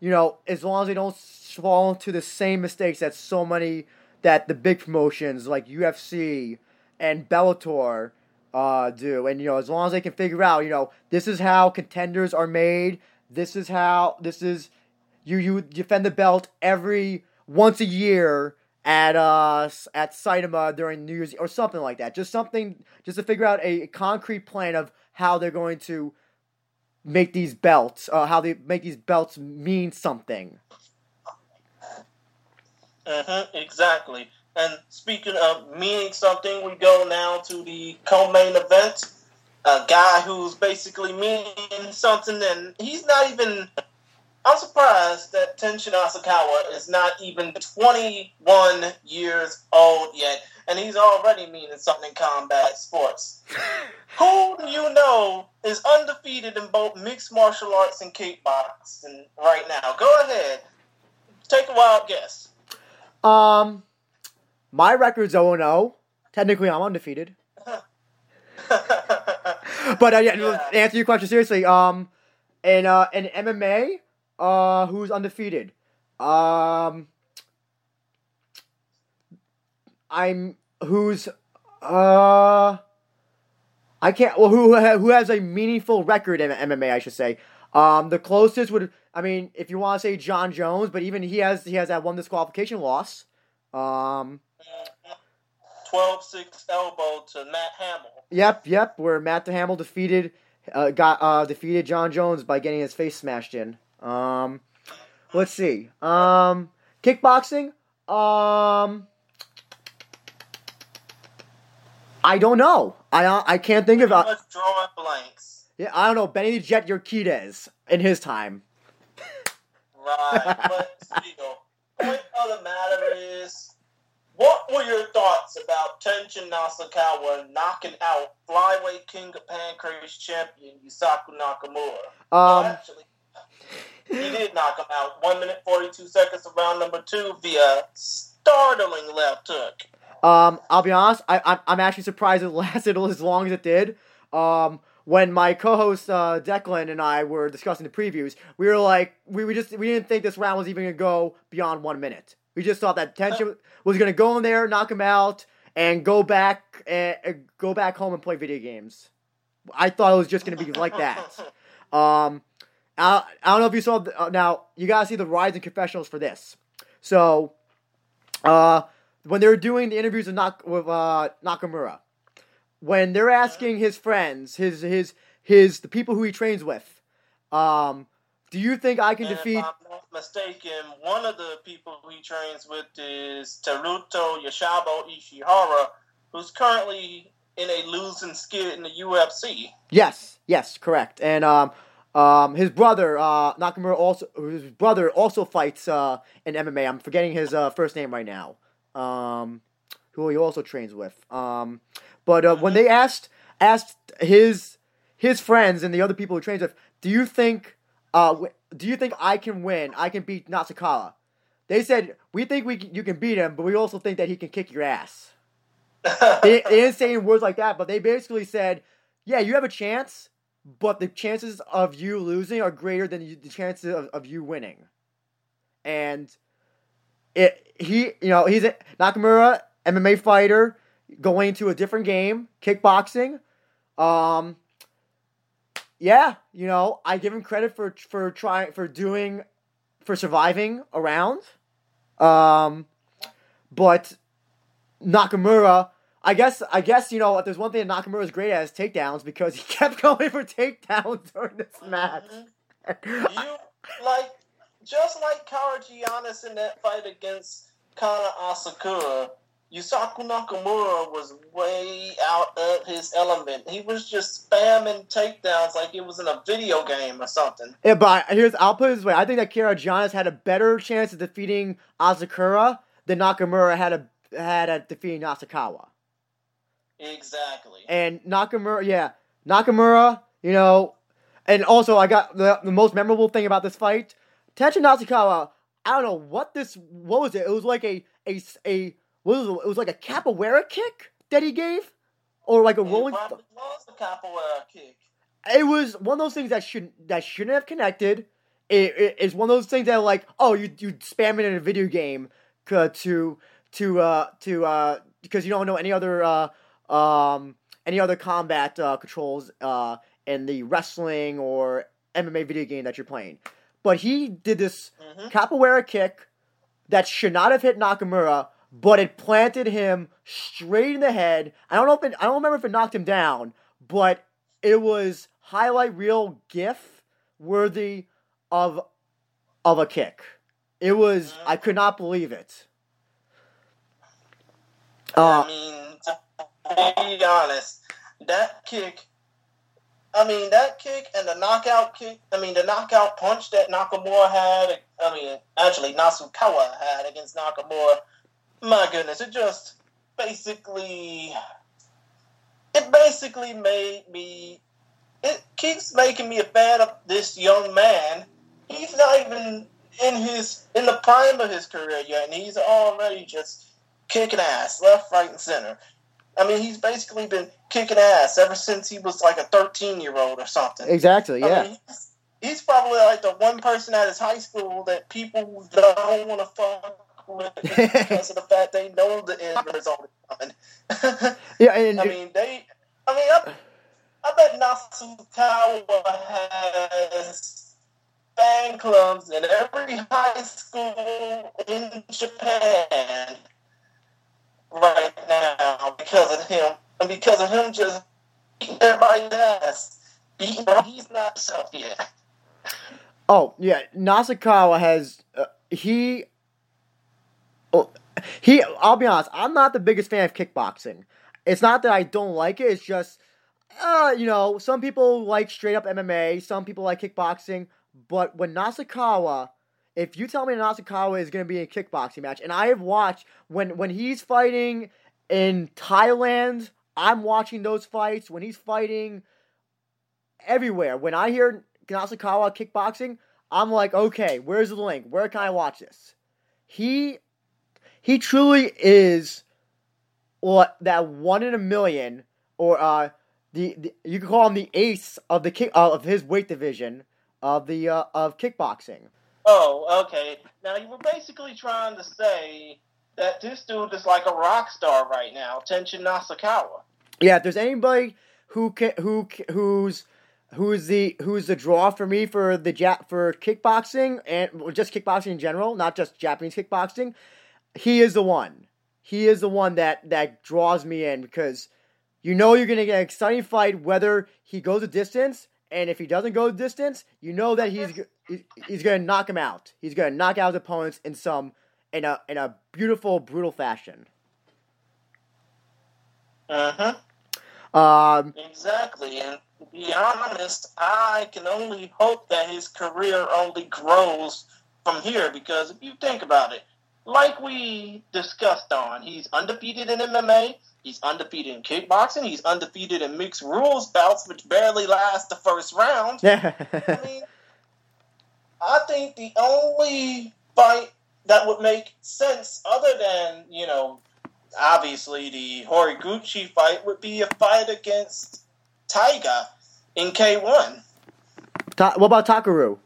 you know, as long as they don't fall into the same mistakes that so many that the big promotions like UFC and Bellator uh, do, and you know, as long as they can figure out, you know, this is how contenders are made. This is how this is you you defend the belt every once a year at uh at Saitama during New Year's or something like that. Just something just to figure out a concrete plan of how they're going to make these belts, uh, how they make these belts mean something. Mm-hmm, exactly. And speaking of meaning something, we go now to the co-main event. A guy who's basically meaning something, and he's not even I'm surprised that Tenshin Nasukawa is not even 21 years old yet, and he's already meaning something in combat sports. Who do you know is undefeated in both mixed martial arts and kickboxing right now? Go ahead. Take a wild guess. Um, my record's 0 0. Technically, I'm undefeated. but uh, yeah, yeah. answer your question seriously. Um, in uh, in MMA, uh, who's undefeated? Um, I'm who's uh, I can't. Well, who who has a meaningful record in MMA? I should say. Um, the closest would I mean, if you want to say Jon Jones, but even he has he has that one disqualification loss. Um, 12-6 elbow to Matt Hamill. Yep, yep. Where Matt Hamill defeated uh, got uh, defeated Jon Jones by getting his face smashed in. Um, let's see. Um, kickboxing. Um, I don't know. I I can't think of. Uh, drawing blanks. Yeah, I don't know. Benny the Jet Urquidez in his time. right, but still, point of the matter is, what were your thoughts about Tenshin Nasukawa knocking out flyweight King of Pancrase champion Yusaku Nakamura? Um, well, actually, he did knock him out. One minute forty two seconds of round number two via startling left hook. Um, I'll be honest. I, I'm actually surprised it lasted as long as it did. Um, when my co-host uh, Declan and I were discussing the previews, we were like, we, we just we didn't think this round was even gonna go beyond one minute. We just thought that Tenshin was gonna go in there, knock him out, and go back and uh, go back home and play video games. I thought it was just gonna be like that. Um, I, I don't know if you saw. The, uh, now you gotta see the Rizin confessionals for this. So, uh, when they were doing the interviews with, Nak- with uh, Nakamura, when they're asking his friends, his his his the people who he trains with, um, do you think I can and defeat? If I'm not mistaken, one of the people he trains with is Teruto Yashabo Ishihara, who's currently in a losing skid in the UFC. Yes, yes, correct. And um, um, his brother uh, Nakamura also his brother also fights uh, in MMA. I'm forgetting his uh, first name right now. Um, who he also trains with. Um, but uh, when they asked asked his his friends and the other people who trains with, do you think uh, do you think I can win? I can beat Nasukawa? They said we think we you can beat him, but we also think that he can kick your ass. they, they didn't say in words like that, but they basically said, yeah, you have a chance but the chances of you losing are greater than the chances of, of you winning. And it he you know he's a Nakamura MMA fighter going to a different game, kickboxing. Um, yeah, you know I give him credit for for trying for doing for surviving around. Um, but Nakamura I guess I guess you know if there's one thing that Nakamura is great at is takedowns because he kept going for takedowns during this mm-hmm. match. you like just like Kara Giannis in that fight against Kana Asakura, Yusaku Nakamura was way out of his element. He was just spamming takedowns like it was in a video game or something. Yeah, but here's I'll put it this way: I think that Kara Giannis had a better chance of defeating Asakura than Nakamura had a had at defeating Nasukawa. Exactly. And Nakamura, yeah, Nakamura, you know, and also I got the, the most memorable thing about this fight. Tenshin Nasukawa, I don't know what this, what was it? It was like a a a what was it? it was like a capoeira kick that he gave, or like a it rolling. It was a capoeira kick. It was one of those things that shouldn't that shouldn't have connected. it, it, it's one of those things that like oh you you spam it in a video game to to uh to uh because you don't know any other uh um any other combat uh, controls uh in the wrestling or MMA video game that you're playing. But he did this Mhm. capoeira kick that should not have hit Nakamura, but it planted him straight in the head. I don't know if it, I don't remember if it knocked him down, but it was highlight reel gif worthy of of a kick. It was Mhm. I could not believe it. I Uh, mean, be honest, that kick. I mean, that kick and the knockout kick. I mean, the knockout punch that Nakamura had. I mean, actually, Nasukawa had against Nakamura. My goodness, it just basically. It basically made me. It keeps making me a fan of this young man. He's not even in his in the prime of his career yet, and he's already just kicking ass left, right, and center. I mean, he's basically been kicking ass ever since he was like a 13 year old or something. exactly, I yeah. mean, he's, he's probably like the one person at his high school that people don't want to fuck with because of the fact they know the end result is coming. Yeah, and I mean, they. I mean, I, I bet Nasukawa has fan clubs in every high school in Japan right now because of him, and because of him just beating everybody's ass. Beating, he's not himself yet. Oh yeah, Nasukawa has uh, he. Oh, he. I'll be honest. I'm not the biggest fan of kickboxing. It's not that I don't like it. It's just, uh, you know, some people like straight up MMA. Some people like kickboxing. But when Nasukawa, if you tell me Nasukawa is going to be a kickboxing match, and I have watched when when he's fighting in Thailand, I'm watching those fights. When he's fighting everywhere, when I hear Nasukawa kickboxing, I'm like, okay, where's the link? Where can I watch this? He he truly is that one in a million, or uh, the, the you could call him the ace of the kick uh, of his weight division of the uh, of kickboxing. Oh, okay. Now you were basically trying to say that this dude is like a rock star right now, Tenshin Nasukawa. Yeah, if there's anybody who can who who's who's the who's the draw for me for the Jap for kickboxing and well, just kickboxing in general, not just Japanese kickboxing, he is the one. He is the one that that draws me in because you know you're gonna get an exciting fight whether he goes a distance and if he doesn't go the distance, you know that he's he's gonna knock him out. He's gonna knock out his opponents in some in a in a beautiful brutal fashion. Uh huh. Um, Exactly. And to be honest, I can only hope that his career only grows from here because if you think about it, like we discussed on, he's undefeated in MMA, he's undefeated in kickboxing, he's undefeated in mixed rules bouts, which barely last the first round. Yeah. I mean, I think the only fight that would make sense, other than you know, obviously the Horiguchi fight, would be a fight against Taiga in K one. Ta- what about Takeru?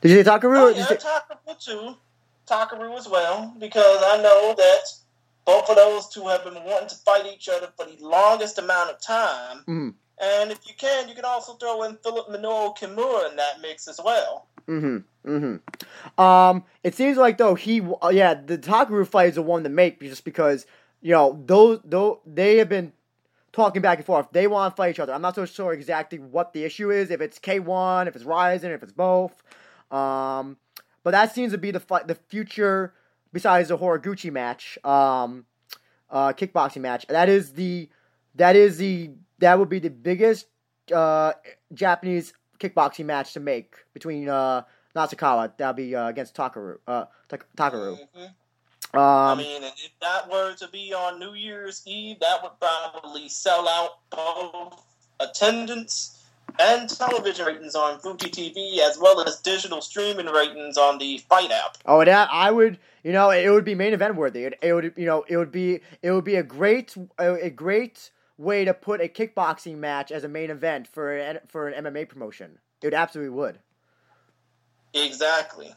Did you say Takeru? Oh yeah, Takaru too, Takeru as well, because I know that both of those two have been wanting to fight each other for the longest amount of time. Mhm. And if you can, you can also throw in Philip Minoru Kimura in that mix as well. Mm-hmm. Mm-hmm. Um, it seems like though he, uh, yeah, the Takeru fight is the one to make just because you know those though they have been talking back and forth. They want to fight each other. I'm not so sure exactly what the issue is. If it's K1, if it's Rizin, if it's both. Um, but that seems to be the fight, the future. Besides the Horiguchi match, um, uh, kickboxing match. That is the, that is the, that would be the biggest uh, Japanese kickboxing match to make between uh, Nasukawa. That'll be uh, against Takeru. Uh, Tak- Takeru. Mhm. I Um, mean, if that were to be on New Year's Eve, that would probably sell out both attendance and television ratings on Fuji TV, as well as digital streaming ratings on the FITE app. oh, that I would, you know, it would be main event worthy. It, it would, you know, it would be, it would be a great, a, great way to put a kickboxing match as a main event for an for an MMA promotion. It absolutely would. Exactly.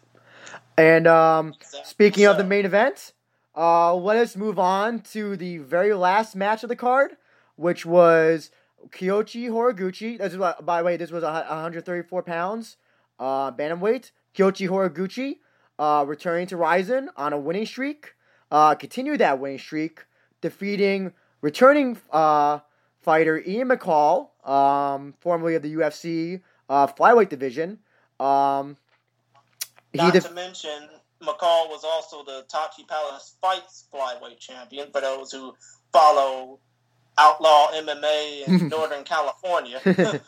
And um, Exactly speaking of the main event, uh, let us move on to the very last match of the card, which was Kyoji Horiguchi. This is what, by the way, this was a 134 pounds uh, bantamweight. Kyoji Horiguchi uh, returning to Rizin on a winning streak. Uh, continued that winning streak, defeating returning uh, fighter Ian McCall, um, formerly of the UFC uh, flyweight division. Um, Not def- to mention, McCall was also the Tachi Palace Fights flyweight champion for those who follow outlaw MMA in Northern California.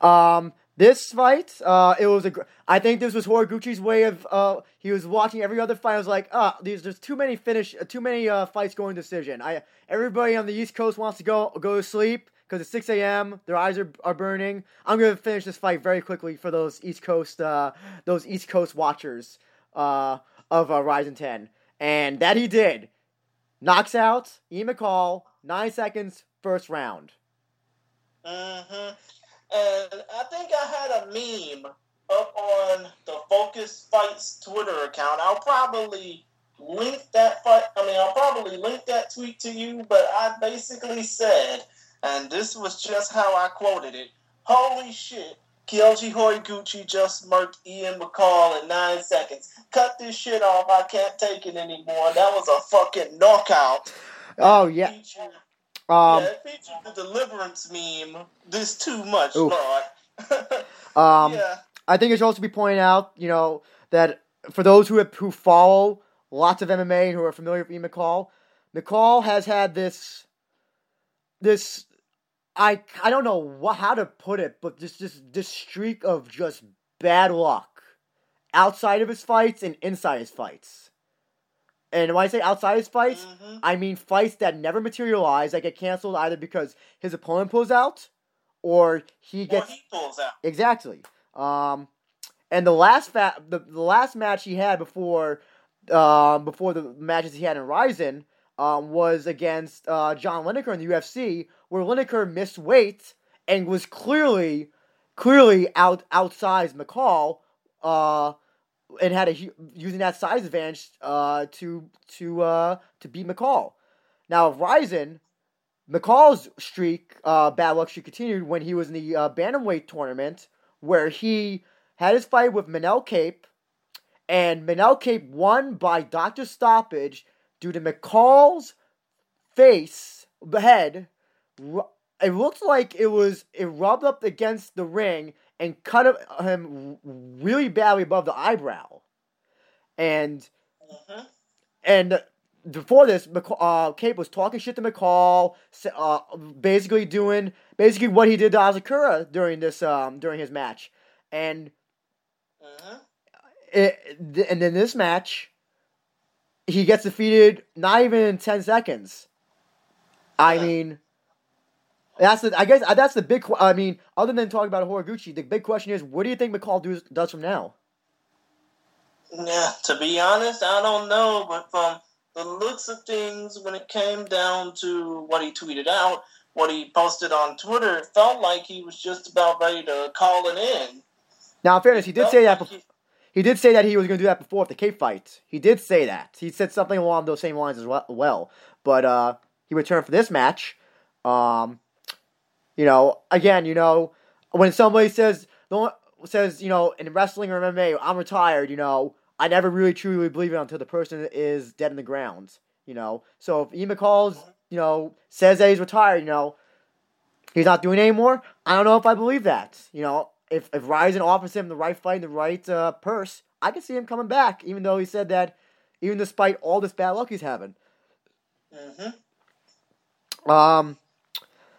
Um, this fight, uh, it was a. gr- I think this was Horiguchi's way of. Uh, he was watching every other fight. I was like, ah, these there's too many finish, uh, too many uh, fights going decision. I everybody on the East Coast wants to go go to sleep because it's 6 a.m. Their eyes are, are burning. I'm gonna finish this fight very quickly for those East Coast uh, those East Coast watchers uh, of uh, Rizin 10, and that he did. Knocks out Ian McCall, nine seconds, first round. hmm And I think I had a meme up on the Focus Fights Twitter account. I'll probably link that fight. I mean, I'll probably link that tweet to you. But I basically said, and this was just how I quoted it: "Holy shit." Kyoji Horiguchi just murked Ian McCall in nine seconds. Cut this shit off. I can't take it anymore. That was a fucking knockout. Oh yeah. Featured Um, yeah, it featured the deliverance meme. This too much, Oof. Lord. um, yeah. I think it should also be pointed out, you know, that for those who have, who follow lots of MMA and who are familiar with Ian McCall, McCall has had this, this, I I don't know what how to put it, but just this this streak of just bad luck, outside of his fights and inside his fights. And when I say outside his fights, Mhm. I mean fights that never materialize, that get canceled either because his opponent pulls out, or he Or gets he pulls out. Exactly. Um, and the last fa- the, the last match he had before um, before the matches he had in Rizin um, was against uh, John Lineker in the UFC, where Lineker missed weight and was clearly clearly out outsized McCall. Uh, and had a using that size advantage uh, to to uh, to beat McCall. Now Rizin, McCall's streak, uh, bad luck streak continued when he was in the uh, bantamweight tournament, where he had his fight with Manel Kape, and Manel Kape won by doctor stoppage due to McCall's face, head. It looked like it was it rubbed up against the ring and cut him- really badly above the eyebrow, and Mhm. and before this, McC- uh, Kape was talking shit to McCall, uh, basically doing basically what he did to Asakura during this um, during his match, and Mhm. it, and then this match, he gets defeated not even in ten seconds. I mean, that's the I guess uh, that's the big. I mean, other than talking about Horiguchi, the big question is, what do you think McCall does does from now? Yeah, to be honest, I don't know, but from the looks of things, when it came down to what he tweeted out, what he posted on Twitter, it felt like he was just about ready to call it in. Now, in fairness, he did say that. like he- He did say that he was going to do that before the Kape fight. He did say that. He said something along those same lines as well. well. But uh, he returned for this match. Um, you know, again, you know, when somebody says says you know in wrestling or MMA, I'm retired. You know, I never really truly believe it until the person is dead in the ground. You know, so if Ian McCall's you know says that he's retired, you know, he's not doing it anymore. I don't know if I believe that. You know, if if Rizin offers him the right fight, the right uh, purse, I can see him coming back. Even though he said that, even despite all this bad luck he's having. Mhm. Um,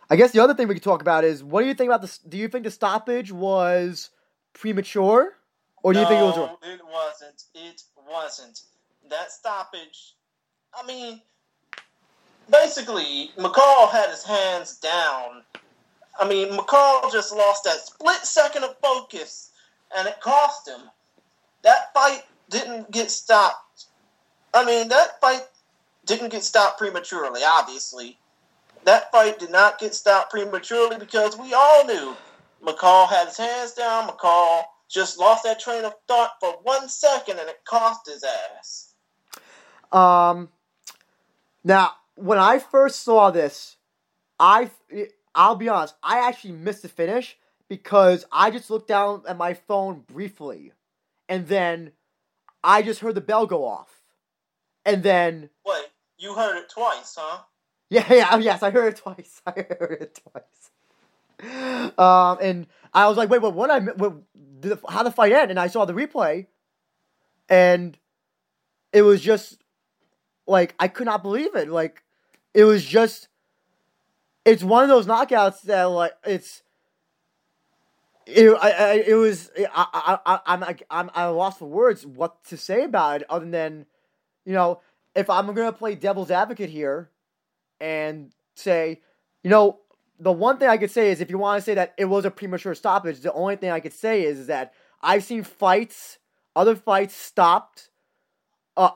I guess the other thing we could talk about is what do you think about this? Do you think the stoppage was premature, or do you think it was? No, it wasn't. It wasn't. That stoppage. I mean, basically, McCall had his hands down. I mean, McCall just lost that split second of focus, and it cost him. That fight didn't get stopped. I mean, that fight didn't get stopped prematurely, obviously. That fight did not get stopped prematurely because we all knew McCall had his hands down. McCall just lost that train of thought for one second and it cost his ass. Um, now when I first saw this, I I'll be honest, I actually missed the finish because I just looked down at my phone briefly, and then I just heard the bell go off, and then wait, you heard it twice, huh? Yeah, yeah, yes, I heard it twice. I heard it twice. Um, and I was like, wait, what? What? I what, the, how the fight end? And I saw the replay, and it was just like I could not believe it. Like it was just, it's one of those knockouts that like it's. It, I, I, it was I, I, I, I'm, I'm, I lost for words what to say about it other than, you know, if I'm gonna play devil's advocate here, and say, you know, the one thing I could say is if you want to say that it was a premature stoppage, the only thing I could say is, is that I've seen fights, other fights stopped, uh,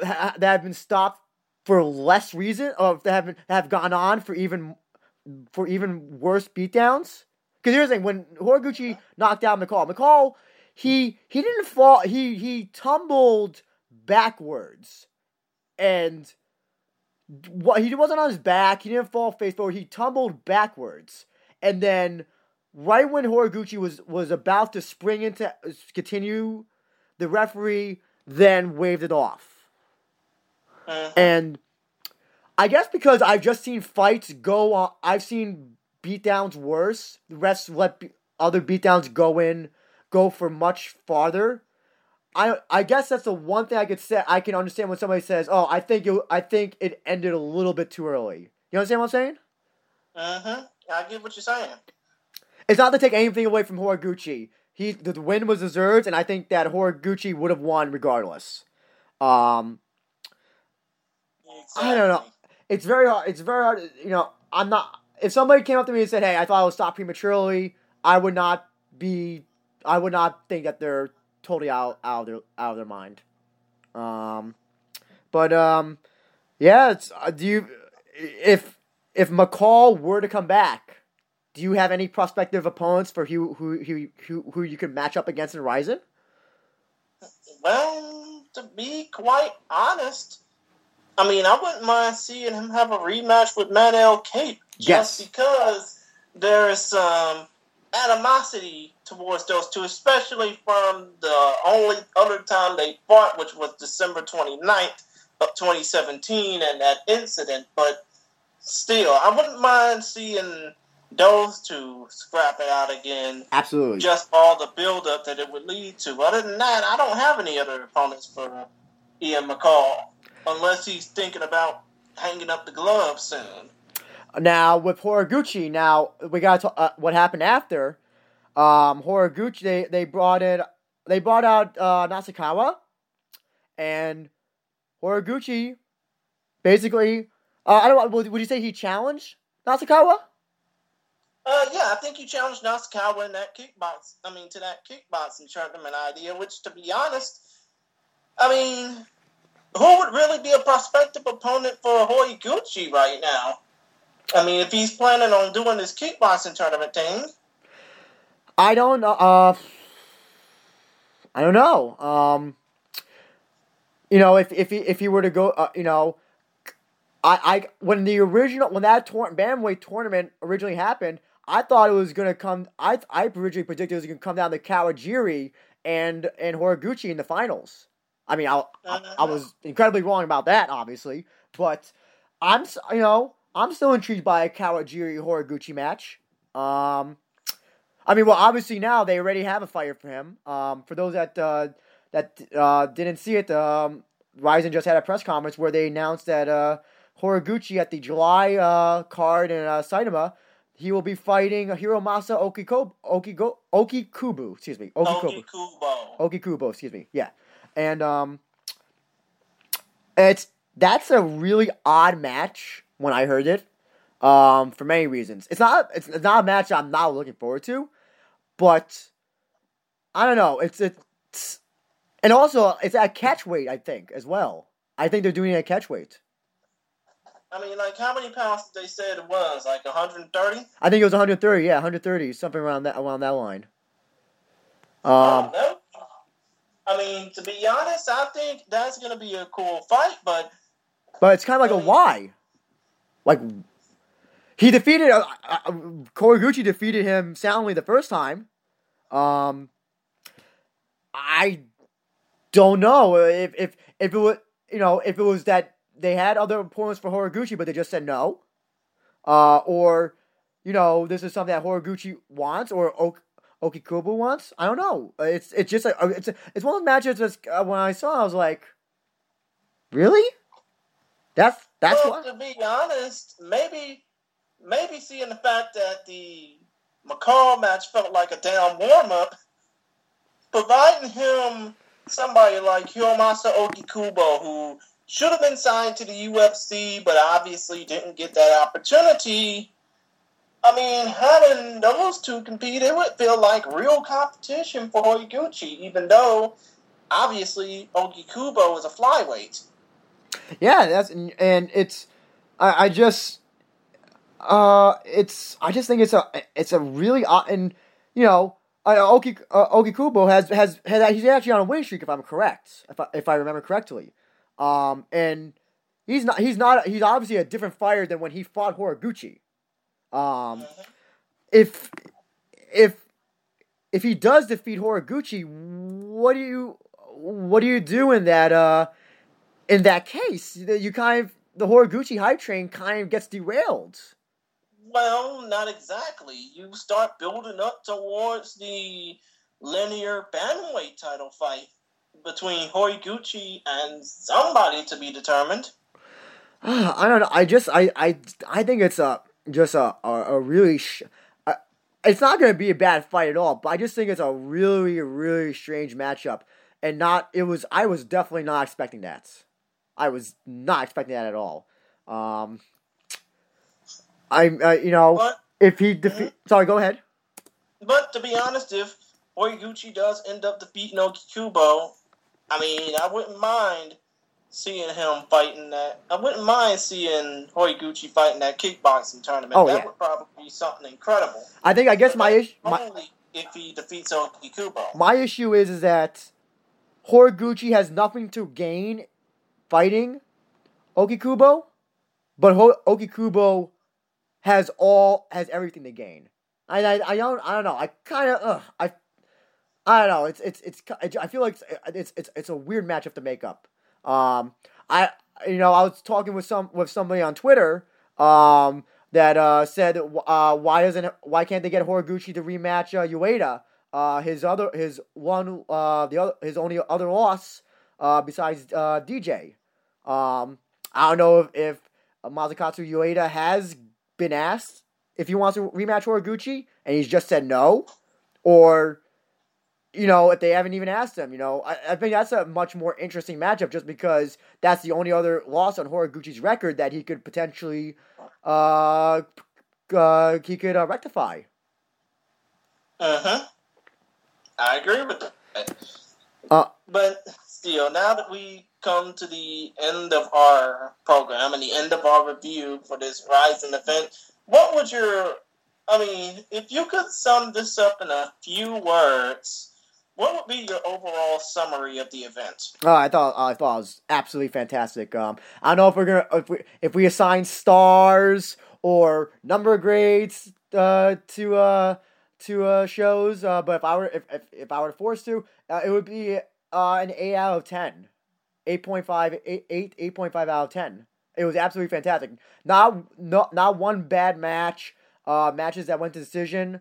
that have been stopped for less reason, or that have been, have gone on for even for even worse beatdowns. Because here's the thing: when Horiguchi knocked down McCall, McCall he he didn't fall. He he tumbled backwards, and what he wasn't on his back. He didn't fall face forward. He tumbled backwards, and then right when Horiguchi was was about to spring into continue, the referee then waved it off. Uh-huh. And I guess because I've just seen fights go on, I've seen beatdowns worse. The rest let other beatdowns go in, go for much farther. I I guess that's the one thing I could say. I can understand when somebody says, "Oh, I think it, I think it ended a little bit too early." You understand what I'm saying? Uh huh. I get what you're saying. It's not to take anything away from Horiguchi. He the win was deserved, and I think that Horiguchi would have won regardless. Um, exactly. I don't know. It's very hard. It's very hard. You know, I'm not. If somebody came up to me and said, "Hey, I thought I was stopped prematurely," I would not be. I would not think that they're totally out out of their out of their mind. Um, but um, yeah, it's uh, do you if if McCall were to come back, do you have any prospective opponents for who who who who, who you could match up against in Rizin? Well, to be quite honest, I mean, I wouldn't mind seeing him have a rematch with Manel just yes. because there's some animosity towards those two, especially from the only other time they fought, which was December 29th of 2017 and that incident. But still, I wouldn't mind seeing those two scrap it out again. Absolutely. Just all the buildup that it would lead to. Other than that, I don't have any other opponents for Ian McCall, unless he's thinking about hanging up the gloves soon. Now with Horiguchi, now we got uh, what happened after um, Horiguchi, they, they brought in, they brought out uh, Nasukawa, and Horiguchi basically, uh, I don't know, would, you say he challenged Nasukawa? Uh, yeah, I think he challenged Nasukawa in that kickbox. I mean, to that kickboxing tournament idea. Which, to be honest, I mean, who would really be a prospective opponent for Horiguchi right now? I mean, if he's planning on doing this kickboxing tournament thing, I don't know. Uh, I don't know. Um, you know, if if he if he were to go, uh, you know, I I when the original when that tor- bantamweight tournament originally happened, I thought it was gonna come. I I originally predicted it was gonna come down to Kawajiri and and Horiguchi in the finals. I mean, I, I, I was incredibly wrong about that, obviously, but I'm you know I'm still intrigued by a Kawajiri Horiguchi match. Um, I mean, well, obviously now they already have a fighter for him. Um, for those that uh, that uh, didn't see it, um, Rizin just had a press conference where they announced that uh, Horiguchi at the July uh, card in uh, Saitama, he will be fighting Hiromasa Okiko, Okigo, Okikubu. Excuse me, Okikubo. Okikubo. Excuse me. Yeah, and um, it's that's a really odd match when I heard it um, for many reasons. It's not it's, it's not a match I'm not looking forward to, but I don't know. It's it's and also it's at catch weight. I think as well. I think they're doing it at catch weight. I mean, like how many pounds did they say it was? Like 130? I think it was 130. Yeah, 130, something around that around that line. Um, no. I mean, to be honest, I think that's going to be a cool fight, but but it's kind of like a why. Like he defeated uh, uh, Horiguchi defeated him soundly the first time. Um, I don't know if if if it was you know if it was that they had other opponents for Horiguchi, but they just said no, uh, or you know this is something that Horiguchi wants or ok- Okikubo wants. I don't know. It's it's just a, it's it's one of the matches that's uh, when I saw I was like, really? That's that's well, what. to be honest, maybe maybe seeing the fact that the McCall match felt like a damn warm up, providing him somebody like Hiromasa Okikubo, who should have been signed to the UFC, but obviously didn't get that opportunity. I mean, having those two compete, it would feel like real competition for Horiguchi, even though obviously Okikubo is a flyweight. Yeah, that's and it's I, I just uh it's I just think it's a it's a really odd and you know uh, Oki uh, has, has has he's actually on a winning streak if I'm correct if I, if I remember correctly, um and he's not he's not he's obviously a different fighter than when he fought Horiguchi, um if if if he does defeat Horiguchi, what do you what do you do in that uh in that case? You kind of the Horiguchi hype train kind of gets derailed. Well, not exactly. You start building up towards the linear bantamweight title fight between Horiguchi and somebody to be determined. I don't know. I just I I I think it's a just a a, a really. Sh- uh, it's not going to be a bad fight at all, but I just think it's a really really strange matchup, and not it was I was definitely not expecting that. I was not expecting that at all. Um, I uh, you know But if he defeat. Sorry, go ahead. but to be honest, if Horiguchi does end up defeating Okikubo, I mean, I wouldn't mind seeing him fighting that. I wouldn't mind seeing Horiguchi fighting that kickboxing tournament. Oh, that yeah. would probably be something incredible. I think I guess my issue my, only if he defeats Okikubo. my issue is is that Horiguchi has nothing to gain fighting Okikubo, but Ho- Okikubo has all has everything to gain. I I, I don't I don't know. I kind of I I don't know. It's it's it's I feel like it's it's it's a weird matchup to make up. Um I you know I was talking with some with somebody on Twitter um that uh said uh why doesn't why can't they get Horiguchi to rematch uh, Ueda? Uh his other his one uh the other his only other loss uh besides uh DJ. Um I don't know if, if Masakatsu Ueda has been asked if he wants to rematch Horiguchi and he's just said no, or you know if they haven't even asked him. You know, I, I think that's a much more interesting matchup just because that's the only other loss on Horiguchi's record that he could potentially uh, uh he could uh, rectify. Uh huh. I agree with that. Uh, but still, now that we come to the end of our program and the end of our review for this Rizin event, what would your, I mean, if you could sum this up in a few words, what would be your overall summary of the event? Oh, I thought I thought it was absolutely fantastic. Um, I don't know if we're gonna if we if we assign stars or number grades uh, to uh, to uh, shows, uh, but if I were if, if, if I were forced to, uh, it would be uh, an eight out of ten. 8.5 8, 8 8.5 out of 10 it was absolutely fantastic. Not not not one bad match uh matches that went to decision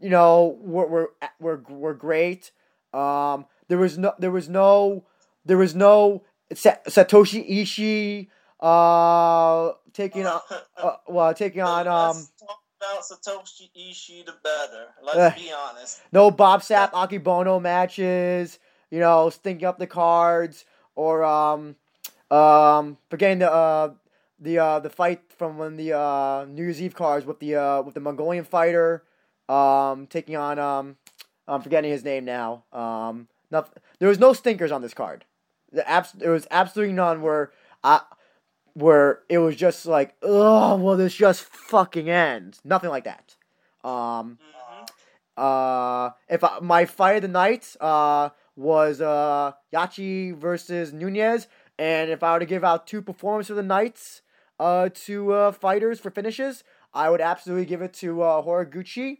you know were were were, were great. Um there was no there was no there was no Satoshi Ishii uh taking on uh, well taking on um talk about Satoshi Ishii, the better. Let's be honest. no Bob Sapp Akebono matches, you know, stinking up the cards or um um forgetting the uh the uh the fight from when the uh New Year's Eve cards with the uh with the Mongolian fighter um taking on um I'm forgetting his name now. Um nothing, there was no stinkers on this card. The abs- there was absolutely none where I where it was just like, oh, well, this just fucking ends. Nothing like that. Um, Mhm. Uh, if I, my fight of the night uh, was uh, Yachi versus Nunes, and if I were to give out two performances of the nights uh, to uh, fighters for finishes, I would absolutely give it to uh, Horiguchi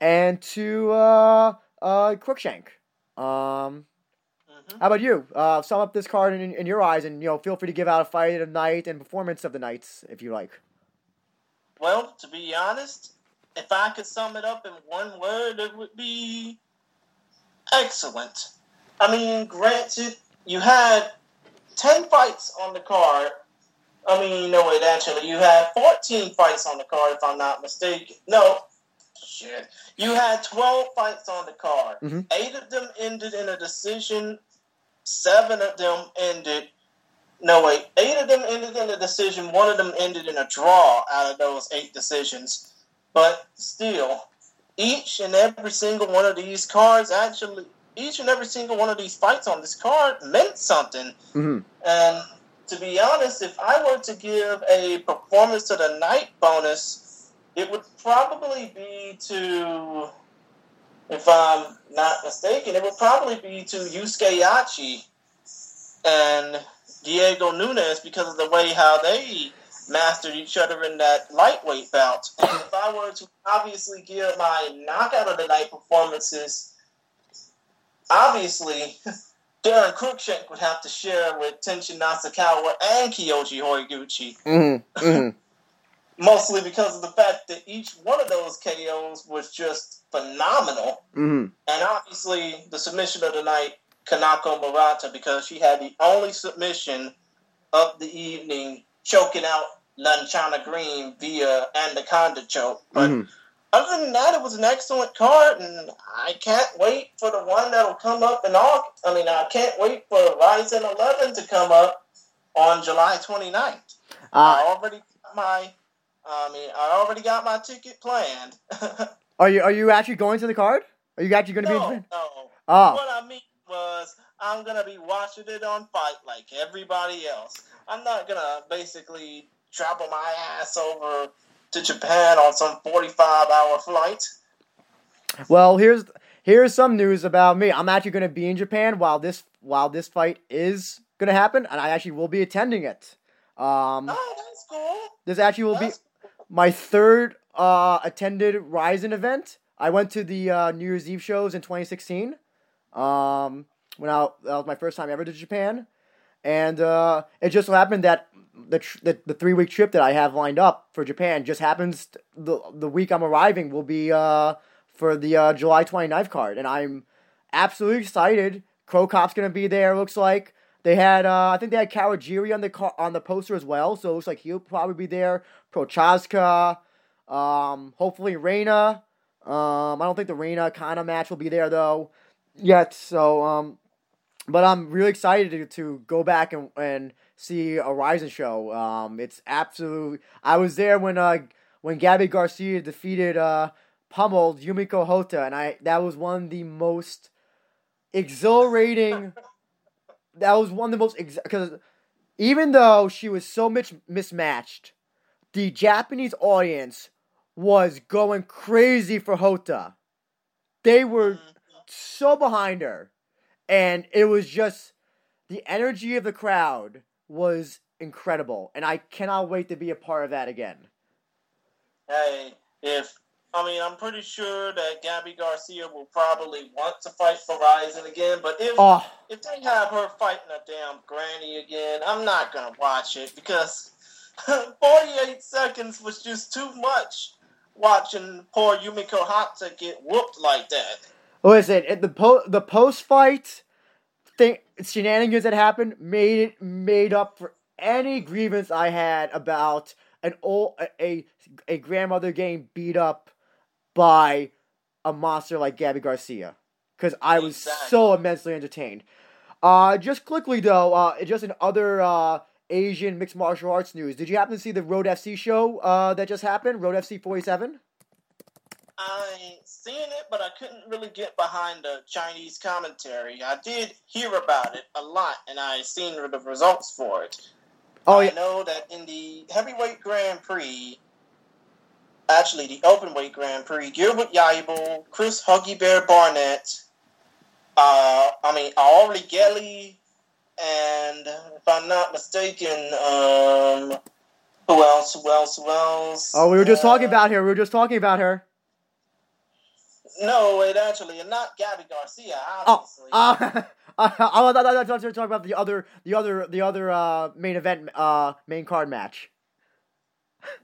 and to uh, uh, Cruickshank. Um, Mhm. how about you? Uh, sum up this card in, in your eyes, and you know, feel free to give out a fight of the night and performance of the nights if you like. Well, to be honest, if I could sum it up in one word, it would be excellent. I mean, granted, you had 10 fights on the card. I mean, no, wait, actually, you had 14 fights on the card, if I'm not mistaken. No, shit. You had 12 fights on the card. Mhm. Eight of them ended in a decision, seven of them ended. No, wait, eight of them ended in a decision, one of them ended in a draw out of those eight decisions. But still, each and every single one of these cards actually, each and every single one of these fights on this card meant something. Mm-hmm. And to be honest, if I were to give a performance of the night bonus, it would probably be to, if I'm not mistaken, it would probably be to Yusuke Yachi and Diego Nunes because of the way how they mastered each other in that lightweight bout. And if I were to obviously give my knockout of the night performances, obviously Daron Cruickshank would have to share with Tenshin Nasukawa and Kiyoshi Horiguchi, Mm-hmm. Mm-hmm. mostly because of the fact that each one of those KOs was just phenomenal. Mm-hmm. And obviously, the submission of the night, Kanako Murata, because she had the only submission of the evening, choking out Lanchana Green via Anaconda choke. But Mhm. Other than that, it was an excellent card, and I can't wait for the one that'll come up in August. I mean, I can't wait for Rizin 11 to come up on July 29th. I Uh, already got my, I mean, I already got my ticket planned. are you are you actually going to the card? Are you actually going to be? no, in no. Oh, What I mean was, I'm gonna be watching it on FITE like everybody else. I'm not gonna basically travel my ass over to Japan on some 45 hour flight. well, here's here's some news about me. I'm actually going to be in Japan while this while this fight is going to happen, and I actually will be attending it. Um, Oh, that's cool. this actually will be That's my third uh, attended Rizin event. I went to the uh, New Year's Eve shows in 2016. Um, when I that was my first time ever to Japan, and uh, it just so happened that the tr- the, the three week trip that I have lined up for Japan just happens t- the the week I'm arriving will be uh, for the uh, July 29th card, and I'm absolutely excited. Cro Cop's gonna be there. Looks like they had uh, I think they had Kawajiri on the car- on the poster as well, so it looks like he'll probably be there. Prochazka, um, hopefully Reina. Um, I don't think the Reina Kana match will be there though yet. So, um, but I'm really excited to, to go back and, and see a Rizin show. Um, it's absolutely. I was there when uh when Gabby Garcia defeated uh pummeled Yumiko Hotta, and I that was one of the most exhilarating. that was one of the most because even though she was so much mismatched, the Japanese audience was going crazy for Hotta. They were so behind her, and it was just the energy of the crowd was incredible, and I cannot wait to be a part of that again. Hey, if I mean, I'm pretty sure that Gabby Garcia will probably want to fight for Rizin again, but if Oh, if they have her fighting a damn granny again, I'm not gonna watch it because 48 seconds was just too much. Watching poor Yumiko Hotta get whooped like that. listen, it- the po- the post fight thing shenanigans that happened made it made up for any grievance I had about an old a a, a grandmother getting beat up by a monster like Gabby Garcia because I was so immensely entertained. Uh, just quickly though, uh, just in other uh, Asian mixed martial arts news, did you happen to see the Road FC show uh, that just happened? Road FC forty seven. I seen it, but I couldn't really get behind the Chinese commentary. I did hear about it a lot, and I seen the results for it. Oh yeah. I know that in the heavyweight Grand Prix, actually the open weight Grand Prix. Gilbert Yvel, Chris Huggy Bear Barnett, uh, I mean Aubrey Gelly, and if I'm not mistaken, um, who else? Who else? Who else? Oh, we were just Uh, talking about her. We were just talking about her. No, it actually, and not Gabby Garcia, Oh, obviously. uh, uh, I thought I thought you were talking about the other, the other, the other uh, main event, uh, main card match.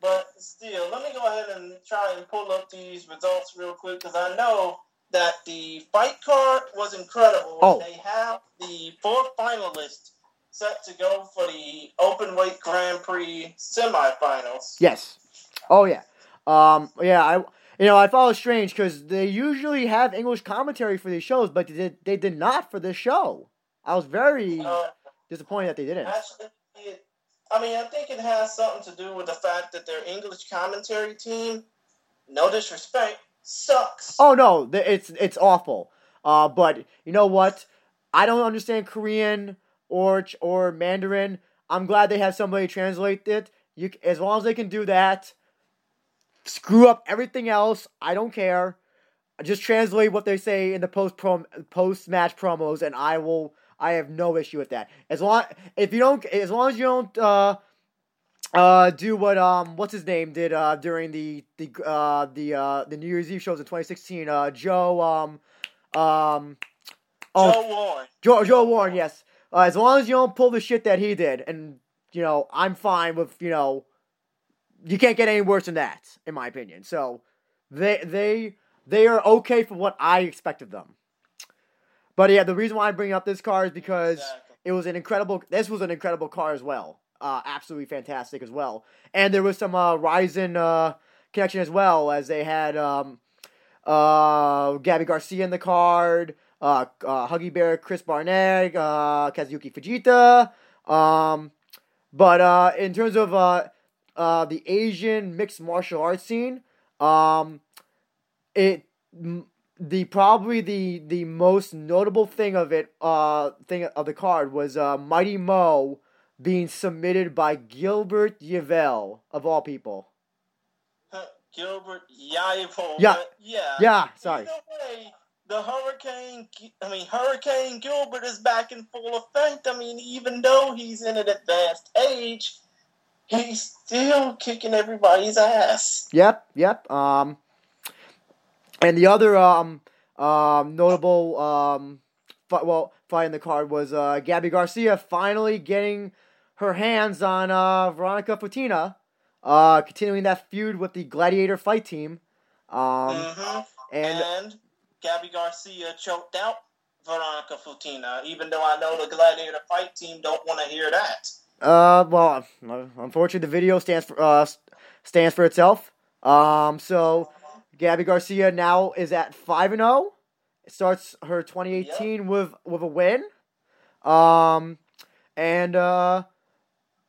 But still, let me go ahead and try and pull up these results real quick because I know that the fight card was incredible. Oh. They have the four finalists set to go for the open weight Grand Prix semifinals. Yes. Oh yeah. Um. Yeah. I. You know, I follow strange because they usually have English commentary for these shows, but they did, they did not for this show. I was very Uh, disappointed that they didn't. actually, it, I mean, I think it has something to do with the fact that their English commentary team, no disrespect, sucks. Oh no, it's it's awful. Uh, but you know what? I don't understand Korean or or Mandarin. I'm glad they have somebody translate it. You as long as they can do that. Screw up everything else. I don't care. Just translate what they say in the post prom post match promos, and I will. I have no issue with that. As long if you don't, as long as you don't. Uh, uh, do what um what's his name did uh during the the uh the uh the New Year's Eve shows in 2016 uh Joe um um oh Joe Warren. Joe Joe Warren yes uh, as long as you don't pull the shit that he did and you know I'm fine with you know you can't get any worse than that in my opinion so they they they are okay for what I expect of them but yeah the reason why I bring up this car is because Exactly. it was an incredible. This was an incredible car as well. Uh, absolutely fantastic as well. And there was some uh, Rizin uh, connection as well, as they had um, uh, Gabby Garcia in the card, uh, uh, Huggy Bear, Chris Barnett, uh, Kazuki Fujita. Um, but uh, in terms of uh, uh, the Asian mixed martial arts scene, um, it the probably the the most notable thing of it uh thing of the card was uh Mighty Mo being submitted by Gilbert Yvel of all people. Gilbert Yvel. Yeah. yeah. Yeah, sorry. Way, the Hurricane, I mean, Hurricane Gilbert is back in full effect. I mean, even though he's in an advanced age, he's still kicking everybody's ass. Yep, yep. Um, and the other um um notable um fi- well fight in the card was uh Gabby Garcia finally getting her hands on uh Veronica Futina, uh continuing that feud with the Gladiator fight team. Um hmm and And Gabby Garcia choked out Veronica Futina, even though I know the Gladiator fight team don't want to hear that. Uh, well, unfortunately, the video stands for uh stands for itself. Um, so Gabby Garcia now is at five and zero. Starts her 2018 with with a win. Um, and uh,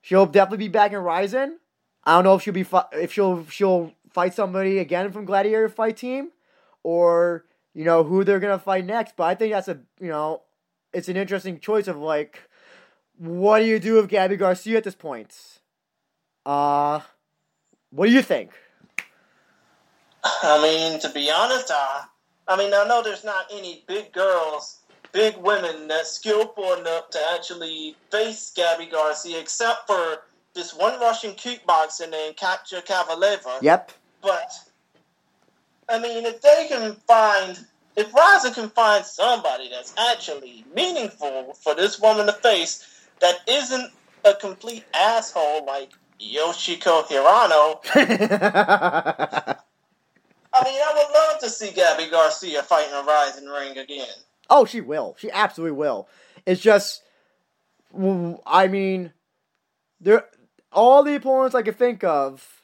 she'll definitely be back in Rizin. I don't know if she'll be fi- if she'll she'll fight somebody again from Gladiator Fight Team, or you know who they're gonna fight next. But I think that's a you know it's an interesting choice of like what do you do with Gabby Garcia at this point? Uh, what do you think? I mean, to be honest, uh, I mean, I know there's not any big girls, big women that's skillful enough to actually face Gabby Garcia, except for this one Russian kickboxer named Katya Kavaleva. Yep. But, I mean, if they can find, if Raza can find somebody that's actually meaningful for this woman to face that isn't a complete asshole like Yoshiko Hirano, I mean, I would love to see Gabby Garcia fighting a Rizin Ring again. oh, she will. She absolutely will. It's just, I mean, there all the opponents I could think of.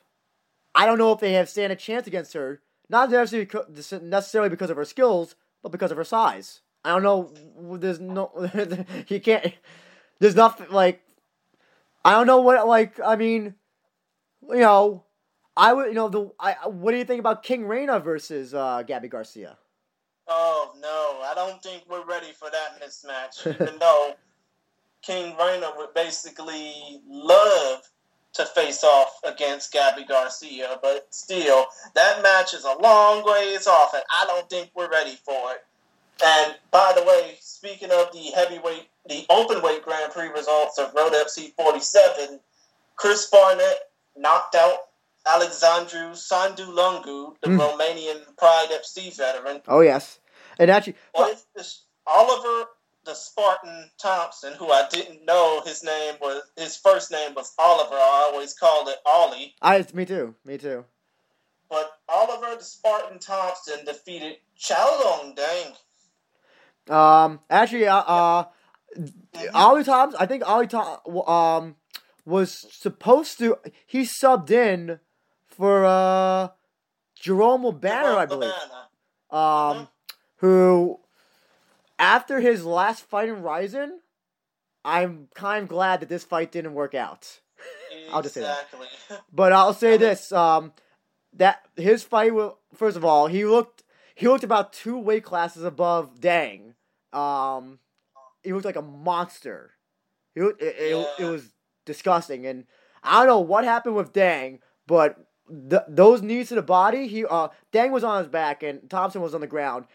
I don't know if they have stand a chance against her. Not necessarily necessarily because of her skills, but because of her size. I don't know. There's no. you can't. There's nothing like. I don't know what like. I mean, you know, I would. You know the. I. What do you think about King Reina versus uh, Gabby Garcia? Oh no, I don't think we're ready for that mismatch. Even though King Reina would basically love to face off against Gabby Garcia, but still, that match is a long ways off, and I don't think we're ready for it. And by the way, speaking of the heavyweight, the open weight Grand Prix results of Road FC 47, Chris Barnett knocked out Alexandru Sandulungu, the Mm. Romanian Pride FC veteran. Oh yes, and actually, this Oliver the Spartan Thompson, who I didn't know his name was his first name was Oliver. I always called it Ollie. I me too, me too. But Oliver the Spartan Thompson defeated Chao Dang. Um, actually, uh, uh Ollie Thompson, I think Ollie Tom, um, was supposed to. He subbed in for uh Jerome Banner, I believe. Um, who after his last fight in Rizin, I'm kind of glad that this fight didn't work out. I'll just say that. Exactly. But I'll say this: um, that his fight will. First of all, he looked he looked about two weight classes above Dang. Um, he looked like a monster. He it, it, it was disgusting, and I don't know what happened with Dang, but th- those knees to the body. He uh, Dang was on his back, and Thompson was on the ground,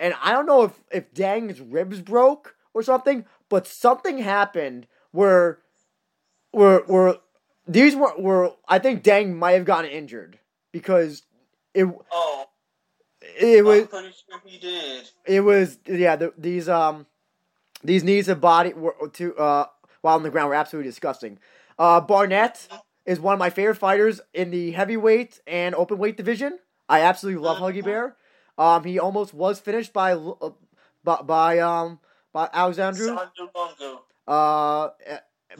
and I don't know if if Dang's ribs broke or something, but something happened where where where these were, were I think Dang might have gotten injured because it Oh, it was I'm pretty sure he did. it was yeah the, these um these knees of body were to uh while on the ground were absolutely disgusting. Uh, Barnett is one of my favorite fighters in the heavyweight and open weight division. I absolutely love Huggy Bear. Um, he almost was finished by uh, by, by um by Alexandru uh,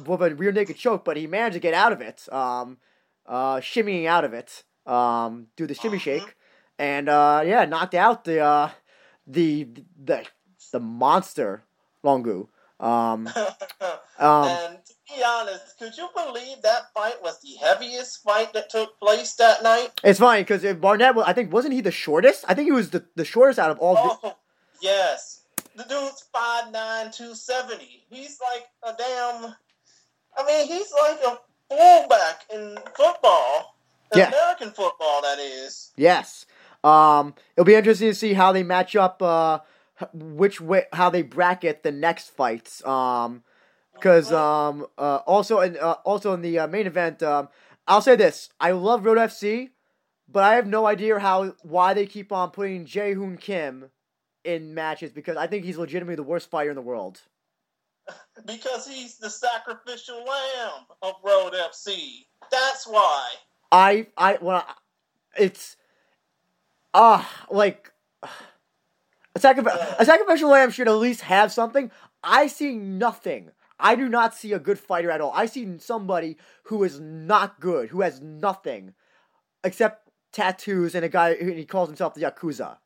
with a rear naked choke, but he managed to get out of it, um, uh, shimmying out of it, um, do the shimmy Mhm. shake, and uh, yeah, knocked out the uh, the the the monster Longu. Um, um, and to be honest, could you believe that fight was the heaviest fight that took place that night? it's funny because if Barnett, was, I think, wasn't he the shortest? I think he was the, the shortest out of all. the Oh, yes. The dude's 5'9", 270. He's like a damn. I mean, he's like a fullback in football. In Yeah. American football, that is. Yes. Um, it'll be interesting to see how they match up. Uh, which way, how they bracket the next fights. Um, because um, uh, also in uh, also in the uh, main event, um, I'll say this: I love Road FC, but I have no idea how why they keep on putting Jae Hoon Kim in matches because I think he's legitimately the worst fighter in the world. Because he's the sacrificial lamb of Road FC. That's why. I I well, it's ah like a sacrifice a sacrificial lamb should at least have something. I see nothing. I do not see a good fighter at all. I see somebody who is not good, who has nothing except tattoos and a guy who he calls himself the yakuza.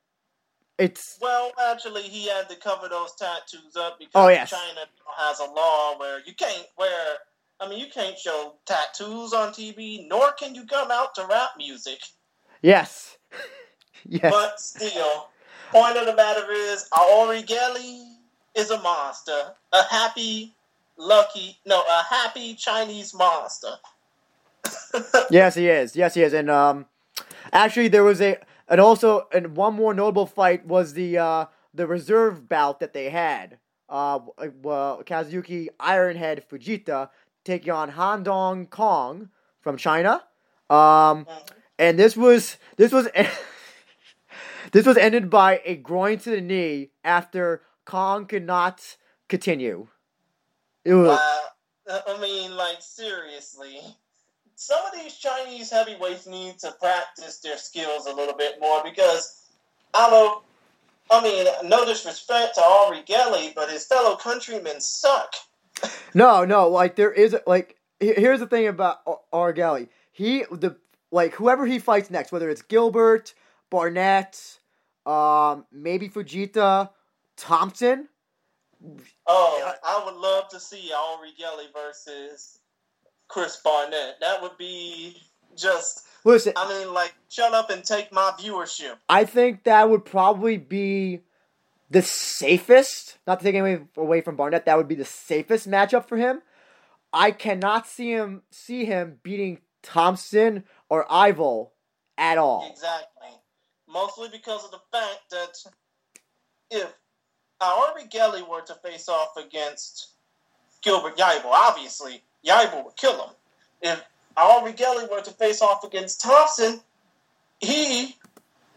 It's Well, actually, he had to cover those tattoos up because Oh, yes. China has a law where you can't wear. I mean, you can't show tattoos on TV, nor can you come out to rap music. yes, yes, But still, point of the matter is, Aori Gelly is a monster, a happy, lucky, no, a happy Chinese monster. yes, he is. Yes, he is. And um, actually, there was a and also and one more notable fight was the uh the reserve bout that they had. Uh, well, Kazuki Ironhead Fujita taking on Han Dong Kong from China. Um, and this was this was this was ended by a groin to the knee after Kong could not continue. It was Uh, I mean, like seriously, some of these Chinese heavyweights need to practice their skills a little bit more because I don't. I mean, no disrespect to Ari Gelly, but his fellow countrymen suck. No, no, like there is like here's the thing about Ar- Argali. He the like whoever he fights next, whether it's Gilbert, Barnett, um, maybe Fujita, Thompson. Oh, I would love to see Ari Gelly versus Chris Barnett. That would be just. Listen, I mean, like, shut up and take my viewership. I think that would probably be the safest. Not to take anything away from Barnett, that would be the safest matchup for him. I cannot see him see him beating Thompson or Yvel at all. Exactly. Mostly because of the fact that if Ari Gelly were to face off against Gilbert Yvel, obviously Yvel would kill him. If Ari Gelly were to face off against Thompson, he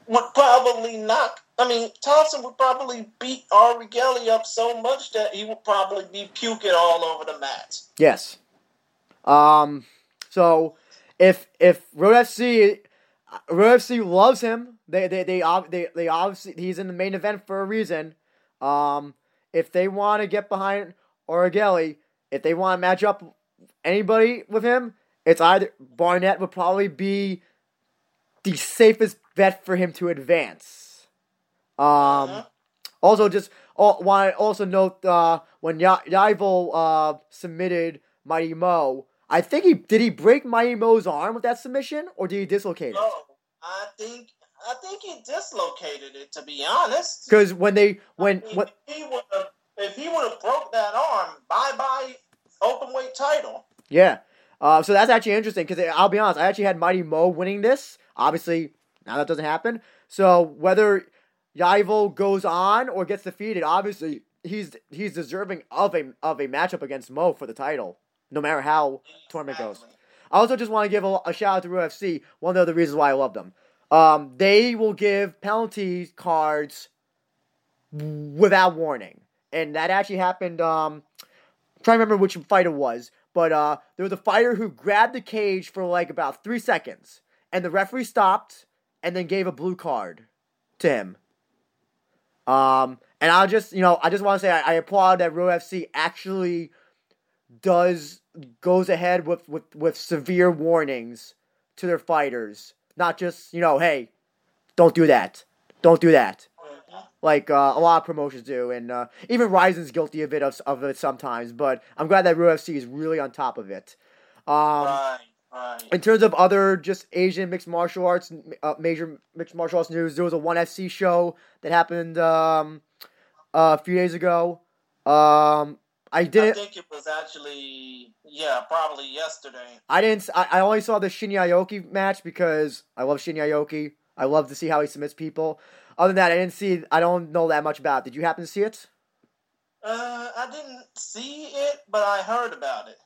would probably knock. I mean, Thompson would probably beat Ari Gelly up so much that he would probably be puking all over the mat. Yes. Um. So if if Road FC Road FC loves him, they they they they, they obviously he's in the main event for a reason. Um. If they want to get behind Aorigele, if they want to match up anybody with him, it's either Barnett would probably be the safest bet for him to advance. Um, uh-huh. also just oh, want to also note uh, when y- Yvel uh, submitted Mighty Mo, I think he did he break Mighty Mo's arm with that submission or did he dislocate it? I think I think he dislocated it. To be honest, because when they when I mean, if he would have if he would have broke that arm, bye bye open weight title. Yeah. Uh, so that's actually interesting because I'll be honest, I actually had Mighty Mo winning this. Obviously, now that doesn't happen. So whether Yvel goes on or gets defeated, obviously he's he's deserving of a of a matchup against Mo for the title, no matter how tournament goes. I also just want to give a, a shout out to UFC. One of the reasons why I love them. Um, they will give penalty cards without warning, and that actually happened. Um, I'm trying to remember which fight it was, but uh, there was a fighter who grabbed the cage for like about three seconds, and the referee stopped and then gave a blue card to him. Um, and I'll just, you know, I just want to say I, I applaud that Road FC actually does goes ahead with, with, with severe warnings to their fighters, not just, you know, hey, don't do that, don't do that, like uh, a lot of promotions do, and uh, even Rizin's guilty of it of, of it sometimes. But I'm glad that Road FC is really on top of it. Um, right. Right. In terms of other just Asian mixed martial arts, uh, major mixed martial arts news, there was a ONE FC show that happened um, uh, a few days ago. Um, I didn't. I think it was actually yeah, probably yesterday. I didn't. I, I only saw the Shinya Aoki match because I love Shinya Aoki. I love to see how he submits people. Other than that, I didn't see. I don't know that much about. it. Did you happen to see it? Uh, I didn't see it, but I heard about it.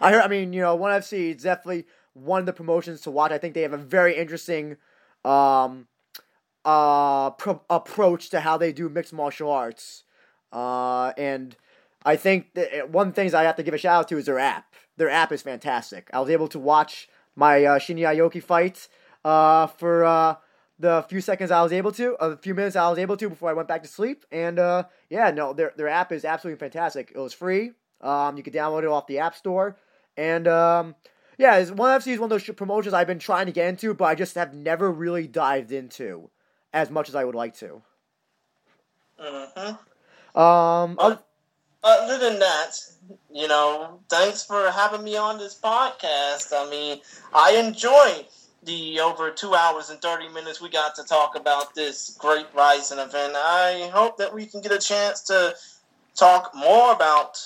I heard. I mean, you know, ONE FC is definitely one of the promotions to watch. I think they have a very interesting um, uh, pro- approach to how they do mixed martial arts, uh, and I think uh, one things I have to give a shout out to is their app. Their app is fantastic. I was able to watch my uh, Shinya Aoki fight uh, for uh, the few seconds I was able to, a uh, few minutes I was able to before I went back to sleep, and uh, yeah, no, their their app is absolutely fantastic. It was free. Um, you can download it off the App Store. And um, yeah, ONE FC is one of those promotions I've been trying to get into, but I just have never really dived into as much as I would like to. Mm-hmm. Um, other, other than that, you know, thanks for having me on this podcast. I mean, I enjoy the over two hours and 30 minutes we got to talk about this great Rizin event. I hope that we can get a chance to talk more about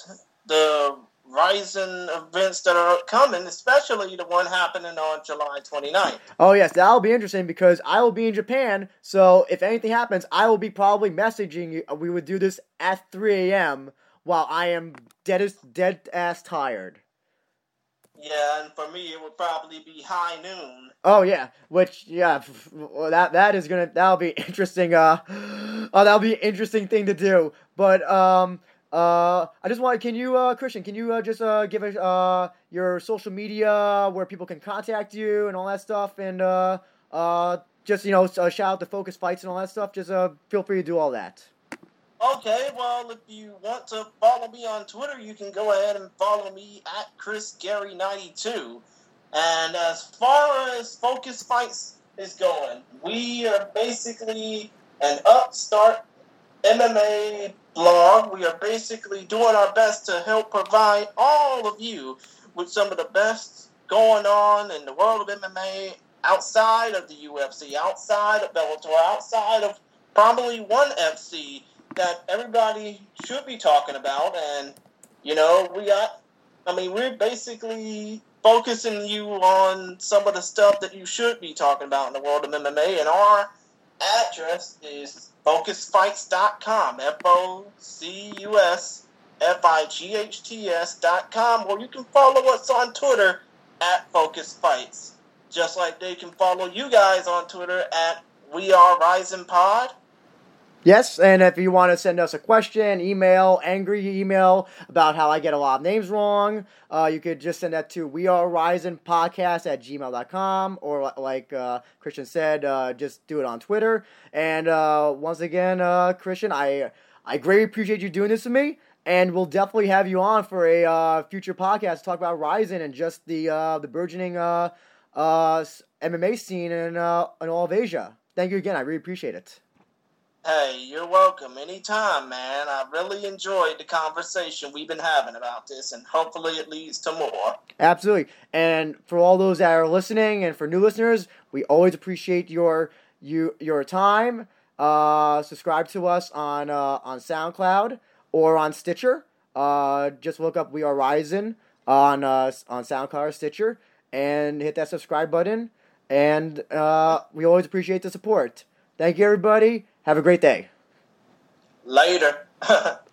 the Rizin events that are coming, especially the one happening on July 29th. Oh, yes, that'll be interesting because I will be in Japan. So if anything happens, I will be probably messaging you. We would do this at 3 a.m. while I am dead as dead ass tired. Yeah, and for me, it would probably be high noon. Oh yeah, which yeah, that that is gonna that'll be interesting. Uh, oh, that'll be an interesting thing to do. But um, uh, I just want can you uh, Christian can you uh, just uh, give us uh, your social media where people can contact you and all that stuff and uh, uh, just you know uh, shout out to Focus Fights and all that stuff. Just uh, feel free to do all that. Okay, well, if you want to follow me on Twitter, you can go ahead and follow me at Chris Gary 92 And as far as Focus Fights is going, we are basically an upstart MMA blog. We are basically doing our best to help provide all of you with some of the best going on in the world of MMA outside of the UFC, outside of Bellator, outside of probably ONE FC that everybody should be talking about. And, you know, we got I mean, we're basically focusing you on some of the stuff that you should be talking about in the world of MMA, and our address is focusfights.com, F O C U S F I G H T S.com, or you can follow us on Twitter at Focus Fights. Just like they can follow you guys on Twitter at We Are Rising Pod. Yes, and if you want to send us a question, email, angry email about how I get a lot of names wrong, uh, you could just send that to we are rising podcast at gmail.com or like uh, Christian said, uh, just do it on Twitter. And uh, once again, uh, Christian, I I greatly appreciate you doing this to me. And we'll definitely have you on for a uh, future podcast to talk about Rizin and just the the burgeoning MMA scene in, in all of Asia. Thank you again. I really appreciate it. Hey, you're welcome. Anytime, man. I really enjoyed the conversation we've been having about this, and hopefully it leads to more. Absolutely. And for all those that are listening, and for new listeners, we always appreciate your you your time. Uh, subscribe to us on uh, on SoundCloud or on Stitcher. Uh, just look up "We Are Rising" on uh, on SoundCloud or Stitcher, and hit that subscribe button. And uh, we always appreciate the support. Thank you, everybody. Have a great day. Later.